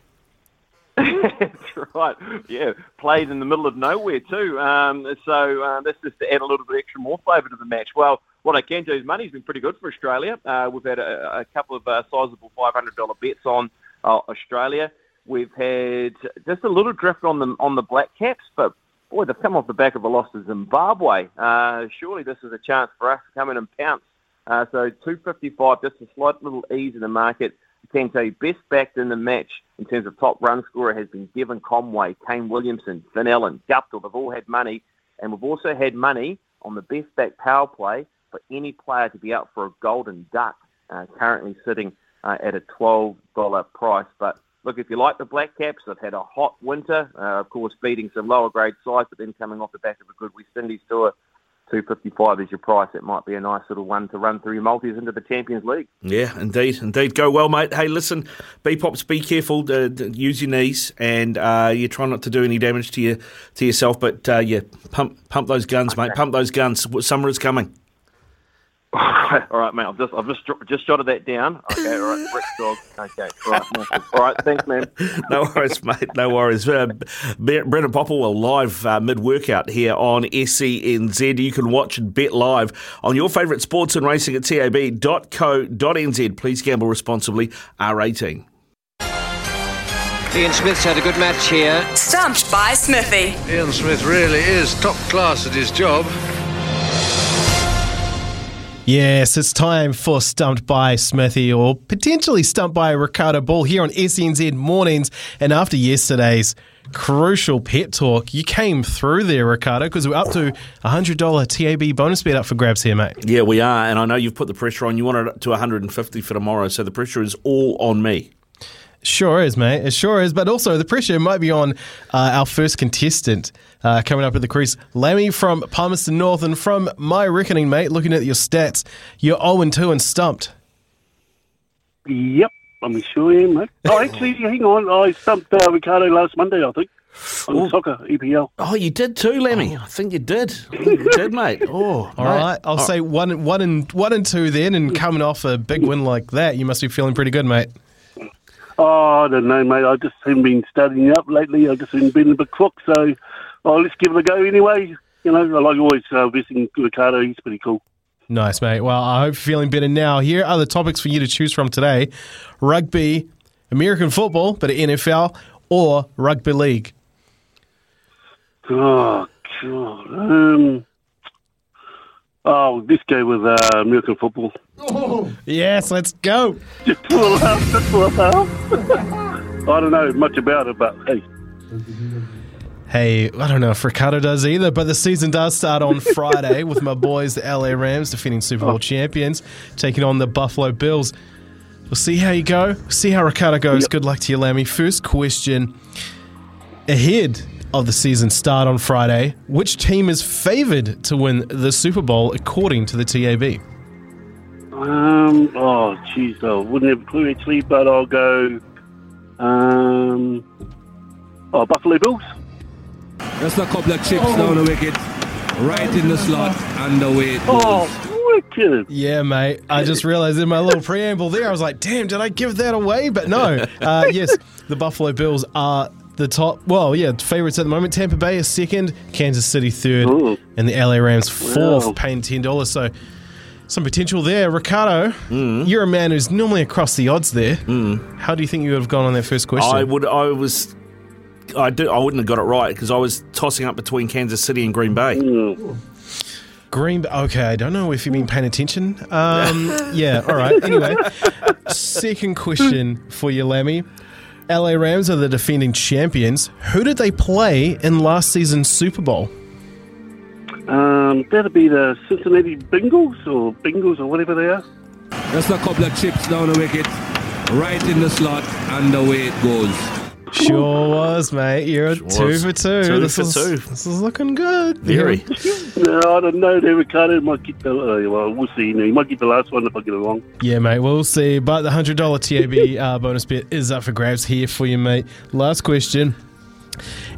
That's right. Yeah, played in the middle of nowhere too. Um, so uh, that's just to add a little bit extra more flavour to the match. Well, what I can do is money's been pretty good for Australia. Uh, we've had a, a couple of uh, sizable $500 bets on uh, Australia. We've had just a little drift on the on the Black Caps, but boy, they've come off the back of a loss to Zimbabwe. Uh, surely this is a chance for us to come in and pounce. Uh, so 255, just a slight little ease in the market. I can tell you, best backed in the match in terms of top run scorer has been Devon Conway, Kane Williamson, Finn Allen, Guptill. They've all had money, and we've also had money on the best back power play for any player to be out for a golden duck, uh, currently sitting uh, at a $12 price. But look, if you like the Black Caps, they've had a hot winter, uh, of course, beating some lower grade sides, but then coming off the back of a good West Indies tour. 255 is your price. It might be a nice little one to run through your multis into the Champions League. Yeah, indeed, indeed. Go well, mate. Hey, listen, be pops, be careful. Uh, use your knees, and uh, you try not to do any damage to your to yourself. But uh, yeah, pump pump those guns, mate. Pump those guns. Summer is coming. All right, mate. I've just I've just just jotted that down. Okay, all right, Rick Dog. Okay, all right, all right. Thanks, man. no worries, mate. No worries. Uh, Brendan Popplewell live uh, mid workout here on SENZ. You can watch and bet live on your favourite sports and racing at tab.co.nz. Please gamble responsibly. R18. Ian Smith's had a good match here. Stumped by Smithy. Ian Smith really is top class at his job. Yes, it's time for Stumped by Smithy or potentially Stumped by Ricardo Ball here on SENZ Mornings. And after yesterday's crucial pet talk, you came through there, Ricardo, because we're up to a $100 TAB bonus bet up for grabs here, mate. Yeah, we are. And I know you've put the pressure on. You wanted it up to 150 for tomorrow, so the pressure is all on me. Sure is, mate. It sure is. But also, the pressure might be on uh, our first contestant uh, coming up at the crease. Lammy from Palmerston North. And from my reckoning, mate, looking at your stats, you're 0 2 and stumped. Yep, I'm sure I am, mate. Oh, actually, hang on. I stumped uh, Ricardo last Monday, I think. On Oh. soccer, EPL. Oh, you did too, Lemmy. I think you did. You did, mate. Oh, All right, I'll say one, one, and, one and two then. And coming off a big win like that, you must be feeling pretty good, mate. Oh, I don't know, mate. I just haven't been studying up lately. I've just been, been a bit crook, so oh, let's give it a go anyway. You know, I like always uh, visiting Ricardo. He's pretty cool. Nice, mate. Well, I hope you're feeling better now. Here are the topics for you to choose from today rugby, American football, but NFL, or rugby league. Oh, God. Um, oh, let's go with uh, American football. Oh. Yes, let's go. Just for a laugh, just for a. I don't know much about it, but hey. Hey, I don't know if Ricardo does either, but the season does start on Friday with my boys, the LA Rams, defending Super Bowl oh. champions, taking on the Buffalo Bills. We'll see how you go. See how Ricardo goes. Good luck to you, Lammy. First question ahead of the season start on Friday, which team is favoured to win the Super Bowl according to the TAB? Um, oh, jeez, I wouldn't have a clue actually, but I'll go. Um, oh, Buffalo Bills. Just a couple of chips down the wicket, right in the slot, and away it goes. Oh, wicked. Yeah, mate. I just realized in my little preamble there, I was like, damn, did I give that away? But no. Uh, yes, the Buffalo Bills are the top, well, yeah, favourites at the moment. Tampa Bay is second, Kansas City third, and the LA Rams fourth, Wow. paying $10. So some potential there. Ricardo, you're a man who's normally across the odds there. How do you think you would have gone on that first question? I would. I was. I do. I wouldn't have got it right because I was tossing up between Kansas City and Green Bay. Green. Okay, I don't know if you've been paying attention. Um, yeah. All right. Anyway, second question for you, Lammy. LA Rams are the defending champions. Who did they play in last season's Super Bowl? Um, that'll be the Cincinnati Bengals or Bengals or whatever they are. Just a couple of chips down the wicket, right in the slot, and away it goes. Sure was, mate. You're Sure two was. for two. Two this for is, two. This is looking good. Very. No, I don't know. There, Ricardo might get the. Uh, well, we'll see. You know, he might get the last one if I get it wrong. Yeah, mate, we'll see. But the $100 TAB uh, bonus bet is up for grabs here for you, mate. Last question.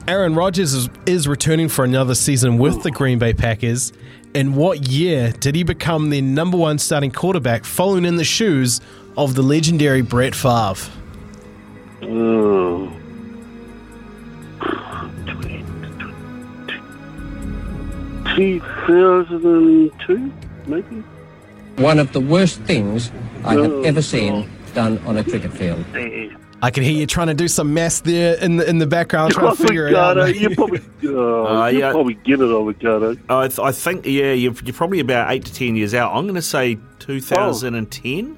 Aaron Rodgers is, is returning for another season with the Green Bay Packers. In what year did he become the number one starting quarterback, following in the shoes of the legendary Brett Favre? Oh. Two thousand two, maybe. One of the worst things I have Oh, ever seen done on a cricket field. I can hear you trying to do some maths there in the in the background, trying to Oh, figure it out. You probably, oh, Uh, you yeah. probably get it, all, Ricardo. I, th- I think, yeah, you're, you're probably about eight to ten years out. I'm going to say 2010.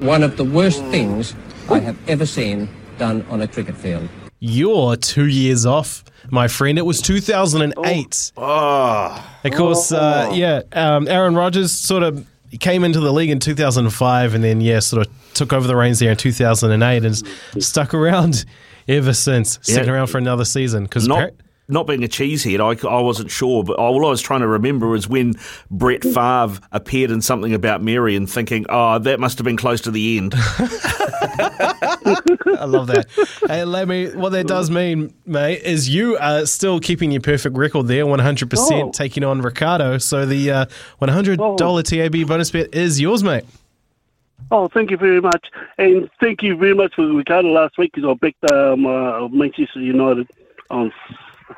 One of the worst things I have ever seen done on a cricket field. You're two years off, my friend. It was 2008. Oh. Of course, uh, yeah. Um, Aaron Rodgers sort of came into the league in 2005 and then, yeah, sort of took over the reins there in 2008 and stuck around ever since, sticking around for another season. Because Not, not being a cheesehead, I, I wasn't sure, but all I was trying to remember was when Brett Favre appeared in something about Mary and thinking, oh, that must have been close to the end. I love that. hey, let me. What that does mean, mate, is you are still keeping your perfect record there, 100% Oh. taking on Ricardo. So the uh, $100 TAB bonus bet is yours, mate. Oh, thank you very much, and thank you very much for Ricardo last week because I backed um, uh, Manchester United on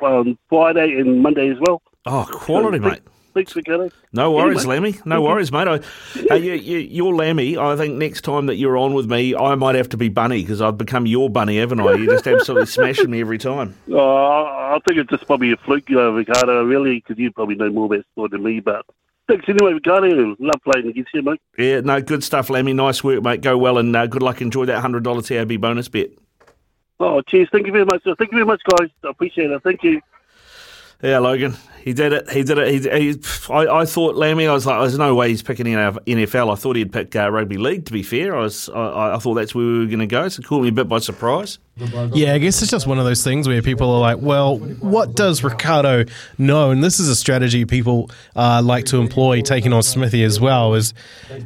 on Friday and Monday as well. Oh, quality, So, mate. Thanks, Ricardo. No worries, Anyway. Lammy. No worries, mate. I, hey, you, you, you're Lammy. I think next time that you're on with me, I might have to be Bunny because I've become your Bunny, haven't I? You're just absolutely smashing me every time. Oh, I think it's just probably a fluke, uh, Ricardo, really, because you probably know more about sport than me. But thanks anyway, Ricardo. Love playing against you, mate. Yeah, no, good stuff, Lammy. Nice work, mate. Go well and uh, good luck. Enjoy that $100 TAB bonus bet. Oh, cheers. Thank you very much. Thank you very much, guys. I appreciate it. Thank you. Yeah, Logan. He did it. He did it. He, he, I, I thought Lammy. I was like, there's no way he's picking NFL. I thought he'd pick uh, rugby league. To be fair, I was. I, I thought that's where we were going to go. So it caught me a bit by surprise. Yeah, I guess it's just one of those things where people are like, well, what does Ricardo know? And this is a strategy people uh, like to employ, taking on Smithy as well, is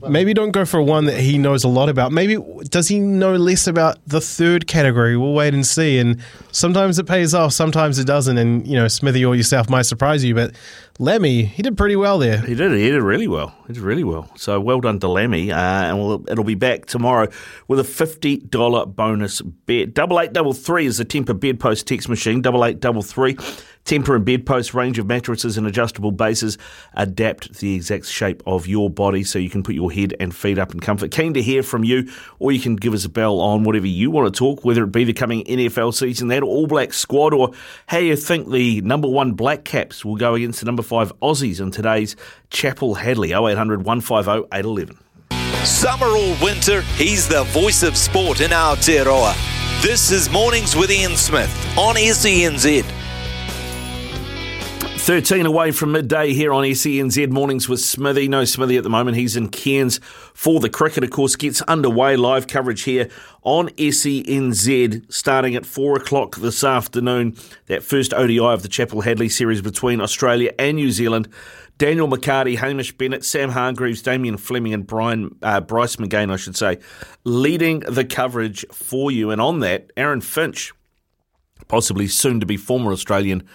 maybe don't go for one that he knows a lot about. Maybe does he know less about the third category? We'll wait and see. And sometimes it pays off, sometimes it doesn't. And, you know, Smithy or yourself might surprise you, but Lemmy, he did pretty well there. He did. He did really well. He did really well. So well done to Lammy. Uh, and we'll, it'll be back tomorrow with a fifty dollar bonus bet. Double eight double three is the Tempur bedpost text machine. Double eight double three. Tempur and bedpost range of mattresses and adjustable bases adapt the exact shape of your body so you can put your head and feet up in comfort. Keen to hear from you, or you can give us a bell on whatever you want to talk, whether it be the coming NFL season, that All Black squad, or how you think the number one Black Caps will go against the number five Aussies in today's Chappell Hadley 0800 150 811. Summer or winter, he's the voice of sport in Aotearoa. This is Mornings with Ian Smith on SENZ. 13 away from midday here on SENZ Mornings with Smithy. No Smithy at the moment. He's in Cairns for the cricket, of course, gets underway. Live coverage here on SENZ starting at 4 o'clock this afternoon. That first ODI of the Chappell Hadley series between Australia and New Zealand. Daniel McCarty, Hamish Bennett, Sam Hargreaves, Damien Fleming, and Brian uh, Bryce McGain, I should say, leading the coverage for you. And on that, Aaron Finch, possibly soon to be former Australian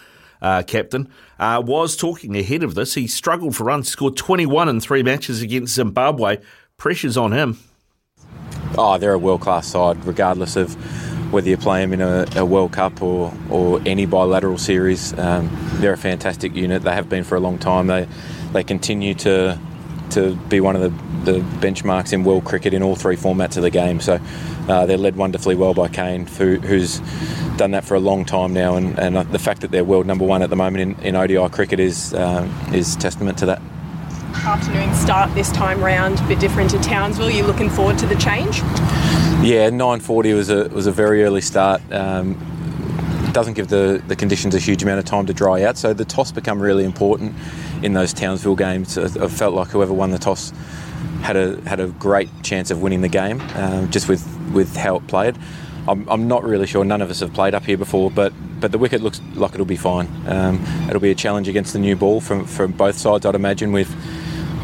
uh, captain, uh, was talking ahead of this. He struggled for runs, scored 21 in three matches against Zimbabwe. Pressure's on him. Oh, they're a world class side, regardless of whether you play them in a, a World Cup or, or any bilateral series. Um, they're a fantastic unit. They have been for a long time. They they continue to to be one of the, the benchmarks in world cricket in all three formats of the game. So uh, they're led wonderfully well by Kane, who, who's done that for a long time now. And, and uh, the fact that they're world number one at the moment in, in ODI cricket is um, is testament to that. Afternoon start this time round, a bit different to Townsville. You looking forward to the change? Yeah, 9:40 was a was a very early start. Um, doesn't give the, the conditions a huge amount of time to dry out, so the toss become really important in those Townsville games. I felt like whoever won the toss had a had a great chance of winning the game, um, just with with how it played. I'm, I'm not really sure. None of us have played up here before, but but the wicket looks like it'll be fine. Um, it'll be a challenge against the new ball from from both sides, I'd imagine, with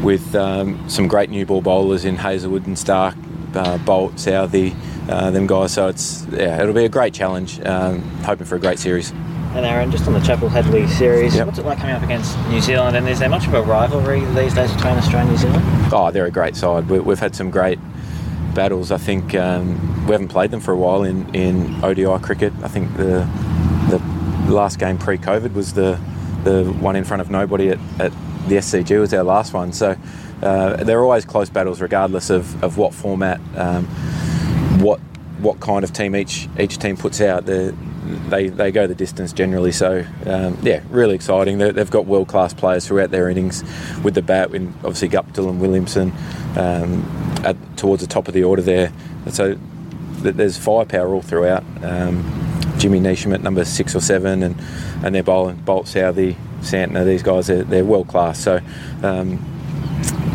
with um, some great new ball bowlers in Hazlewood and Stark, uh, Boult, Southey, uh, them guys. So it's yeah, it'll be a great challenge. Um, hoping for a great series. And Aaron, just on the Chappell Hadley series, what's it like coming up against New Zealand? And is there much of a rivalry these days between Australia and New Zealand? Oh, they're a great side. We, we've had some great battles. I think um, we haven't played them for a while in, in ODI cricket. I think the the last game pre-COVID was the the one in front of nobody at, at the SCG was our last one. So uh, they're always close battles, regardless of, of what format, um, what what kind of team each each team puts out. They're, they they go the distance generally. So um, yeah, really exciting. they have got world class players throughout their innings with the bat. In obviously Guptill and Williamson um, at, towards the top of the order there. So th- there's firepower all throughout. Um, Jimmy Neesham at number six or seven, and and they're bowling Boult Southey, Santner. These guys they're, they're world class. So.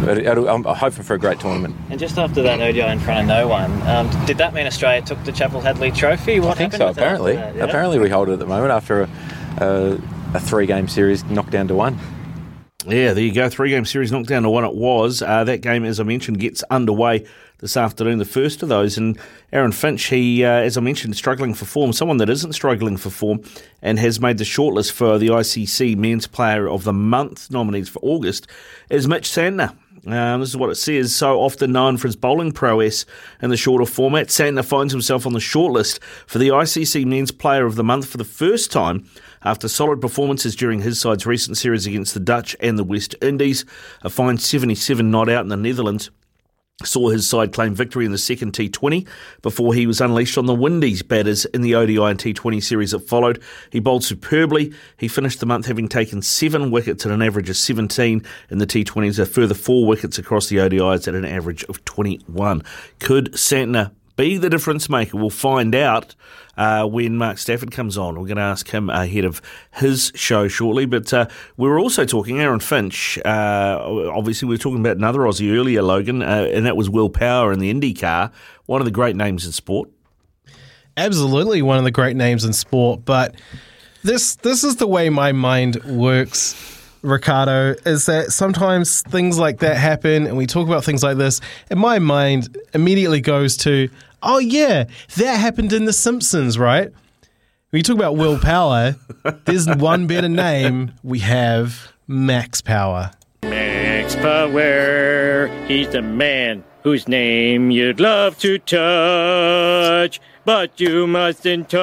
I'm hoping for a great tournament. And just after that ODI in front of no one, um, did that mean Australia took the Chappell Hadley Trophy? What I think so. Apparently, that, yeah? apparently we hold it at the moment after a, a, a three-game series knocked down to one. Yeah, there you go. Three game series knocked down to one it was. Uh, that game, as I mentioned, gets underway this afternoon, the first of those. And Aaron Finch, he, uh, as I mentioned, struggling for form. Someone that isn't struggling for form and has made the shortlist for the ICC Men's Player of the Month nominees for August is Mitch Santner. Um, this is what it says. So often known for his bowling prowess in the shorter format, Santner finds himself on the shortlist for the ICC Men's Player of the Month for the first time after solid performances during his side's recent series against the Dutch and the West Indies. A fine 77 not out in the Netherlands saw his side claim victory in the second T20 before he was unleashed on the Windies batters in the ODI and T20 series that followed. He bowled superbly. He finished the month having taken seven wickets at an average of 17 in the T20s, a further four wickets across the ODIs at an average of 21. Could Santner be the difference maker? We'll find out uh, when Mark Stafford comes on. We're going to ask him ahead of his show shortly. But uh, we were also talking, Aaron Finch, uh, obviously, we were talking about another Aussie earlier, Logan, uh, and that was Will Power in the IndyCar, one of the great names in sport. Absolutely, one of the great names in sport. But this this is the way my mind works. Ricardo, is that sometimes things like that happen and we talk about things like this, and my mind immediately goes to, oh, yeah, that happened in The Simpsons, right? When you talk about willpower, there's one better name. We have Max Power. Max Power, he's the man whose name you'd love to touch but you mustn't touch.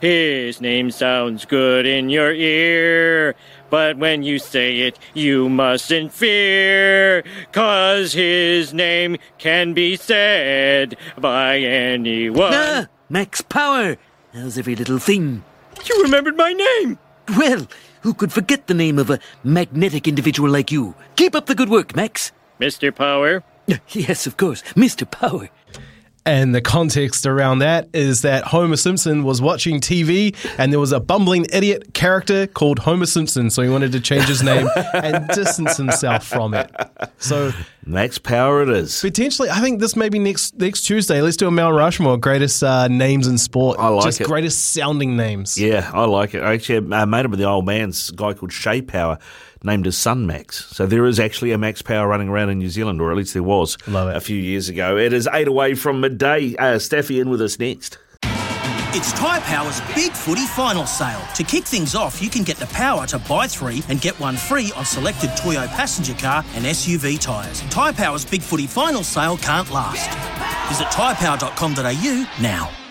His name sounds good in your ear, but when you say it, you mustn't fear, cause his name can be said by anyone. Ah, Max Power. How's every little thing? You remembered my name! Well, who could forget the name of a magnetic individual like you? Keep up the good work, Max. Mr. Power? Yes, of course. Mr. Power. And the context around that is that Homer Simpson was watching TV and there was a bumbling idiot character called Homer Simpson. So he wanted to change his name and distance himself from it. So Max Power it is. Potentially, I think this may be next next Tuesday. Let's do a Mount Rushmore greatest uh, names in sport. I like Just it. greatest sounding names. Yeah, I like it. I actually uh, made up with the old man's guy called Shay Power named his son Max. So there is actually a Max Power running around in New Zealand, or at least there was a few years ago. It is eight away from midday. Uh, Staffy in with us next. It's Tyre Power's Big Footy Final Sale. To kick things off, you can get the power to buy three and get one free on selected Toyo passenger car and SUV tyres. Tyre Power's Big Footy Final Sale can't last. Visit tyrepower.com.au now.